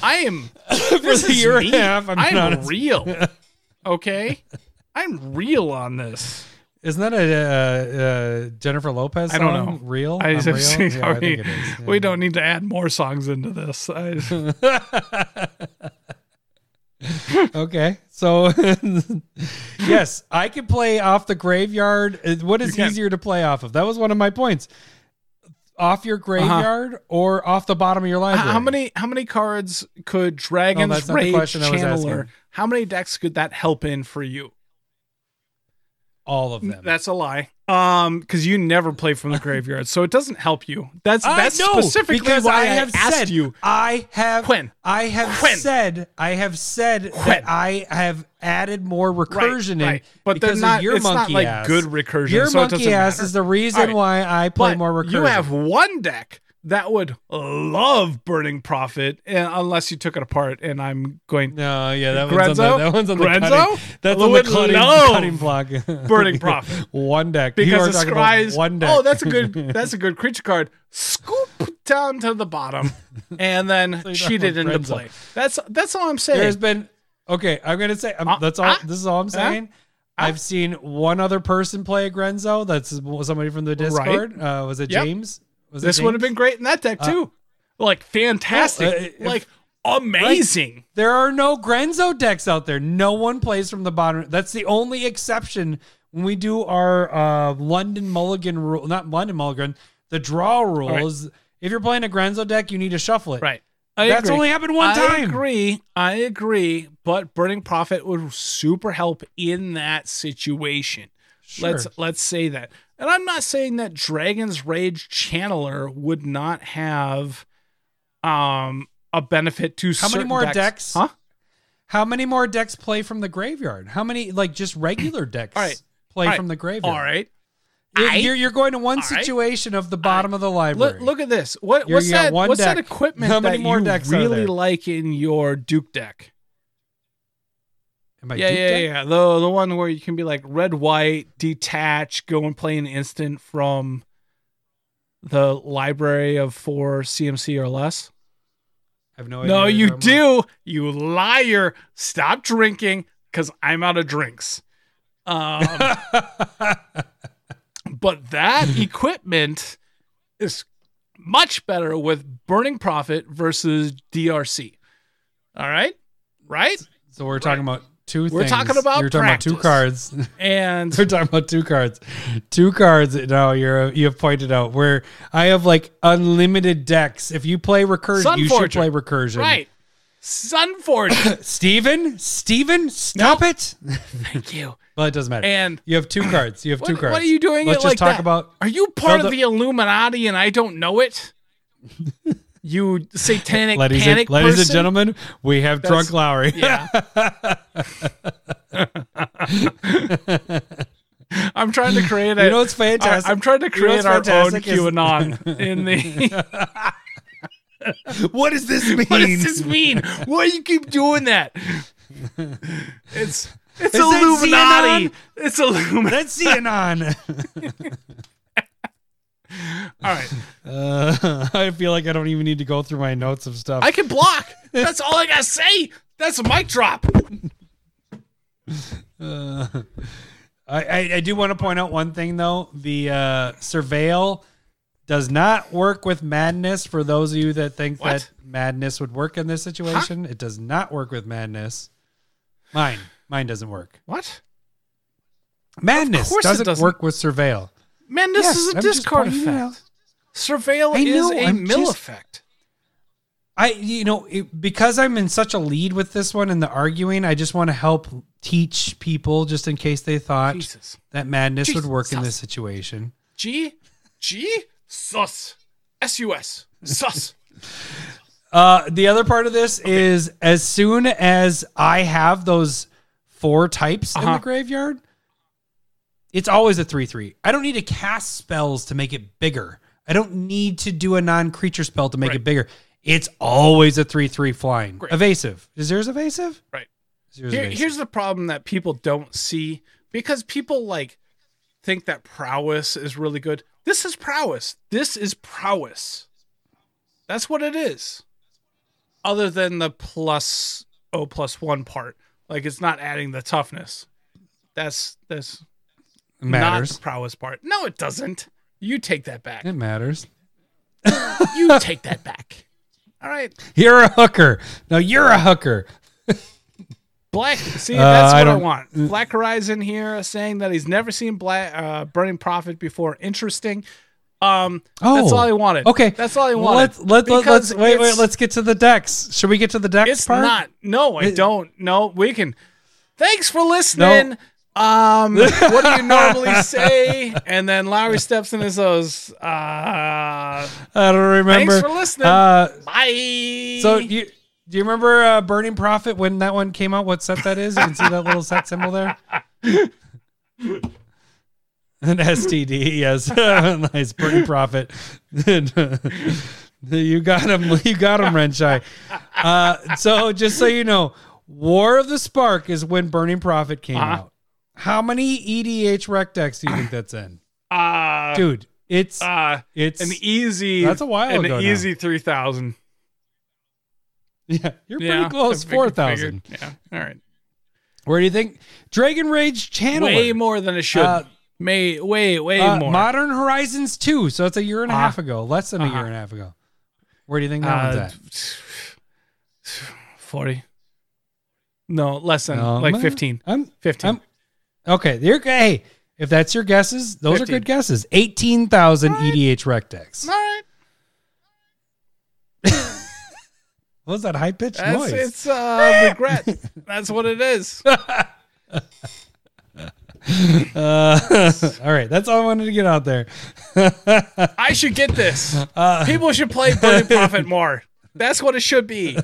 I am
For the year
me.
and a half, I'm,
I'm real. Okay, I'm real on this.
Isn't that a, uh uh Jennifer Lopez
I don't know.
Real?
I just
real? Yeah, I
we,
think it is.
we don't need to add more songs into this. I,
okay. So, yes, I can play off the graveyard. Uh, What is easier to play off of? That was one of my points. Off your graveyard or off the bottom of your library?
Uh-huh. how many how many cards could Dragon's
that's not the
Rage
question I was
Channeler? How many decks could that help in for you?
All of them.
That's a lie. Um, because you never play from the graveyard, so it doesn't help you. That's
I
that's
know,
specifically
because
why
I
I,
have
asked
said
you.
I have
Quinn.
I have
Quinn.
said I have said
Quinn.
that I have added more recursion in
right. But
because
not-
your
it's not
monkey
like
ass.
good recursion,
Your
so
monkey ass
matter.
is the reason
right.
why I play
But
more recursion.
You have one deck that would love Burning Prophet, and unless you took it apart. And I'm going
no, yeah, that one's on
Grenzo?
the, that one's on the
Grenzo?
cutting. That's on the cutting, cutting block.
Burning Prophet.
one deck
because it scries.
one deck.
Oh, that's a good. That's a good creature card. Scoop down to the bottom, and then
you're
cheat it into
Grenzo.
play. That's that's all I'm saying.
There's been okay. I'm gonna say um,
Uh,
that's all.
uh,
this is all I'm saying. I've seen one other person play a Grenzo. That's somebody from the Discord. Uh, was it
Yep.
James? Was
this would have been great in that deck too. like fantastic.
Uh, if-
like amazing.
There are no Grenzo decks out there. No one plays from the bottom. That's the only exception when we do our uh, London Mulligan rule. Not London Mulligan. The draw rules. If you're playing a Grenzo deck, you need to shuffle it.
Right. I
That's
agree.
only happened one
I
time.
I agree. I agree. But Burning Prophet would super help in that situation.
Sure.
Let's let's say that. And I'm not saying that Dragon's Rage Channeler would not have um a benefit to
How many more decks?
Huh?
How many more decks play from the graveyard? How many like just regular decks
right.
play
right.
from the graveyard?
All right.
You're,
I-
you're, you're going to one
All right.
situation of the bottom of the library.
Look, look at this. What, what's that? What's that equipment
How many
that
more
you
decks
really like in your Duke deck? Yeah, yeah,
deck?
yeah. The the one where you can be like red, white, detach, go and play an instant from the library of four CMC or less.
I have no idea.
No, you do. You liar. Stop drinking because I'm out of drinks. Um, but that equipment is much better with Burning Prophet versus DRC. All right? Right?
So we're talking about two
We're
things.
talking about
You're talking about two cards.
And
we're talking about two cards. Two cards. now you're you have pointed out where I have like unlimited decks. If you play recursion, you should play recursion.
right. Sunforge.
Steven? Steven, stop it.
Thank you.
Well, it doesn't matter.
And
you have two cards. You have two
what,
cards.
what are you doing
Let's
it
just
like
talk
that?
about
Are you part
No,
of
the-
the Illuminati and I don't know it? you satanic
ladies,
panic
and, ladies and gentlemen. We have
That's-
drunk Lowry.
Yeah. I'm trying to create a.
You know what's fantastic?
I, am trying to
You know
create our own QAnon in the.
what does this mean?
what does this mean? Why do you keep doing that? It's It's
Is
Illuminati. It's Illuminati.
That's Xenon.
All right.
Uh, I feel like I don't even need to go through my notes of stuff.
I can block. That's all I gotta say. That's a mic drop.
Uh, I, I, I do want to point out one thing though. The uh, surveil does not work with madness. For those of you that think
What?
that madness would work in this situation, it does not work with madness. Mine, mine doesn't work.
What?
Madness doesn't,
doesn't.
work with surveil.
Man, this
Yes,
is a
I'm just
discard
pointing it
effect.
out.
Surveil
I
is
know,
a
I'm
mill
just-
effect.
I, you know, it, because I'm in such a lead with this one and the arguing, I just want to help teach people, just in case they thought
Jesus.
that madness would work in this situation.
G G sus S U S sus.
Uh, the other part of this is as soon as I have those four types in
Uh-huh.
the graveyard, it's always a 3 3. I don't need to cast spells to make it bigger. I don't need to do a non creature spell to make
Right.
it bigger. It's always a 3 3 flying.
Great.
Evasive. Is yours evasive?
Right.
Yours
Here,
evasive?
here's the problem that people don't see because people like think that prowess is really good. This is prowess. This is prowess. That's what it is. Other than the plus O plus one part, like it's not adding the toughness. That's that's not
matters.
the prowess part. No, it doesn't. You take that back.
It matters.
You take that back. All right.
You're a hooker. No, you're a hooker.
Black. See,
Uh,
that's
I
what I,
don't-
want. Black Horizon here saying that he's never seen Black uh, Burning Prophet before. Interesting. Um, that's
Oh,
all I wanted.
Okay,
that's all I wanted.
Let's let, let, let's wait wait. Let's get to the decks. Should we get to the decks
It's
part?
not. No, I
It-
don't. No, we can. Thanks for listening. Um, what do you normally say? And then Lowry steps in and says, Uh,
I don't remember.
Thanks for listening.
Uh,
bye.
so you do you remember uh, Burning Prophet when that one came out? What set that is? You can see that little set symbol there. An STD, yes, nice Burning Prophet. you got him. You got him, Renshai. Uh, so just so you know, War of the Spark is when Burning Prophet came
Uh-huh.
out. How many EDHREC decks do you think that's in,
uh,
dude? It's
uh,
it's
an easy.
That's a while
an
ago now.
easy three thousand.
yeah, you're
Yeah,
pretty close. Four thousand.
Yeah. All right.
Where do you think Dragon Rage Channel?
Way more than it should.
Uh,
May way way
uh,
more.
Modern Horizons 2. So it's a year and a
Uh-huh.
half ago, less than a
Uh-huh.
year and a half ago. Where do you think that
Uh,
one's at?
Forty. No, less than like fifteen.
I'm,
Fifteen.
I'm- okay. You're, hey, if that's your guesses, those
15.
are good guesses. 18,000 EDHREC decks.
All right.
What was that high pitched noise?
it's uh, regret. That's what it is.
Uh, all right. That's all I wanted to get out there.
I should get this.
Uh,
People should play Burning Prophet more. That's what it should be.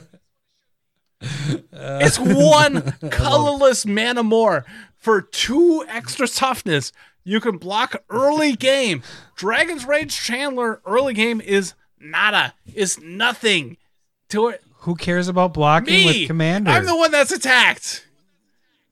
It's one colorless mana more for two extra toughness. You can block early game. Dragon's Rage Channeler early game is nada. Is nothing to it.
Who cares about blocking
Me,
with Commander?
I'm the one that's attacked.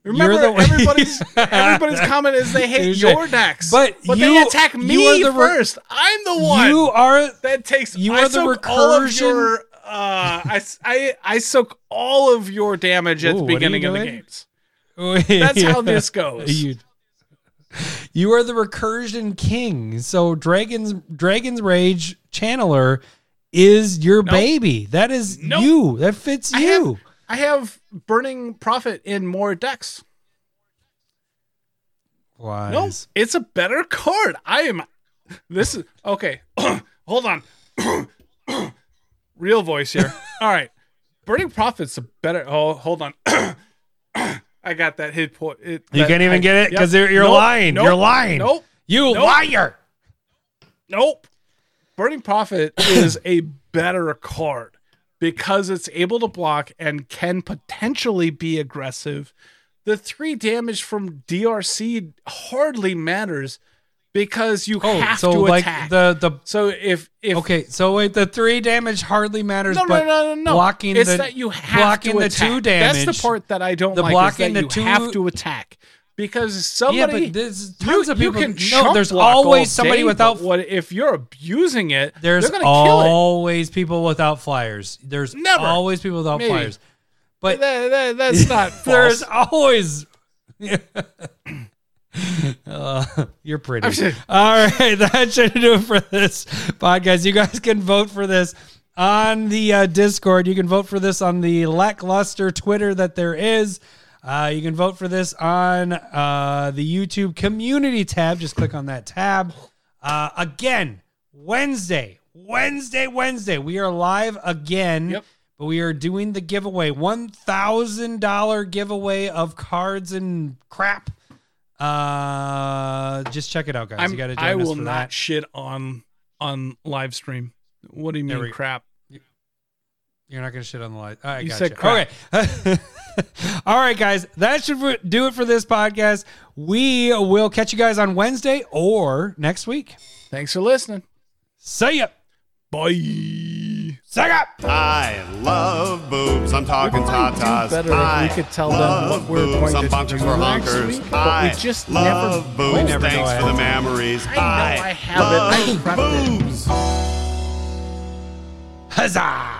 Remember, everybody's everybody's comment is they hate your decks,
But
they
you-
attack me
the re-
first. I'm the one
you are
that takes.
you
I
are the
soak all of
recursion-
your. Uh, I, I I soak all of your damage at
Ooh,
the
what are you
beginning of the games. That's how this goes.
You, you are the recursion king. So Dragon's Dragon's Rage Channeler is your baby. That is
Nope.
you. That fits
I
you.
have I have Burning Prophet in more decks.
Wise.
No, it's a better card. I am. This is okay. Hold on. Real voice here. All right. Burning Prophet's a better. Oh, hold on. I got that hit point. It,
You
that-
can't even
I-
get it
yep.
because you're, you're
Nope,
lying.
nope,
You're lying.
Nope.
You
Nope.
liar.
Nope. Burning Prophet is a better card because it's able to block and can potentially be aggressive. The three damage from DRC hardly matters because you
Oh,
have
so
to
like
attack.
the the
so if if
okay, so wait, the three damage hardly matters,
no,
but
no, no, no, no.
blocking
it's
the
that you have
blocking
to
the two damage.
That's the part that I don't
the
like.
blocking the
you
two-
have to attack because
yeah,
somebody.
but there's tons
you,
of people.
You can
no, there's always somebody
day,
without.
What if you're abusing it?
there's
they're gonna kill it.
always people without flyers. There's
Never.
always people without
Maybe.
flyers. But
That- that- that's not
there's always. Uh, you're pretty. All right, that should do it for this podcast. You guys can vote for this on the uh, Discord. You can vote for this on the lackluster Twitter that there is. Uh, you can vote for this on uh, the YouTube community tab. Just click on that tab. Uh, again, Wednesday, Wednesday, Wednesday. We are live again.
Yep.
But we are doing the giveaway $1,000 giveaway of cards and crap. Uh, just check it out, guys.
I'm,
you got to join
I will not
that.
shit on on live stream. What do you mean crap?
You're not going to shit on the light.
You
gotcha.
said crap.
Okay. All right, guys. That should do it for this podcast. We will catch you guys on Wednesday or next week.
Thanks for listening.
See ya.
Bye.
Suck up.
I love boobs. I'm talking tatas.
better if we
I
could tell them
love
what we're
boobs.
going
I'm
to
bunches
do
for
next
honkers.
week, but
I
we just
love
never-
boobs.
we
never know
Thanks
ahead
for the
of time.
memories.
I know I have it. I
love
prepped it.
boobs.
Huzzah.